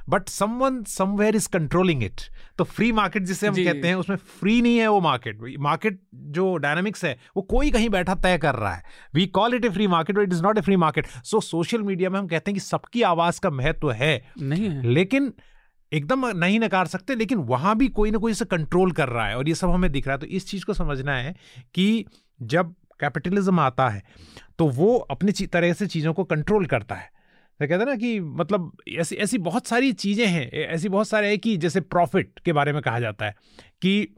But someone somewhere is controlling it तो फ्री मार्केट जिसे हम कहते हैं उसमें फ्री नहीं है वो मार्केट मार्केट जो डायनामिक्स है वो कोई कहीं बैठा तय कर रहा है। We call it a free market it is not a free market so social media में हम कहते हैं कि सबकी आवाज़ का महत्व है। नहीं है। लेकिन एकदम नहीं नकार सकते लेकिन वहाँ भी कोई ना कोई इसे कंट्रोल कर रहा है और ये सब हमें दिख रहा है। तो इस चीज़ को समझना है कि जब कैपिटलिज्म आता है तो वो अपनी तरह से चीज़ों को कंट्रोल करता है। तो कहते हैं ना कि मतलब ऐसी ऐसी बहुत सारी चीज़ें हैं ऐसी बहुत सारे है कि जैसे प्रॉफिट के बारे में कहा जाता है कि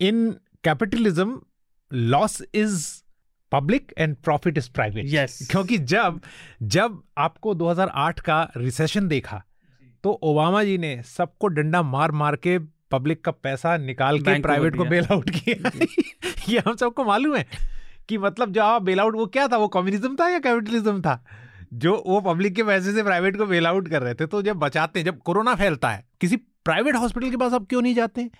in capitalism loss is public and profit is private yes क्योंकि जब जब आपको 2008 का रिसेशन देखा तो ओबामा जी ने सबको डंडा मार मार के पब्लिक का पैसा निकाल के प्राइवेट को बेल आउट किया। <laughs> ये हम सबको मालूम है कि मतलब जो आप बेल आउट वो क्या था? वो कम्युनिज्म था या कैपिटलिज्म था? जो वो पब्लिक के पैसे से प्राइवेट को बेल आउट कर रहे थे तो जब बचाते हैं जब कोरोना फैलता है किसी प्राइवेट हॉस्पिटल के पास आप क्यों नहीं जाते? हैं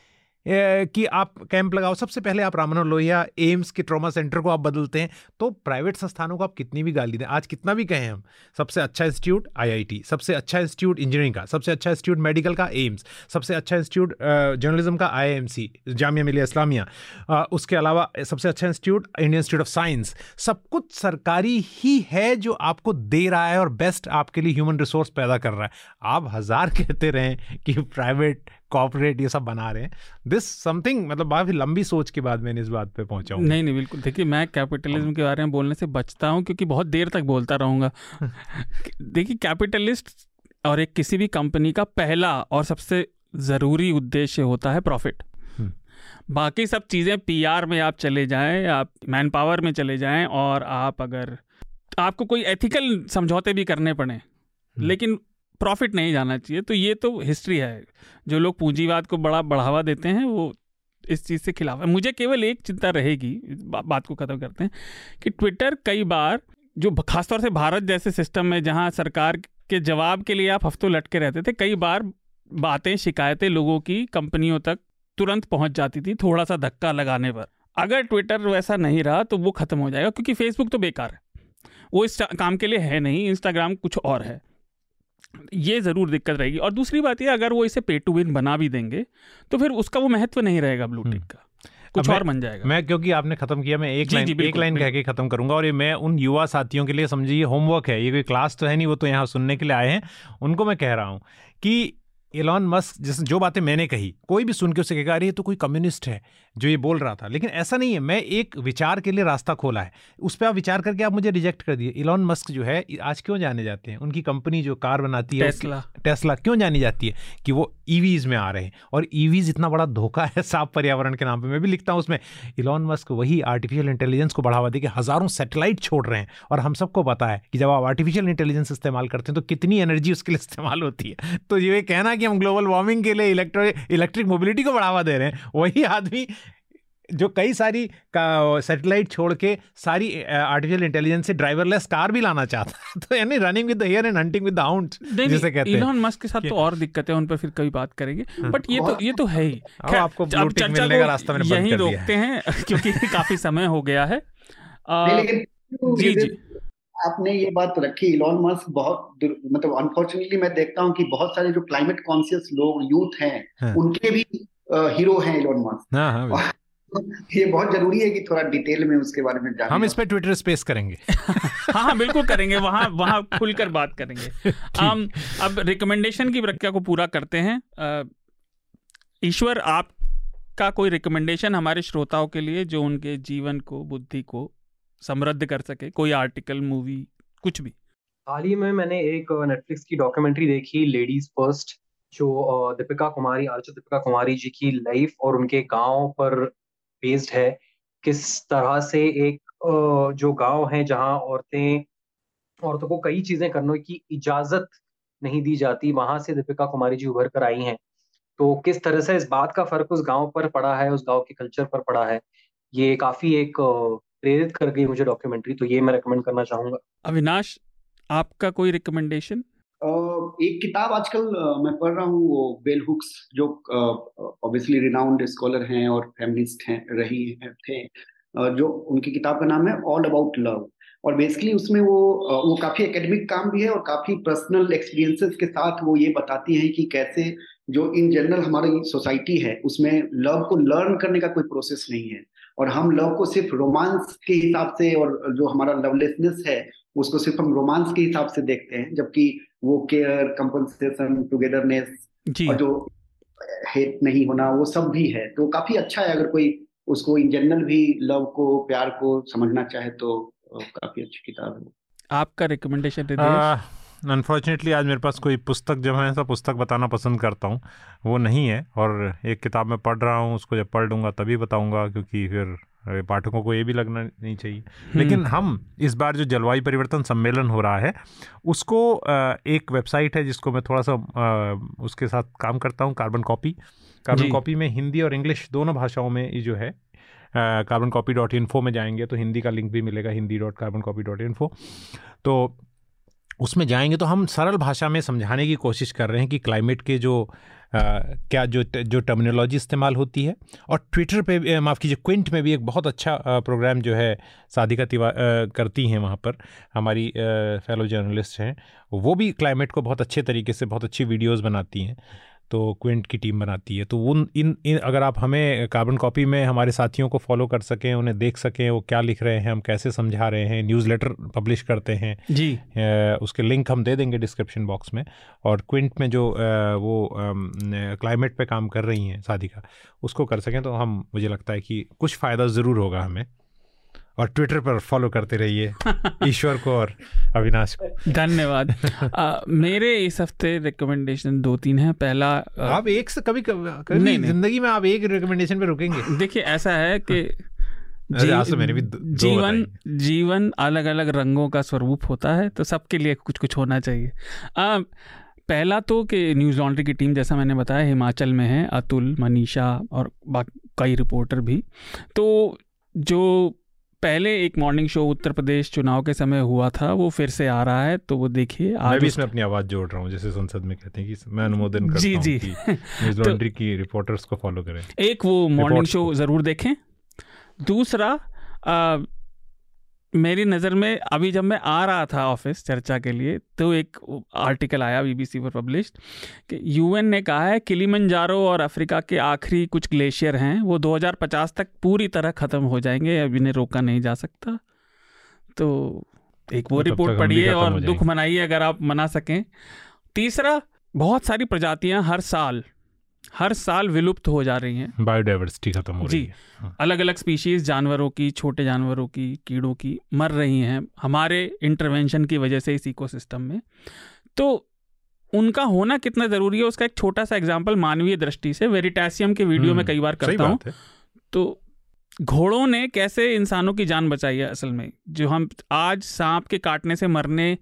कि आप कैंप लगाओ। सबसे पहले आप रामनो लोहिया एम्स के ट्रॉमा सेंटर को आप बदलते हैं। तो प्राइवेट संस्थानों को आप कितनी भी गाली दें, आज कितना भी कहें हम, सबसे अच्छा इंस्टीट्यूट आईआईटी, सबसे अच्छा इंस्टीट्यूट इंजीनियरिंग का, सबसे अच्छा इंस्टीट्यूट मेडिकल का एम्स, सबसे अच्छा इंस्टीट्यूट जर्नलिज्म का आईएमसी जामिया मिलिया इस्लामिया उसके अलावा सबसे अच्छा institute Indian Institute of Science. सब कुछ सरकारी ही है जो आपको दे रहा है और बेस्ट आपके लिए ह्यूमन रिसोर्स पैदा कर रहा है। आप हज़ार <laughs> कहते रहें कि प्राइवेट कॉपरेट ये सब बना रहे हैं। दिस समथिंग मतलब काफ़ी लंबी सोच के बाद मैंने इस बात पे पहुँचा हूँ। नहीं नहीं बिल्कुल। देखिए मैं कैपिटलिज्म के बारे में बोलने से बचता हूँ क्योंकि बहुत देर तक बोलता रहूँगा। <laughs> देखिए कैपिटलिस्ट और एक किसी भी कंपनी का पहला और सबसे ज़रूरी उद्देश्य होता है प्रॉफिट हम्म। बाकी सब चीज़ें पीआर में आप चले जाएँ आप मैन पावर में चले जाएँ और आप अगर आपको कोई एथिकल समझौते भी करने पड़े हम्म। लेकिन प्रॉफिट नहीं जाना चाहिए। तो ये तो हिस्ट्री है। जो लोग पूंजीवाद को बड़ा बढ़ावा देते हैं वो इस चीज़ से खिलाफ है। मुझे केवल एक चिंता रहेगी बा, बात को ख़त्म करते हैं कि ट्विटर कई बार जो खासतौर से भारत जैसे सिस्टम में जहाँ सरकार के जवाब के लिए आप हफ्तों लटके रहते थे कई बार बातें शिकायतें लोगों की कंपनियों तक तुरंत पहुँच जाती थी थोड़ा सा धक्का लगाने पर। अगर ट्विटर वैसा नहीं रहा तो वो ख़त्म हो जाएगा क्योंकि फेसबुक तो बेकार है। वो इस काम के लिए है नहीं इंस्टाग्राम कुछ और है। ये ज़रूर दिक्कत रहेगी। और दूसरी बात ये अगर वो इसे पे टू विन बना भी देंगे तो फिर उसका वो महत्व नहीं रहेगा ब्लूटिक हम्म। का। कुछ और बन जाएगा। मैं क्योंकि आपने खत्म किया मैं एक लाइन एक लाइन कह के खत्म करूँगा और ये मैं उन युवा साथियों के लिए समझिए होमवर्क है ये कोई क्लास तो है नहीं वो तो यहाँ सुनने के लिए आए हैं। उनको मैं कह रहा हूँ कि एलॉन मस्क जिस जो बातें मैंने कही कोई भी सुन के उसे कहेगा अरे ये तो कोई कम्युनिस्ट है जो ये बोल रहा था। लेकिन ऐसा नहीं है मैं एक विचार के लिए रास्ता खोला है। उस पर आप विचार करके आप मुझे रिजेक्ट कर दिए। इलॉन मस्क जो है आज क्यों जाने जाते हैं? उनकी कंपनी जो कार बनाती है टेस्ला टेस्ला क्यों जानी जाती है? कि वो ईवीज में आ रहे हैं। और ईवीज इतना बड़ा धोखा है साफ़ पर्यावरण के नाम पर मैं भी लिखता हूँ उसमें इलॉन मस्क वही आर्टिफिशियल इंटेलिजेंस को बढ़ावा दे के हज़ारों सेटेलाइट छोड़ रहे हैं। और हम सबको पता है कि जब आप आर्टिफिशियल इंटेलिजेंस इस्तेमाल करते हैं तो कितनी एनर्जी उसके लिए इस्तेमाल होती है। तो ये कहना कि हम ग्लोबल वार्मिंग के लिए इलेक्ट्रो इलेक्ट्रिक मोबिलिटी को बढ़ावा दे रहे हैं वही आदमी जो कई सारी सैटेलाइट छोड़ के सारी आर्टिफिशियल इंटेलिजेंस से ड्राइवरलेस कार भी लाना चाहता है। <laughs> तो यानी running with the hare and hunting with the hound जैसे कहते हैं। इलॉन मस्क के साथ तो और दिक्कत है उन पर फिर कभी बात करेंगे। बट हाँ। ये तो ये तो है ही। आपको मिलने का रास्ता मैंने यही रोकते हैं। क्योंकि काफ़ी समय हो गया है। जी जी। आपने ये बात रखी इलॉन मस्क बहुत मतलब अनफॉर्चुनेटली मैं देखता हूँ कि बहुत सारे जो क्लाइमेट कॉन्शियस लोग यूथ हैं हाँ। उनके भी हीरो हैं इलॉन मस्क हाँ, हाँ, <laughs> ये बहुत ज़रूरी है कि थोड़ा डिटेल में उसके बारे में जाने हम इस पे ट्विटर स्पेस करेंगे। <laughs> हाँ हाँ बिल्कुल करेंगे वहाँ वहाँ खुलकर बात करेंगे। <laughs> हम अब रिकमेंडेशन की प्रक्रिया को पूरा करते हैं। ईश्वर आपका कोई रिकमेंडेशन हमारे श्रोताओं के लिए जो उनके जीवन को बुद्धि को समृद्ध कर सके? कोई आर्टिकल मूवी कुछ भी। हाल ही में मैंने एक नेटफ्लिक्स की डॉक्यूमेंट्री देखी लेडीज़ फ़र्स्ट जो दीपिका कुमारी आर्चो दीपिका कुमारी जी की लाइफ और उनके गाँव पर बेस्ड है, किस तरह से एक जो गाँव है जहाँ औरतें, औरतों को कई चीज़ें करने की इजाज़त नहीं दी जाती, वहाँ से दीपिका कुमारी जी उभर कर आई हैं। तो किस तरह से इस बात का फ़र्क उस गाँव पर पड़ा है, उस गाँव के कल्चर पर पड़ा है, ये काफ़ी एक प्रेरित कर गई मुझे डॉक्यूमेंट्री तो ये मैं रिकमेंड करना चाहूँगा। अविनाश, आपका कोई रिकमेंडेशन एक किताब आजकल मैं पढ़ रहा हूँ वो बेल हुक्स जो ऑब्वियसली रिनाउंड स्कॉलर हैं और फेमिनिस्ट हैं रही है, थे। जो उनकी किताब का नाम है ऑल अबाउट लव और बेसिकली उसमें वो वो काफ़ी एकेडमिक काम भी है और काफ़ी पर्सनल एक्सपीरियंसेस के साथ वो ये बताती हैं कि कैसे जो इन जनरल हमारी सोसाइटी है उसमें लव को लर्न करने का कोई प्रोसेस नहीं है। और हम लव को सिर्फ़ रोमांस के हिसाब से और जो हमारा लवलेसनेस है उसको सिर्फ़ हम रोमांस के हिसाब से देखते हैं जबकि वो केयर कंपनसेशन टुगेदरनेस और जो हेट नहीं होना वो सब भी है। तो काफ़ी अच्छा है अगर कोई उसको इन जनरल भी लव को प्यार को समझना चाहे तो काफ़ी अच्छी किताब है। आपका रिकमेंडेशन अनफॉर्चुनेटली आज मेरे पास कोई पुस्तक जब मैं ऐसा पुस्तक बताना पसंद करता हूँ। वो नहीं है और एक किताब मैं पढ़ रहा हूँ उसको जब पढ़ लूँगा तभी बताऊँगा क्योंकि फिर पाठकों को ये भी लगना नहीं चाहिए। हम्म। लेकिन हम इस बार जो जलवायु परिवर्तन सम्मेलन हो रहा है उसको एक वेबसाइट है जिसको मैं थोड़ा सा उसके साथ काम करता हूँ कार्बन कॉपी। कार्बन कॉपी में हिंदी और इंग्लिश दोनों भाषाओं में ये जो है कार्बन कॉपी डॉट इन्फो में जाएँगे तो हिंदी का लिंक भी मिलेगा Hindi dot carbon copy dot info. तो उसमें जाएँगे तो हम सरल भाषा में समझाने की कोशिश कर रहे हैं कि क्लाइमेट के जो आ, क्या जो जो टर्मिनोलॉजी इस्तेमाल होती है। और ट्विटर पे माफ़ कीजिए क्विंट में भी एक बहुत अच्छा प्रोग्राम जो है साधिका तिवा करती हैं वहाँ पर हमारी फेलो जर्नलिस्ट हैं वो भी क्लाइमेट को बहुत अच्छे तरीके से बहुत अच्छी वीडियोस बनाती हैं। तो क्विंट की टीम बनाती है। तो उन इन, इन अगर आप हमें कार्बन कॉपी में हमारे साथियों को फॉलो कर सकें उन्हें देख सकें वो क्या लिख रहे हैं हम कैसे समझा रहे हैं न्यूज़ लेटर पब्लिश करते हैं जी। आ, उसके लिंक हम दे देंगे डिस्क्रिप्शन बॉक्स में। और क्विंट में जो आ, वो क्लाइमेट पे काम कर रही हैं साधिका उसको कर सकें तो हम मुझे लगता है कि कुछ फ़ायदा ज़रूर होगा हमें। और ट्विटर पर फॉलो करते रहिए। <laughs> ईश्वर को और अविनाश को। धन्यवाद। <laughs> मेरे इस हफ़्ते रिकमेंडेशन दो तीन है। पहला आप एक से कभी कभी ज़िंदगी में आप एक रिकमेंडेशन पे रुकेंगे। <laughs> देखिए ऐसा है कि जी, तो मेरे भी दो, जीवन दो जीवन अलग अलग रंगों का स्वरूप होता है तो सबके लिए कुछ कुछ होना चाहिए। आ, पहला तो कि न्यूज़ लॉन्ड्री की टीम जैसा मैंने बताया हिमाचल में है अतुल मनीषा और कई रिपोर्टर भी। तो जो पहले एक मॉर्निंग शो उत्तर प्रदेश चुनाव के समय हुआ था वो फिर से आ रहा है तो वो देखिए आज भी इसमें अपनी आवाज़ जोड़ रहा हूँ जैसे संसद में कहते हैं कि मैं अनुमोदन करता जी। जी <laughs> न्यूज़ लॉन्ड्री तो, की रिपोर्टर्स को फॉलो करें। एक वो मॉर्निंग शो ज़रूर देखें। दूसरा मेरी नज़र में अभी जब मैं आ रहा था ऑफ़िस चर्चा के लिए तो एक आर्टिकल आया बीबीसी पर पब्लिश कि यूएन ने कहा है किलीमंजारो और अफ्रीका के आखिरी कुछ ग्लेशियर हैं वो 2050 तक पूरी तरह ख़त्म हो जाएँगे अब इन्हें रोका नहीं जा सकता। तो एक वो तो रिपोर्ट पढ़िए और दुख मनाइए अगर आप मना सकें। तीसरा बहुत सारी प्रजातियाँ हर साल हर साल विलुप्त हो जा रही हैं। बायोडाइवर्सिटी खत्म हो रही है। हाँ। अलग अलग स्पीशीज जानवरों की छोटे जानवरों की कीड़ों की मर रही हैं हमारे इंटरवेंशन की वजह से इस इकोसिस्टम में। तो उनका होना कितना ज़रूरी है उसका एक छोटा सा एग्ज़ाम्पल मानवीय दृष्टि से वेरिटासियम के वीडियो में हम्म, कई बार करता हूँ। तो घोड़ों ने कैसे इंसानों की जान बचाई है असल में? जो हम आज सांप के काटने से मरने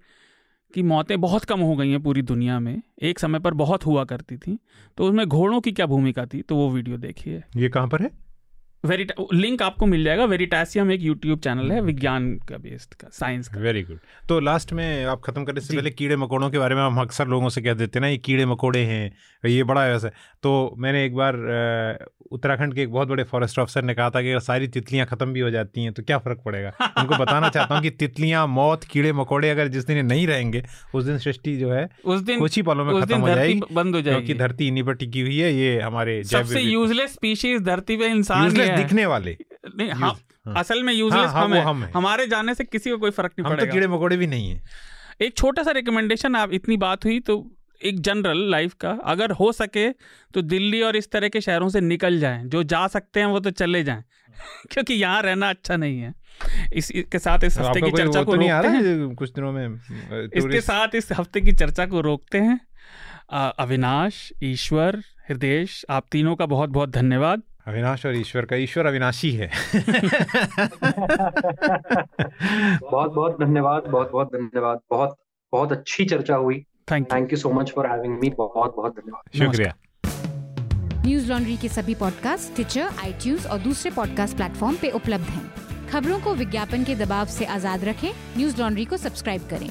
की मौतें बहुत कम हो गई हैं पूरी दुनिया में। एक समय पर बहुत हुआ करती थी। तो उसमें घोड़ों की क्या भूमिका थी? तो वो वीडियो देखिए। ये कहाँ पर है? वेरिटा लिंक आपको मिल जाएगा। वेरिटासियम एक यूट्यूब चैनल है विज्ञान का बेस्ड का साइंस का। वेरी गुड तो लास्ट में आप खत्म करने से पहले कीड़े मकोड़ों के बारे में हम अक्सर लोगों से कह देते हैं ना ये कीड़े मकोड़े हैं ये बड़ा है वैसे। तो मैंने एक बार उत्तराखंड के एक बहुत बड़े फॉरेस्ट ऑफिसर ने कहा था कि अगर सारी तितलियाँ खत्म भी हो जाती हैं तो क्या फ़र्क पड़ेगा? उनको बताना <laughs> चाहता हूँ कि तितलियाँ मौत कीड़े मकोड़े अगर जिस दिन नहीं रहेंगे उस दिन सृष्टि जो है उस दिन कुछ ही पलों में खत्म हो जाएगी बंद हो जाएगी। क्योंकि धरती इन्हीं पर टिकी हुई है ये हमारे सबसे यूजलेस स्पीशीज धरती पे इंसान दिखने वाले। नहीं हाँ, असल में यूजलेस हाँ, हम, हाँ, हम है। हमारे जाने से किसी को कोई फ़र्क नहीं पड़ेगा तो कीड़े मकोड़े भी नहीं है। एक छोटा सा रिकमेंडेशन आप इतनी बात हुई तो एक जनरल लाइफ का अगर हो सके तो दिल्ली और इस तरह के शहरों से निकल जाएँ। जो जा सकते हैं वो तो चले जाएँ। <laughs> क्योंकि यहाँ रहना अच्छा नहीं है। इस के साथ इस हफ़्ते की चर्चा को तो रोकते हैं कुछ दिनों में इसके साथ इस हफ़्ते की चर्चा को रोकते हैं। अविनाश ईश्वर हृदय आप तीनों का बहुत बहुत धन्यवाद। अविनाश और ईश्वर का ईश्वर अविनाशी है। बहुत बहुत धन्यवाद बहुत बहुत धन्यवाद। बहुत बहुत अच्छी चर्चा हुई। Thank thank you so much for having me बहुत बहुत धन्यवाद। शुक्रिया। न्यूज़ लॉन्ड्री के सभी पॉडकास्ट ट्विटर आई और दूसरे पॉडकास्ट प्लेटफॉर्म पे उपलब्ध हैं। खबरों को विज्ञापन के दबाव से आज़ाद रखें। न्यूज़ लॉन्ड्री को सब्सक्राइब करें।